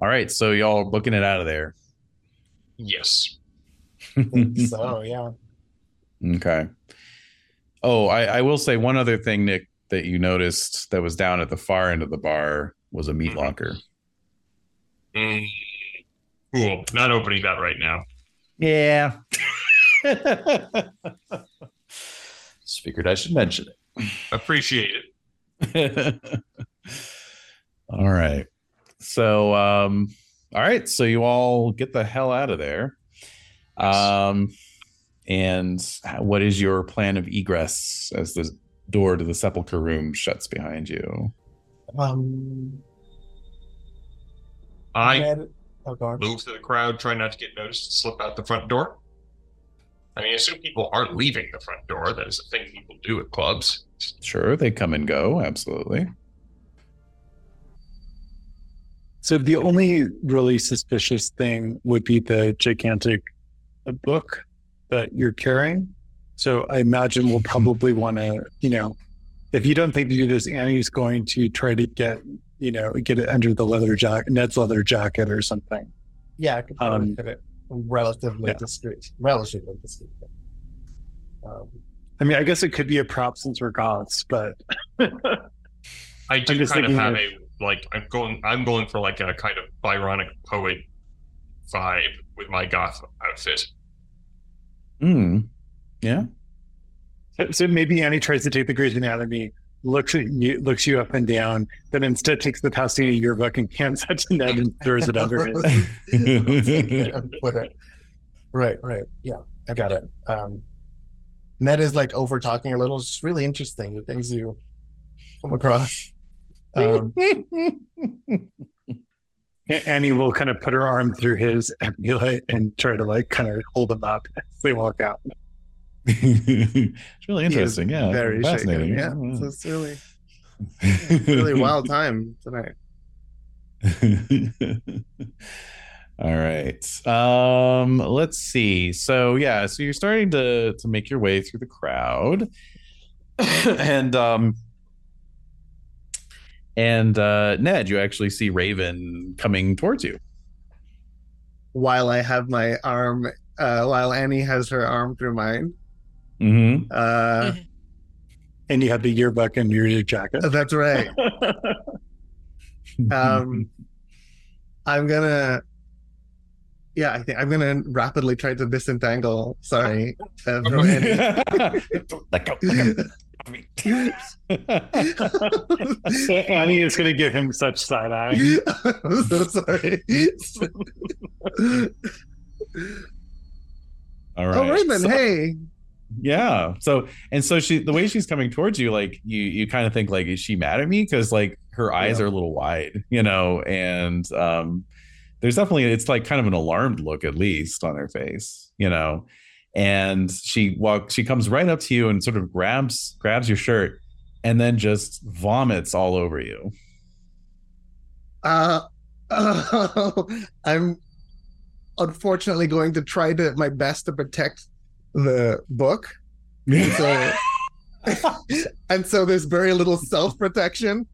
All right. So y'all are booking it out of there. Yes. so yeah. Okay. Oh, I, I will say one other thing, Nick, that you noticed that was down at the far end of the bar was a meat Mhm. locker. Mm, cool. Not opening that right now. Yeah. Just figured I should mention Appreciate it. it. all right. So, um, all right. So you all get the hell out of there. Um, and what is your plan of egress as the door to the sepulcher room shuts behind you? Um, I Ned- oh, go on. move to the crowd, try not to get noticed, slip out the front door. I mean, I assume people aren't leaving the front door. That is a thing people do at clubs. Sure, they come and go. Absolutely. So the only really suspicious thing would be the gigantic uh, book that you're carrying. So I imagine we'll probably want to, you know, if you don't think to do this, Annie's going to try to get, you know, get it under the leather jacket, Ned's leather jacket or something. Yeah, I could probably Um, fit it relatively yeah. discreet. Relatively discreet. Um, I mean, I guess it could be a prop since we're goths, but I do just kind of have of- a like I'm going I'm going for like a kind of Byronic poet vibe with my goth outfit. Hmm. Yeah. So- So maybe Annie tries to take the Gray's Anatomy, looks at you, looks you up and down, then instead takes the Pasadena yearbook and hands it to Ned and throws it under it- right, right. Yeah, I got it. Um, Ned is like over talking a little. It's really interesting the things you come across. Um, Annie will kind of put her arm through his like, and try to like kind of hold him up as they walk out. it's really interesting. Yeah, very fascinating. shaken. Yeah, so it's really, really wild time tonight. All right. Um, let's see. So yeah, so you're starting to to make your way through the crowd. and um and uh Ned, you actually see Raven coming towards you. While I have my arm, uh, while Annie has her arm through mine, Mm-hmm. uh, And you have the yearbook and your jacket. that's right. Um, I'm gonna, yeah, I think I'm gonna rapidly try to disentangle. Sorry, uh, from Annie. let go. Let go. Annie is going to give him such side eye. I'm so sorry. All right. Oh, Raymond, So- hey. Yeah. So and so she the way she's coming towards you, like you you kind of think like, is she mad at me? Because like her eyes Yeah. are a little wide, you know, and um there's definitely it's like kind of an alarmed look at least on her face, you know. And she walks she comes right up to you and sort of grabs grabs your shirt and then just vomits all over you. Uh, I'm unfortunately going to try to my best to protect the book. So, and so there's very little self protection.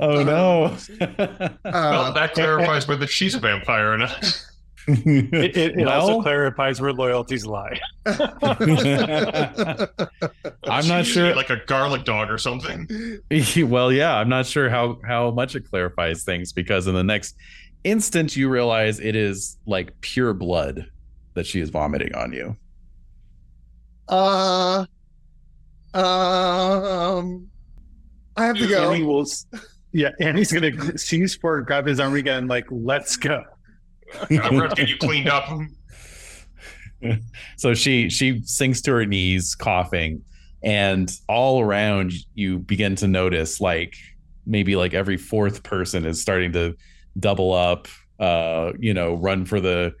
oh no. well, Uh, that clarifies whether she's a vampire or not. It, it, it also clarifies where loyalties lie. I'm not sure- Like a garlic dog or something. well, yeah, I'm not sure how how much it clarifies things because in the next instant you realize it is like pure blood that she is vomiting on you. Uh, um, I have to go. Annie will, yeah, Annie's going to seize for it, grab his arm again, like, let's go. I'm going to get you cleaned up. So she she sinks to her knees, coughing, and all around you begin to notice like maybe like every fourth person is starting to double up, uh, you know, run for the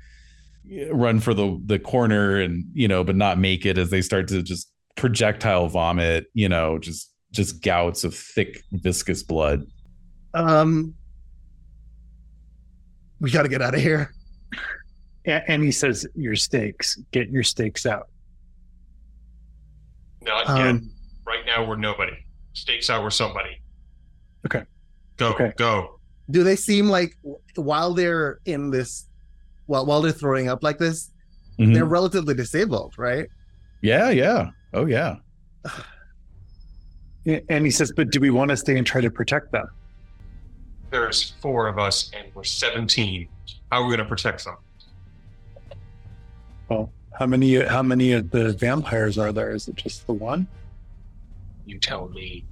run for the the corner and you know, but not make it as they start to just projectile vomit, you know, just just gouts of thick viscous blood. Um, we got to get out of here. and he says, your stakes, get your stakes out. Not Um. Right now, we're nobody. Stakes out, we're somebody. Okay. Go, Okay. go. Do they seem like while they're in this, while while they're throwing up like this, Mhm. they're relatively disabled, right? Yeah, yeah. Oh yeah. and he says, but do we want to stay and try to protect them? There's four of us, and we're 17. How are we going to protect them? Well, how many, how many of the vampires are there? Is it just the one? You tell me.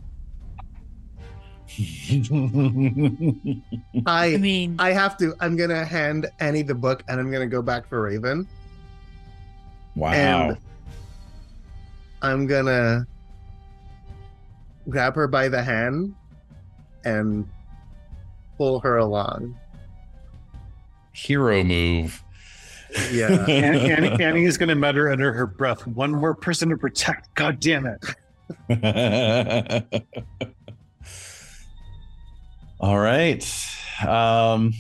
I I mean, I have to. I'm gonna hand Annie the book, and I'm gonna go back for Raven. wow. And I'm gonna grab her by the hand and pull her along. Hero move. Yeah. An- Annie, Annie is going to mutter under her breath, one more person to protect. God damn it. All right. Um,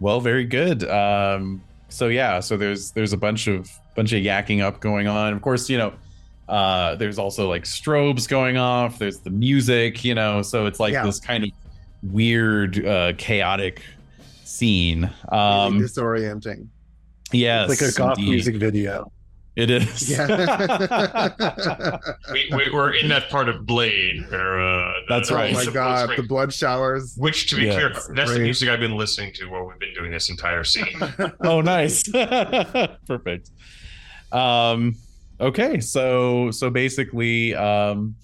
well, very good. Um, so yeah, so there's there's a bunch of bunch of yakking up going on. Of course, you know, uh, there's also like strobes going off. There's the music, you know, so it's like Yeah. this kind of weird, uh, chaotic scene. Really Um, disorienting. yes, like a goth indeed. music video. It is. Yeah. We, we, we're in that part of Blade where. Uh, That's right. Oh my god, the blood showers. Which, to be Yeah. clear, that's the music I've been listening to while we've been doing this entire scene. oh nice perfect um okay so so basically um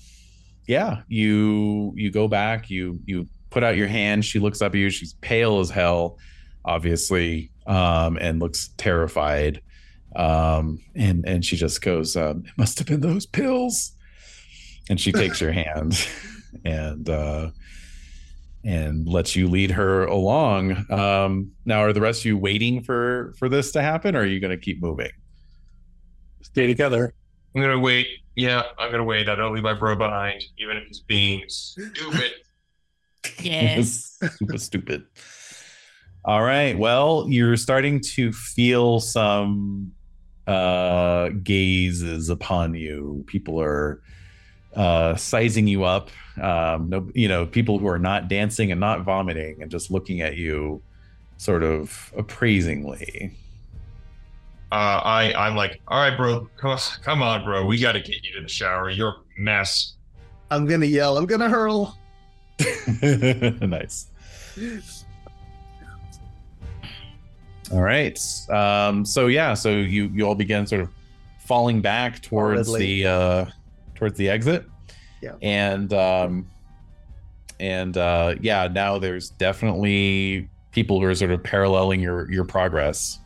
yeah you you go back you you put out your hand she looks up at you she's pale as hell obviously um and looks terrified um and and she just goes um it must have been those pills and she takes your hand and uh and lets you lead her along. Um, now, are the rest of you waiting for for this to happen, or are you going to keep moving? Stay together. I'm gonna wait. Yeah, I'm gonna wait. I don't leave my bro behind, even if he's being stupid. Yes. super stupid. All right. Well, you're starting to feel some uh gazes upon you. People are uh sizing you up. Um no you know, people who are not dancing and not vomiting and just looking at you sort of appraisingly. Uh, I I'm like, all right, bro, come come on, bro. We got to get you to the shower. You're a mess. I'm gonna yell. I'm gonna hurl. nice. All right. Um, so yeah, so you you all begin sort of falling back towards Horridly. the uh towards the exit. Yeah. And um and uh yeah, now there's definitely people who are sort of paralleling your your progress.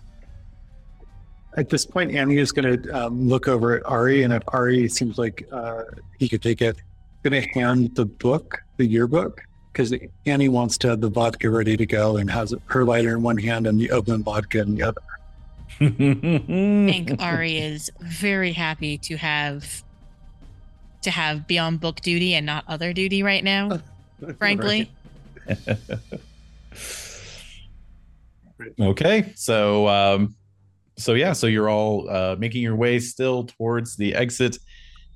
At this point, Annie is going to um, look over at Ari, and if Ari seems like uh, he could take it, going to hand the book, the yearbook, because Annie wants to have the vodka ready to go and has her lighter in one hand and the open vodka in the other. I think Ari is very happy to have to have be on book duty and not other duty right now. Frankly, Okay, so um, so yeah, so you're all uh, making your way still towards the exit,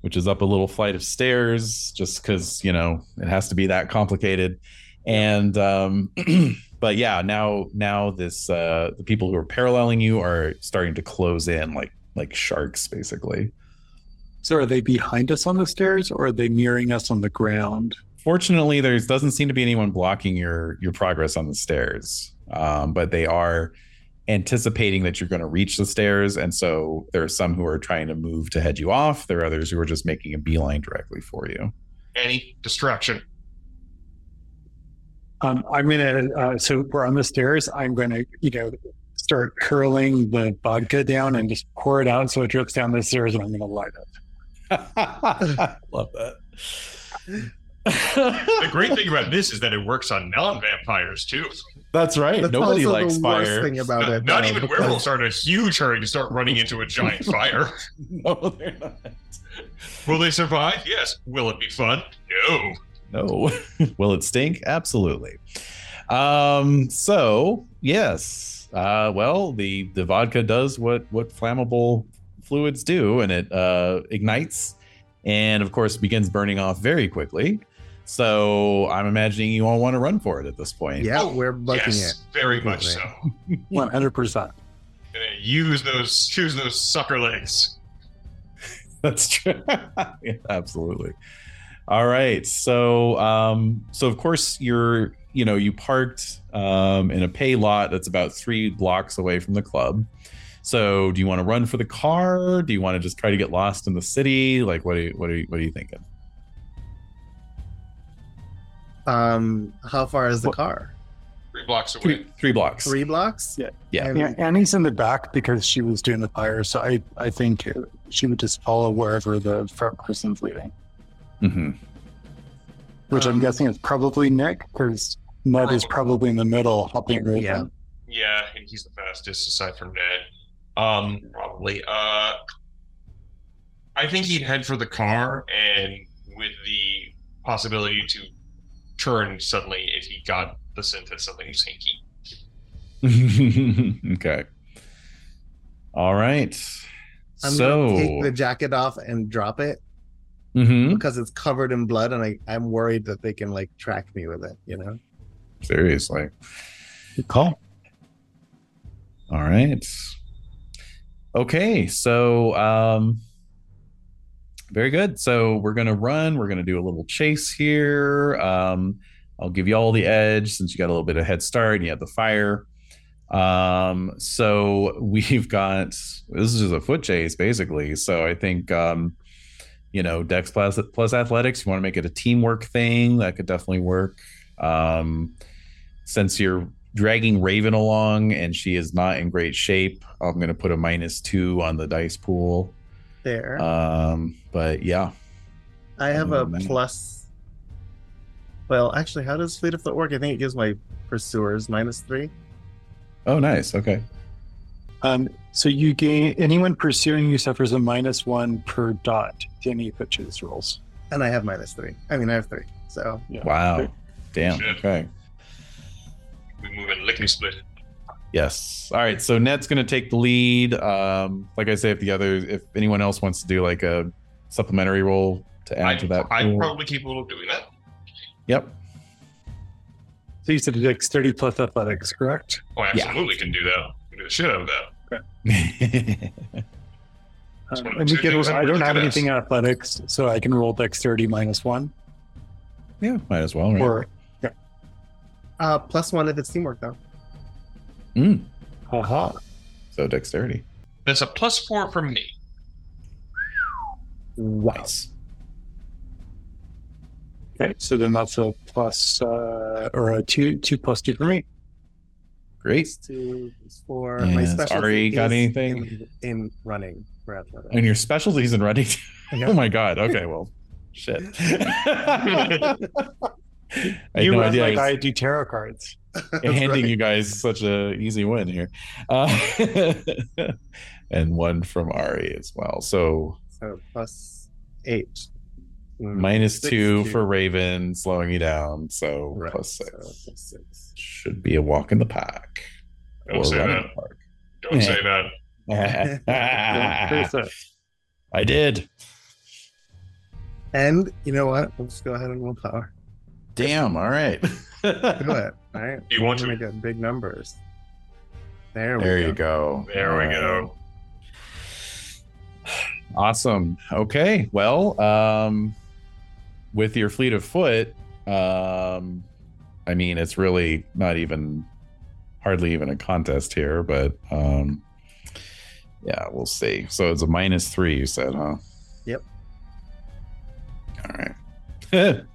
which is up a little flight of stairs, just because you know it has to be that complicated. And um, but yeah, now now this uh, the people who are paralleling you are starting to close in like like sharks, basically. So are they behind us on the stairs or are they nearing us on the ground? Fortunately, there doesn't seem to be anyone blocking your your progress on the stairs, um, but they are anticipating that you're going to reach the stairs, and so there are some who are trying to move to head you off. There are others who are just making a beeline directly for you. Any distraction? Um, I'm going to, uh, so we're on the stairs. I'm going to, you know, start curling the vodka down and just pour it out so it drips down the stairs and I'm going to light it. Love that. The great thing about this is that it works on non-vampires too. That's right. That's Nobody also likes the worst fire. thing about Not, it. not though, even because- werewolves are in a huge hurry to start running into a giant fire. No, they're not. Will they survive? Yes. Will it be fun? No. No. Will it stink? Absolutely. Um, so yes. Uh, well, the the vodka does what what flammable fluids do, and it uh, ignites, and of course begins burning off very quickly. So I'm imagining you all want to run for it at this point. Yeah, Oh, we're looking yes, very much so. One hundred percent. Use those use those sucker legs. That's true. Yeah, absolutely. All right. So, um, so of course you're, you know, you parked um, in a pay lot that's about three blocks away from the club. So, do you want to run for the car? Do you want to just try to get lost in the city? Like, what are you, what are you, what are you thinking? At. Um, how far is the What- car? Three blocks away. Three, three blocks. Three blocks. Yeah. Yeah. And- Yeah, Annie's in the back because she was doing the fire. So I, I think she would just follow wherever the front person's leading, hmm which I'm Um, guessing is probably Nick because Ned is probably in the middle helping Raven. Yeah. Yeah, and he's the fastest aside from Ned. Um, probably. Uh, I think he'd head for the car, and with the possibility to turn suddenly if he got the sense that something's hinky. okay. All right. I'm so, gonna take the jacket off and drop it Mhm. because it's covered in blood, and I, I'm worried that they can like track me with it. You know. seriously. Good call. All right. Okay, so um very good. So we're gonna run. We're gonna do a little chase here. Um, I'll give you all the edge since you got a little bit of head start and you have the fire. Um, so we've got this is a foot chase basically. So I think um, you know, Dex plus plus athletics. You want to make it a teamwork thing that could definitely work. Um, since you're dragging Raven along and she is not in great shape, I'm going to put a minus two on the dice pool. There. Um, but yeah, I have a oh, man. plus Well, actually, how does Fleet of Foot work? I think it gives my pursuers minus three. Oh, nice. Okay. Um, so you gain anyone pursuing you suffers a minus one per dot to any pitches rolls. And I have minus three. I mean, I have three. So Yeah. Wow. Damn. Shit. Okay. We move in lickety split. Yes. All right. So Ned's going to take the lead. Um, like I say, if the other, if anyone else wants to do like a supplementary roll to add I, to that, I'm probably capable of doing that. Yep. So you said dexterity plus athletics, correct? Oh, I Yeah. absolutely can do that. Can do the shit out of that. One of let me get, I'm don't have anything in athletics, so I can roll dexterity minus one. yeah. Might as well. Right? Or uh, plus one if it's teamwork, though. Mm, haha. so dexterity. That's a plus four for me. Nice. Okay, so then that's a plus uh, or a two two plus two for me. Great. Plus two, plus four. And my specialty Ari got is anything? in, in running for athletics. And your specialties in running. Yeah. oh my god. Okay. Well, shit. I you no run idea. I like was- I do tarot cards. That's handing right. you guys such a easy win here uh, and one from ari as well so So plus eight. Mm, minus six, two for raven slowing you down so Right, plus so six plus should be a walk in the park Don't say that. the park. Don't say that. Yeah, there's a- i did And you know what? Let's go ahead and roll power. Damn all right Do it. All right. You want to? We're gonna get big numbers. There we there go. you go There we go. Awesome. Okay. Well, um, with your fleet of foot, um, I mean, it's really not even hardly even a contest here, but um, yeah, we'll see. So it's a minus three, you said, huh? Yep. All right.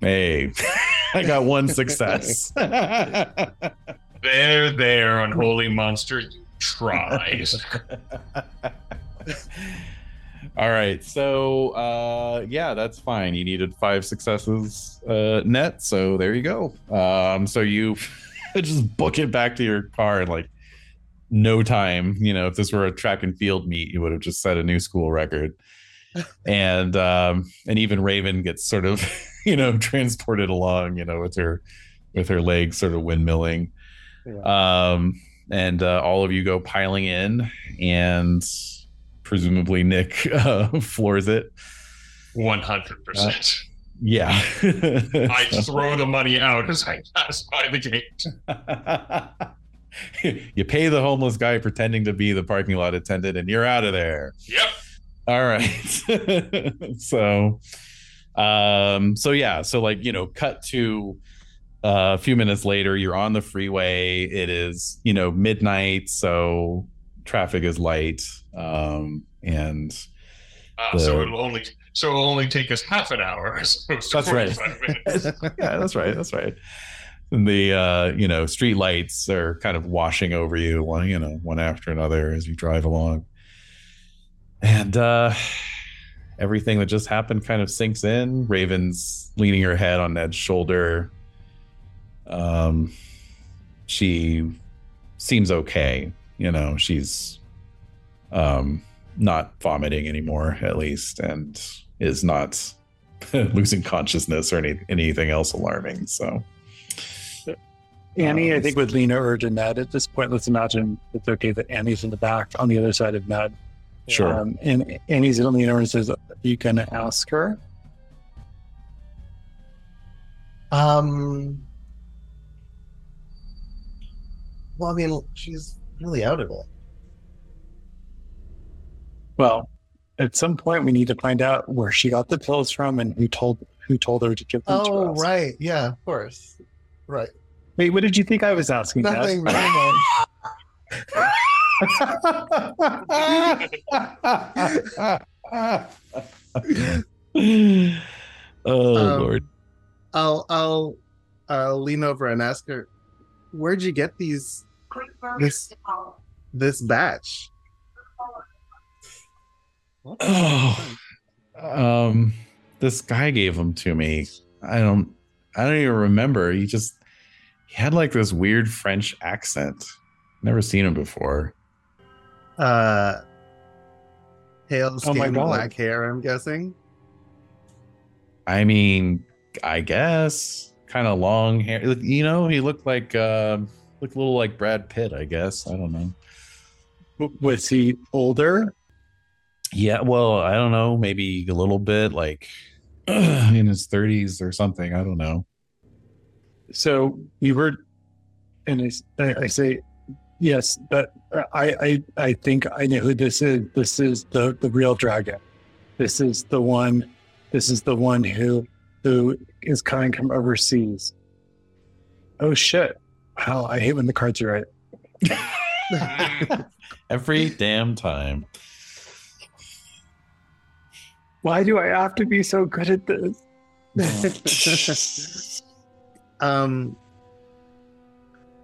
hey, I got one success. There, there, unholy monster. You tried. All right. So uh yeah, that's fine. You needed five successes uh net, so there you go. Um so you just book it back to your car in like no time. You know, if this were a track and field meet, you would have just set a new school record. And um and even Raven gets sort of, you know, transported along, you know, with her with her legs sort of windmilling. Um and uh, all of you go piling in and presumably Nick uh, floors it. One hundred percent. Yeah. I throw the money out as I pass by the gate. you pay the homeless guy pretending to be the parking lot attendant and you're out of there. Yep. All right. so um so yeah, so like, you know, cut to uh, a few minutes later you're on the freeway. It is, you know, midnight, so traffic is light. Um and Ah, so it'll only so it'll only take us half an hour opposed That's right. 45 minutes. yeah, that's right. That's right. And the uh, you know, street lights are kind of washing over you one, you know, one after another as you drive along. And uh everything that just happened kind of sinks in. Raven's leaning her head on Ned's shoulder. Um she seems okay, you know, she's um not vomiting anymore at least and is not losing consciousness or any anything else alarming. So Annie, I Um, think, would lean over to Ned at this point. Let's imagine it's okay that Annie's in the back on the other side of Ned. Sure. Um, and Annie's going to lean over and says, Are you going to ask her? Um. Well, I mean, she's really out of it. Well, at some point, we need to find out where she got the pills from and who told who told her to give them to Oh, us. right. Yeah, of course. Right. Wait, what did you think I was asking? Ned? Nothing. Never mind. oh Um, lord. I'll I'll I'll lean over and ask her, "Where'd you get these this this batch?" Oh. Um this guy gave them to me. I don't I don't even remember. He just he had like this weird French accent. Never seen him before. Uh, pale Oh my skin, God. black hair. I'm guessing. I mean, I guess kind of long hair. You know, he looked like uh, looked a little like Brad Pitt. I guess I don't know. Was he older? Yeah, well, I don't know. Maybe a little bit like in his thirties or something. I don't know. So we were, and I say, yes, but I, I, I think I know who this is. This is the the real dragon. This is the one. This is the one who who is coming from overseas. Oh shit! Wow, I hate when the cards are right. Every damn time. Why do I have to be so good at this? um.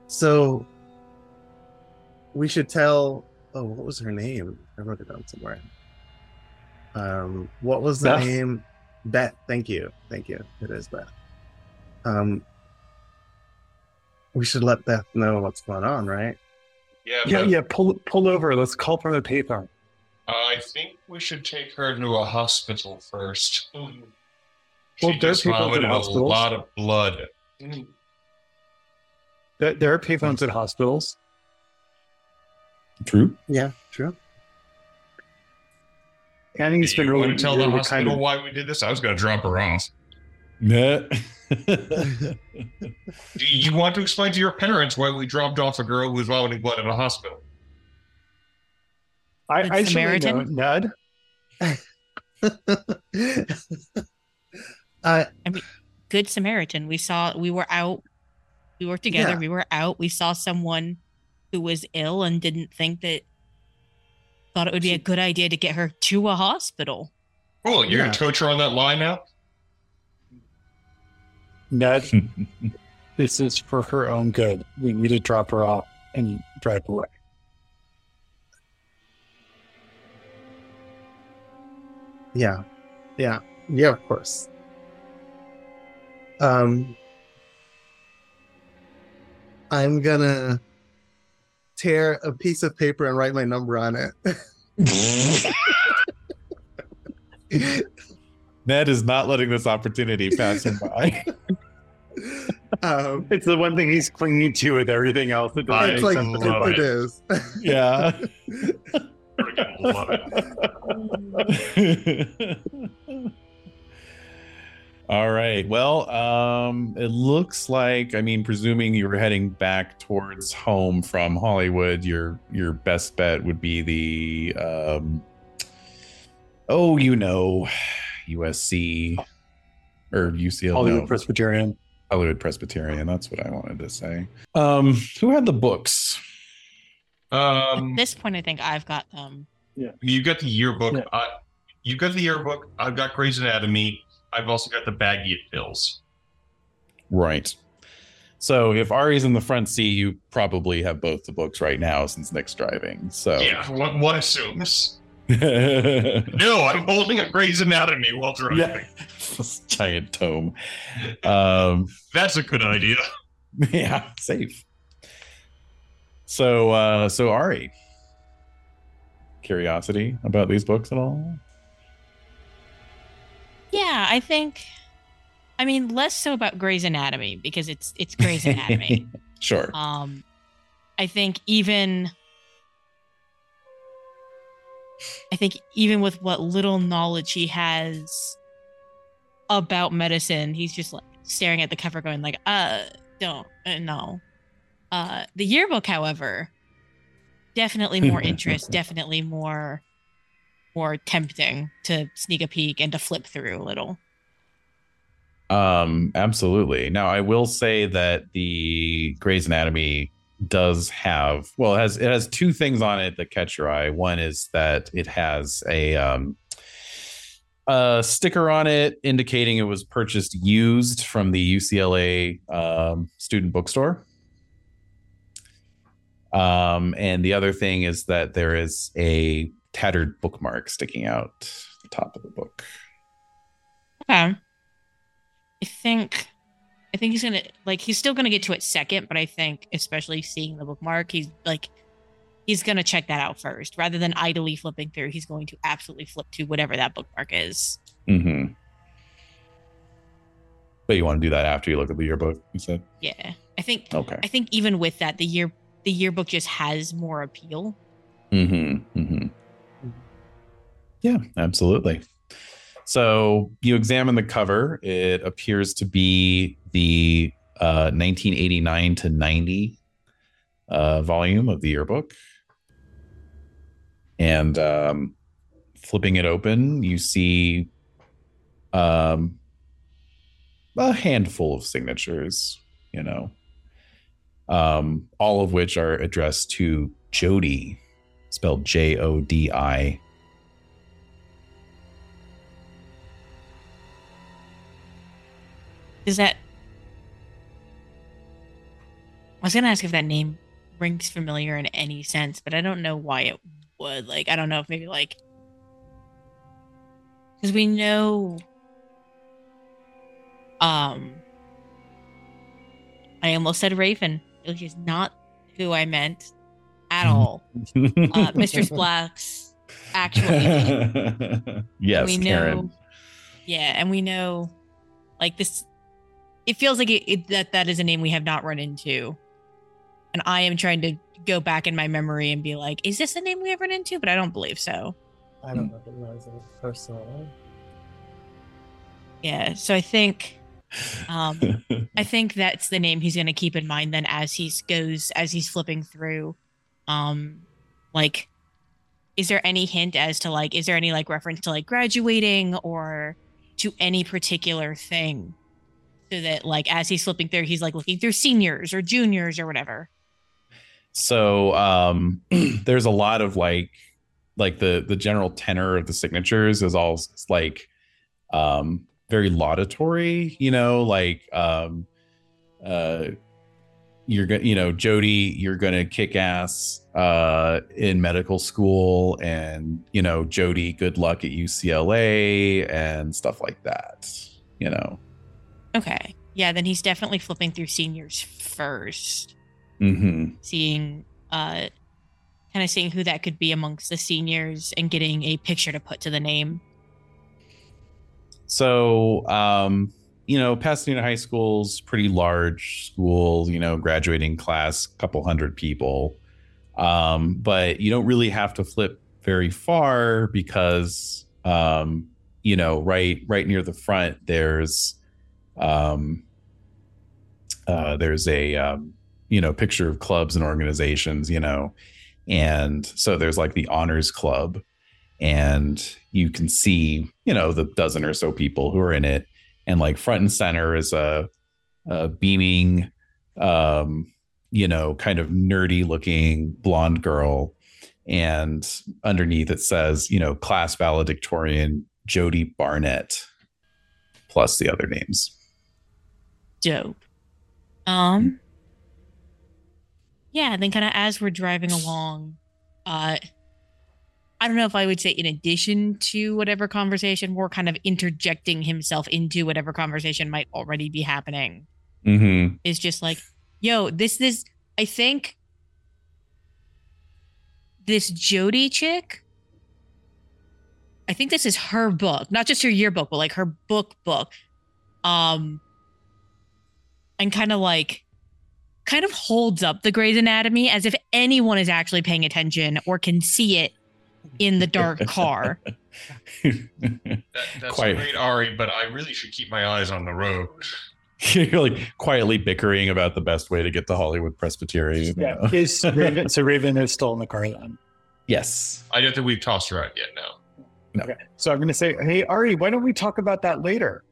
So we should tell. Oh, what was her name? I wrote it down somewhere. Um, what was the Beth? name? Beth. Thank you. Thank you. It is Beth. Um, we should let Beth know what's going on, right? Yeah, Yeah, but yeah. Pull pull over. Let's call from the payphone. I think we should take her to a hospital first. Well, She there are just people in vomited a lot of blood. There, there are payphones at hospitals. True. Yeah, true. Annie's you been really, want to tell the hospital kind of why we did this? I was going to drop her off. Yeah. Do you want to explain to your parents why we dropped off a girl who was vomiting blood in a hospital? I, Good I should know, Samaritan? Ned. uh, Good Samaritan. We saw we were out. We were together. Yeah. We were out. We saw someone who was ill and didn't think that thought it would be a good idea to get her to a hospital. Cool. You're gonna coach her on that line now? Ned, this is for her own good. We need to drop her off and drive away. yeah, yeah, yeah. Of course. Um, I'm gonna tear a piece of paper and write my number on it. Ned is not letting this opportunity pass him by. um, It's the one thing he's clinging to with everything else. That it's like sense to love me. it is. yeah. Love it. All right. Well, um, it looks like I mean, presuming you were heading back towards home from Hollywood, your your best bet would be the um oh, you know, USC or UCLA. Hollywood no, Presbyterian. Hollywood Presbyterian. That's what I wanted to say. Um, who had the books? Um, At this point, I think I've got them. Yeah, You've got the yearbook. Yeah. Uh, you've got the yearbook. I've got Gray's Anatomy. I've also got the baggie it fills. Right. So if Ari's in the front seat, you probably have both the books right now since Nick's driving. So Yeah, one, one assumes. No, I'm holding a Gray's Anatomy while driving. Yeah. This giant tome. Um That's a good idea. yeah, safe. So uh so Ari. Curiosity about these books at all? Yeah, I think. I mean, less so about Gray's Anatomy because it's it's Gray's Anatomy. sure. Um, I think even I think even with what little knowledge he has about medicine, he's just like staring at the cover, going like, "Uh, don't, uh, no." Uh, the yearbook, however, definitely more interest, definitely more, more tempting to sneak a peek and to flip through a little. Um, absolutely. Now, I will say that the Gray's Anatomy does have well, it has it has two things on it that catch your eye. One is that it has a um a sticker on it indicating it was purchased used from the UCLA um, student bookstore. Um, and the other thing is that there is a tattered bookmark sticking out the top of the book. Okay. I think I think he's gonna like he's still gonna get to it second, but I think especially seeing the bookmark, he's like he's gonna check that out first rather than idly flipping through. He's going to absolutely flip to whatever that bookmark is. Mm-hmm. But you want to do that after you look at the yearbook, you said? Yeah, I think Okay. I think even with that, the year the yearbook just has more appeal. Mm-hmm. Mm-hmm. Yeah, absolutely. So you examine the cover. It appears to be the uh, 1989 to 90 uh, volume of the yearbook. And um, flipping it open, you see um, a handful of signatures, you know, um, all of which are addressed to Jody, spelled J O D I. Is that? I was gonna ask if that name rings familiar in any sense, but I don't know why it would. Like, I don't know if maybe like because we know. Um, I almost said Raven, which is not who I meant at all. Uh, Mistress Black's actual agent. yes, we know Karen. yeah and we know like this it feels like it, it, that that is a name we have not run into. And i am trying to go back in my memory and be like is this a name we have run into? But i don't believe so. I don't recognize it personally. yeah so i think um i think that's the name he's going to keep in mind then as he goes as he's flipping through. Um like is there any hint as to like is there any like reference to like graduating or to any particular thing so that like as he's slipping through he's like looking through seniors or juniors or whatever. So um there's a lot of like like the the general tenor of the signatures is all like um very laudatory you know like um uh you're gonna you know jody you're gonna kick ass uh in medical school and you know jody good luck at ucla and stuff like that you know okay. Yeah then he's definitely flipping through seniors first. Hmm seeing uh kind of seeing who that could be amongst the seniors and getting a picture to put to the name. So, um, you know, Pasadena High School's pretty large school, you know, graduating class, couple hundred people. Um, but you don't really have to flip very far because um, you know, right right near the front there's um uh there's a um, you know, picture of clubs and organizations, you know. And so there's like the honors club and you can see you know the dozen or so people who are in it and like front and center is a, a beaming um you know kind of nerdy looking blonde girl and underneath it says you know class valedictorian jody barnett plus the other names dope. Um yeah and then kind of as we're driving along uh i don't know if i would say in addition to whatever conversation more kind of interjecting himself into whatever conversation might already be happening. Mm-hmm. is just like yo this this i think this jody chick i think this is her book not just her yearbook but like her book book. Um and kind of like kind of holds up the Gray's Anatomy as if anyone is actually paying attention or can see it in the dark car. That, that's Quite. great, Ari, but I really should keep my eyes on the road. you're like quietly bickering about the best way to get to hollywood presbyterian you Yeah. know? Is Raven, so Raven is still in the car then. yes I don't think we've tossed her out yet. No. Okay. So I'm going to say, hey, Ari, why don't we talk about that later?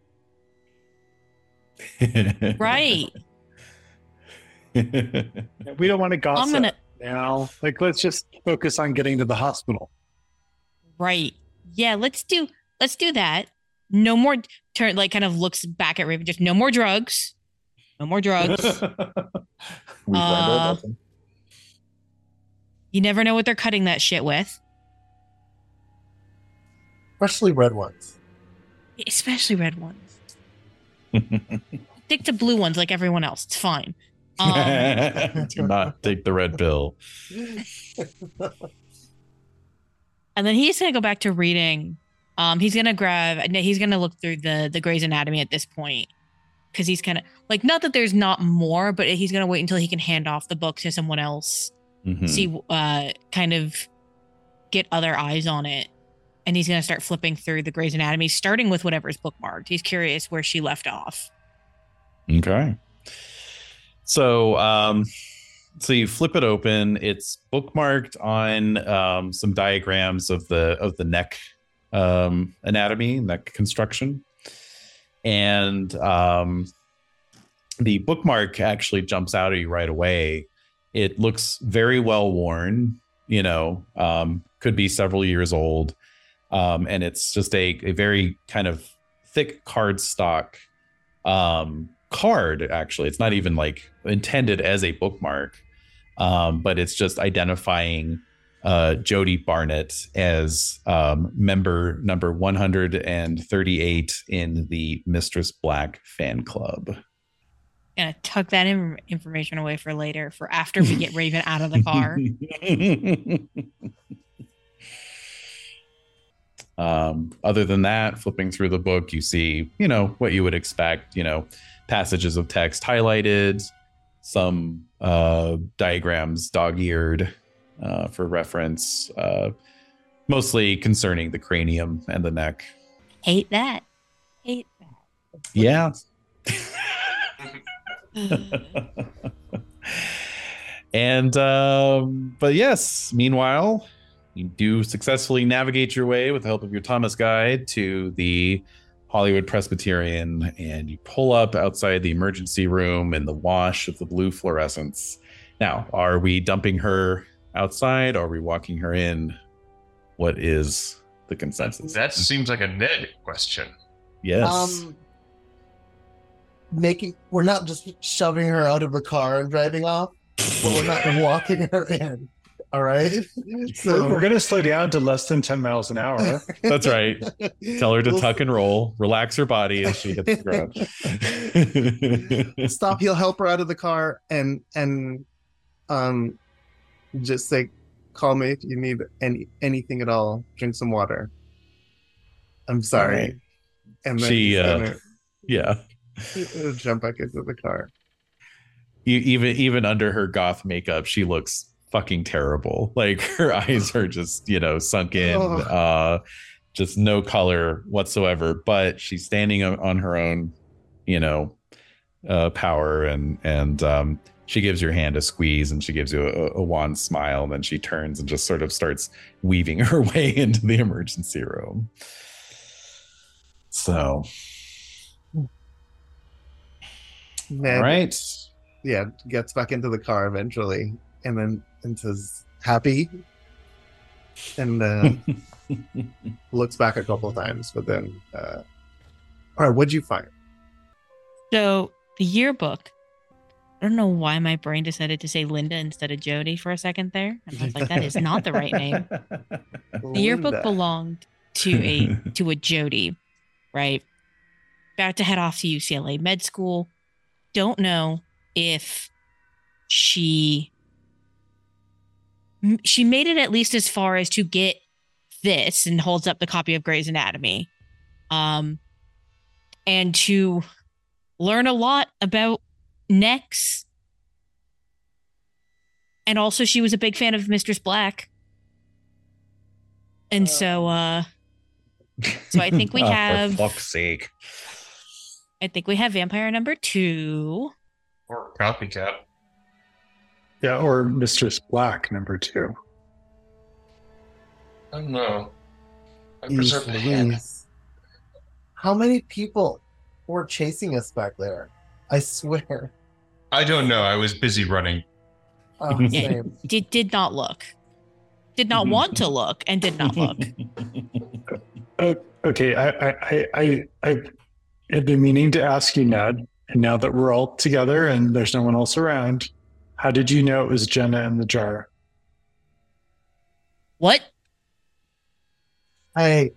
Right. We don't want to gossip I'm gonna now. Like, let's just focus on getting to the hospital. right. Yeah, let's do let's do that. No more turn like kind of looks back at Raven, just no more drugs. No more drugs. We've learned our Uh, you never know what they're cutting that shit with. Especially red ones. especially red ones. Stick to blue ones like everyone else. It's fine. Um, Do not take the red pill. and then he's gonna go back to reading. Um, he's gonna grab. He's gonna look through the the Gray's Anatomy at this point because he's kind of like not that there's not more, but he's gonna wait until he can hand off the book to someone else. Mhm. See, uh, kind of get other eyes on it, and he's gonna start flipping through the Gray's Anatomy, starting with whatever's bookmarked. He's curious where she left off. Okay. So, um, so you flip it open. It's bookmarked on um, some diagrams of the of the neck um, anatomy, neck construction, and um, the bookmark actually jumps out at you right away. It looks very well worn. You know, um, could be several years old, um, and it's just a a very kind of thick cardstock um card actually. It's not even like intended as a bookmark. Um but it's just identifying uh jody barnett as um member number 138 in the mistress black fan club. Gonna tuck that in- information away for later, for after we get Raven out of the car. um, other than that, flipping through the book, you see, you know, what you would expect, you know, passages of text highlighted, some uh, diagrams dog eared uh, for reference, uh, mostly concerning the cranium and the neck. Hate that. Hate that. Yeah. and um, but yes, meanwhile, you do successfully navigate your way with the help of your Thomas guide to the Hollywood Presbyterian, and you pull up outside the emergency room in the wash of the blue fluorescence. Now, are we dumping her outside? Or are we walking her in? What is the consensus? That seems like a Ned question. yes. Um, making we're not just shoving her out of a car and driving off, but we're not walking her in. All right. We're, So we're going to slow down to less than 10 miles an hour. That's right. Tell her to We'll tuck and roll, relax her body as she hits the ground. stop. He'll help her out of the car and and um, just say, "Call me if you need any anything at all. Drink some water." I'm sorry. Alright. And then She, he's uh, gonna- yeah. jump back into the car. You, even even under her goth makeup, she looks fucking terrible. Like her eyes are just, you know, sunk in, uh just no color whatsoever, but she's standing on, her own, you know, uh power and and um she gives your hand a squeeze and she gives you a, a wan smile and then she turns and just sort of starts weaving her way into the emergency room. So, all right. yeah, gets back into the car eventually, and then and says, "Happy," and uh, looks back a couple of times, but then, uh, all right, what'd you find? So the yearbook. I don't know why my brain decided to say Linda instead of Jody for a second there. And I was like, that is not the right name. The yearbook belonged to a to a Jody, right? About to head off to UCLA med school. Don't know if she m- she made it at least as far as to get this and holds up the copy of Gray's Anatomy. Um and to learn a lot about necks. And also she was a big fan of Mistress Black. And so uh so I think we Oh, for have fuck's sake. I think we have vampire number 2. Or copycat. Yeah, or Mistress Black, number two. I don't know. I Jeez preserve the head. How many people were chasing us back there? I swear. I don't know. I was busy running. Oh, Yeah. same. Did did not look. Did not want to look and did not look. Okay, I, I, I, I, I had been meaning to ask you, Ned, and now that we're all together and there's no one else around, how did you know it was Jenna in the jar? What? I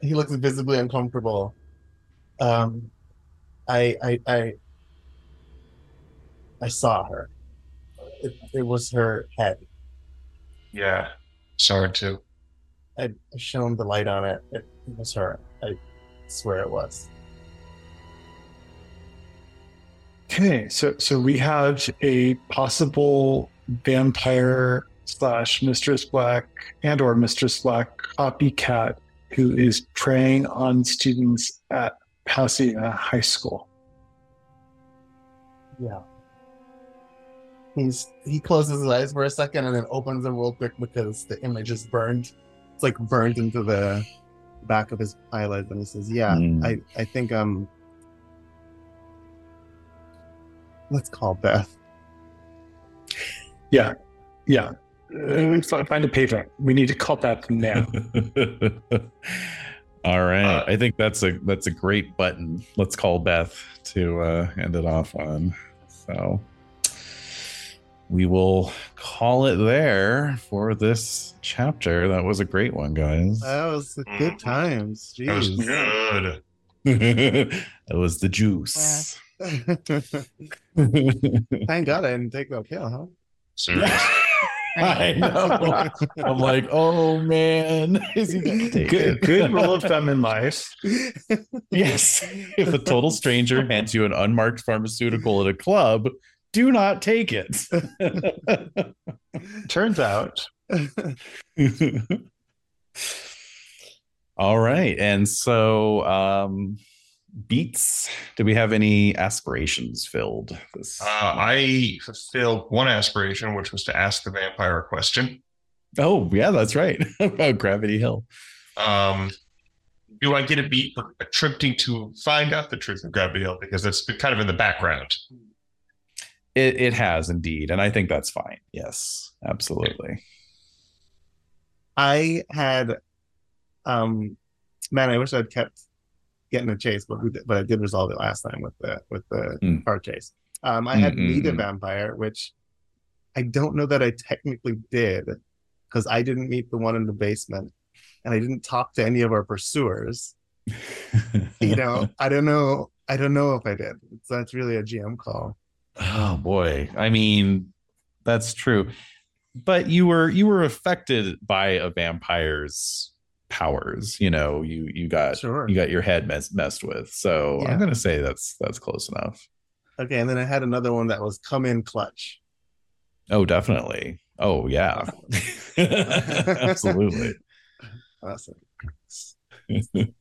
he looks visibly uncomfortable. Um, I I I I saw her. It, it was her head. Yeah. Sorry too. I I shone the light on it. It, it was her. I swear it was. Okay, so so we have a possible vampire slash Mistress Black and or Mistress Black copycat who is preying on students at Pasadena High School. Yeah. He's he closes his eyes for a second and then opens them real quick because the image is burned. It's like burned into the back of his eyelids, and he says, "Yeah, Mm. I I think um, let's call Beth." Yeah, yeah. Uh, fi- find a pavement. We need to call that now. All right. Uh, I think that's a that's a great button. Let's call Beth to uh, end it off on. So we will call it there for this chapter. That was a great one, guys. That was good Mhm. times. That was good. it was the juice. Thank God I didn't take no pill, huh? Serious. I know. I'm like, oh man, is he gonna take good, it? good rule of thumb in life. Yes. If a total stranger hands you an unmarked pharmaceutical at a club, do not take it. Turns out, All right. And so um beats, do we have any aspirations filled this? Uh, I fulfilled one aspiration, which was to ask the vampire a question. oh, yeah, that's right. About Gravity Hill. Um, do I get a beat for attempting to find out the truth of Gravity Hill? Because that's been kind of in the background. It it has indeed, and I think that's fine. Yes, absolutely. I had, um, man, I wish I'd kept getting a chase, but we did, but I did resolve it last time with the with the Mm. car chase. Um, I had Mm, meet a mm. vampire, which I don't know that I technically did because I didn't meet the one in the basement, and I didn't talk to any of our pursuers. You know, I don't know. I don't know if I did. So that's really a GM call. Oh boy. I mean, that's true. But you were you were affected by a vampire's powers. You know, you you got Sure. you got your head mess, messed with. So Yeah. I'm gonna say that's that's close enough. Okay, and then I had another one that was come in clutch. Oh, definitely. Oh yeah. Absolutely. Awesome.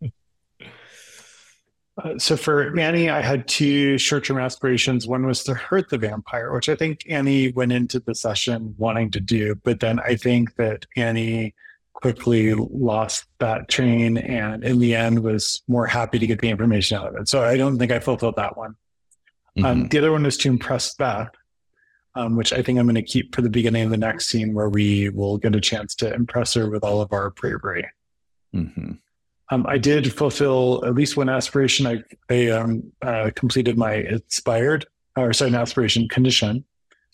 Uh, so for Annie, I had two short-term aspirations. One was to hurt the vampire, which I think Annie went into the session wanting to do, but then I think that Annie quickly lost that train and in the end was more happy to get the information out of it. So I don't think I fulfilled that one. Um, Mhm. the other one was to impress Beth, um, which I think I'm going to keep for the beginning of the next scene where we will get a chance to impress her with all of our bravery. Mhm. Um, I did fulfill at least one aspiration. I, I um, uh, completed my inspired, or sorry, an aspiration condition.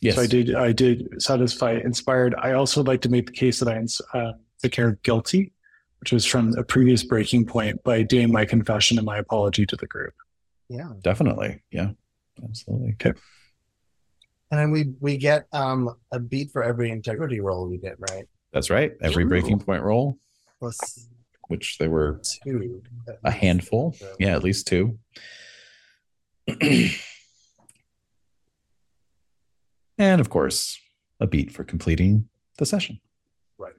Yes. So I did. I did satisfy inspired. I also like to make the case that I uh, declared guilty, which was from a previous breaking point, by doing my confession and my apology to the group. Yeah. Definitely. Yeah. Absolutely. Okay. And then we we get um a beat for every integrity roll we did, right? That's right. Every Ooh. breaking point roll, Plus which there were two. a handful. So- Yeah, at least two. and of course, a beat for completing the session. Right.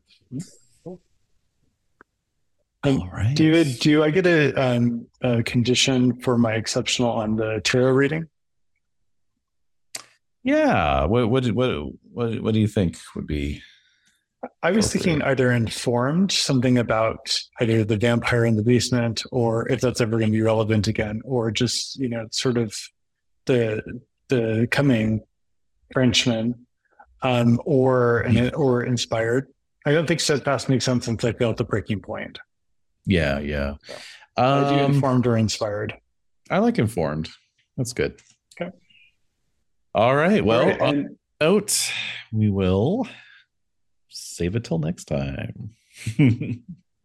All right. David, do I get a, um, a condition for my exceptional on the tarot reading? Yeah. What what what what what do you think would be I was thinking either informed something about either the vampire in the basement, or if that's ever going to be relevant again, or just you know sort of the the coming Frenchman, um, or or inspired. I don't think steadfast makes sense since I failed the breaking point. Yeah, yeah. Do Um, informed or inspired. I like informed. That's good. Okay. All right. Well, All right, on and- that note, we will save it till next time.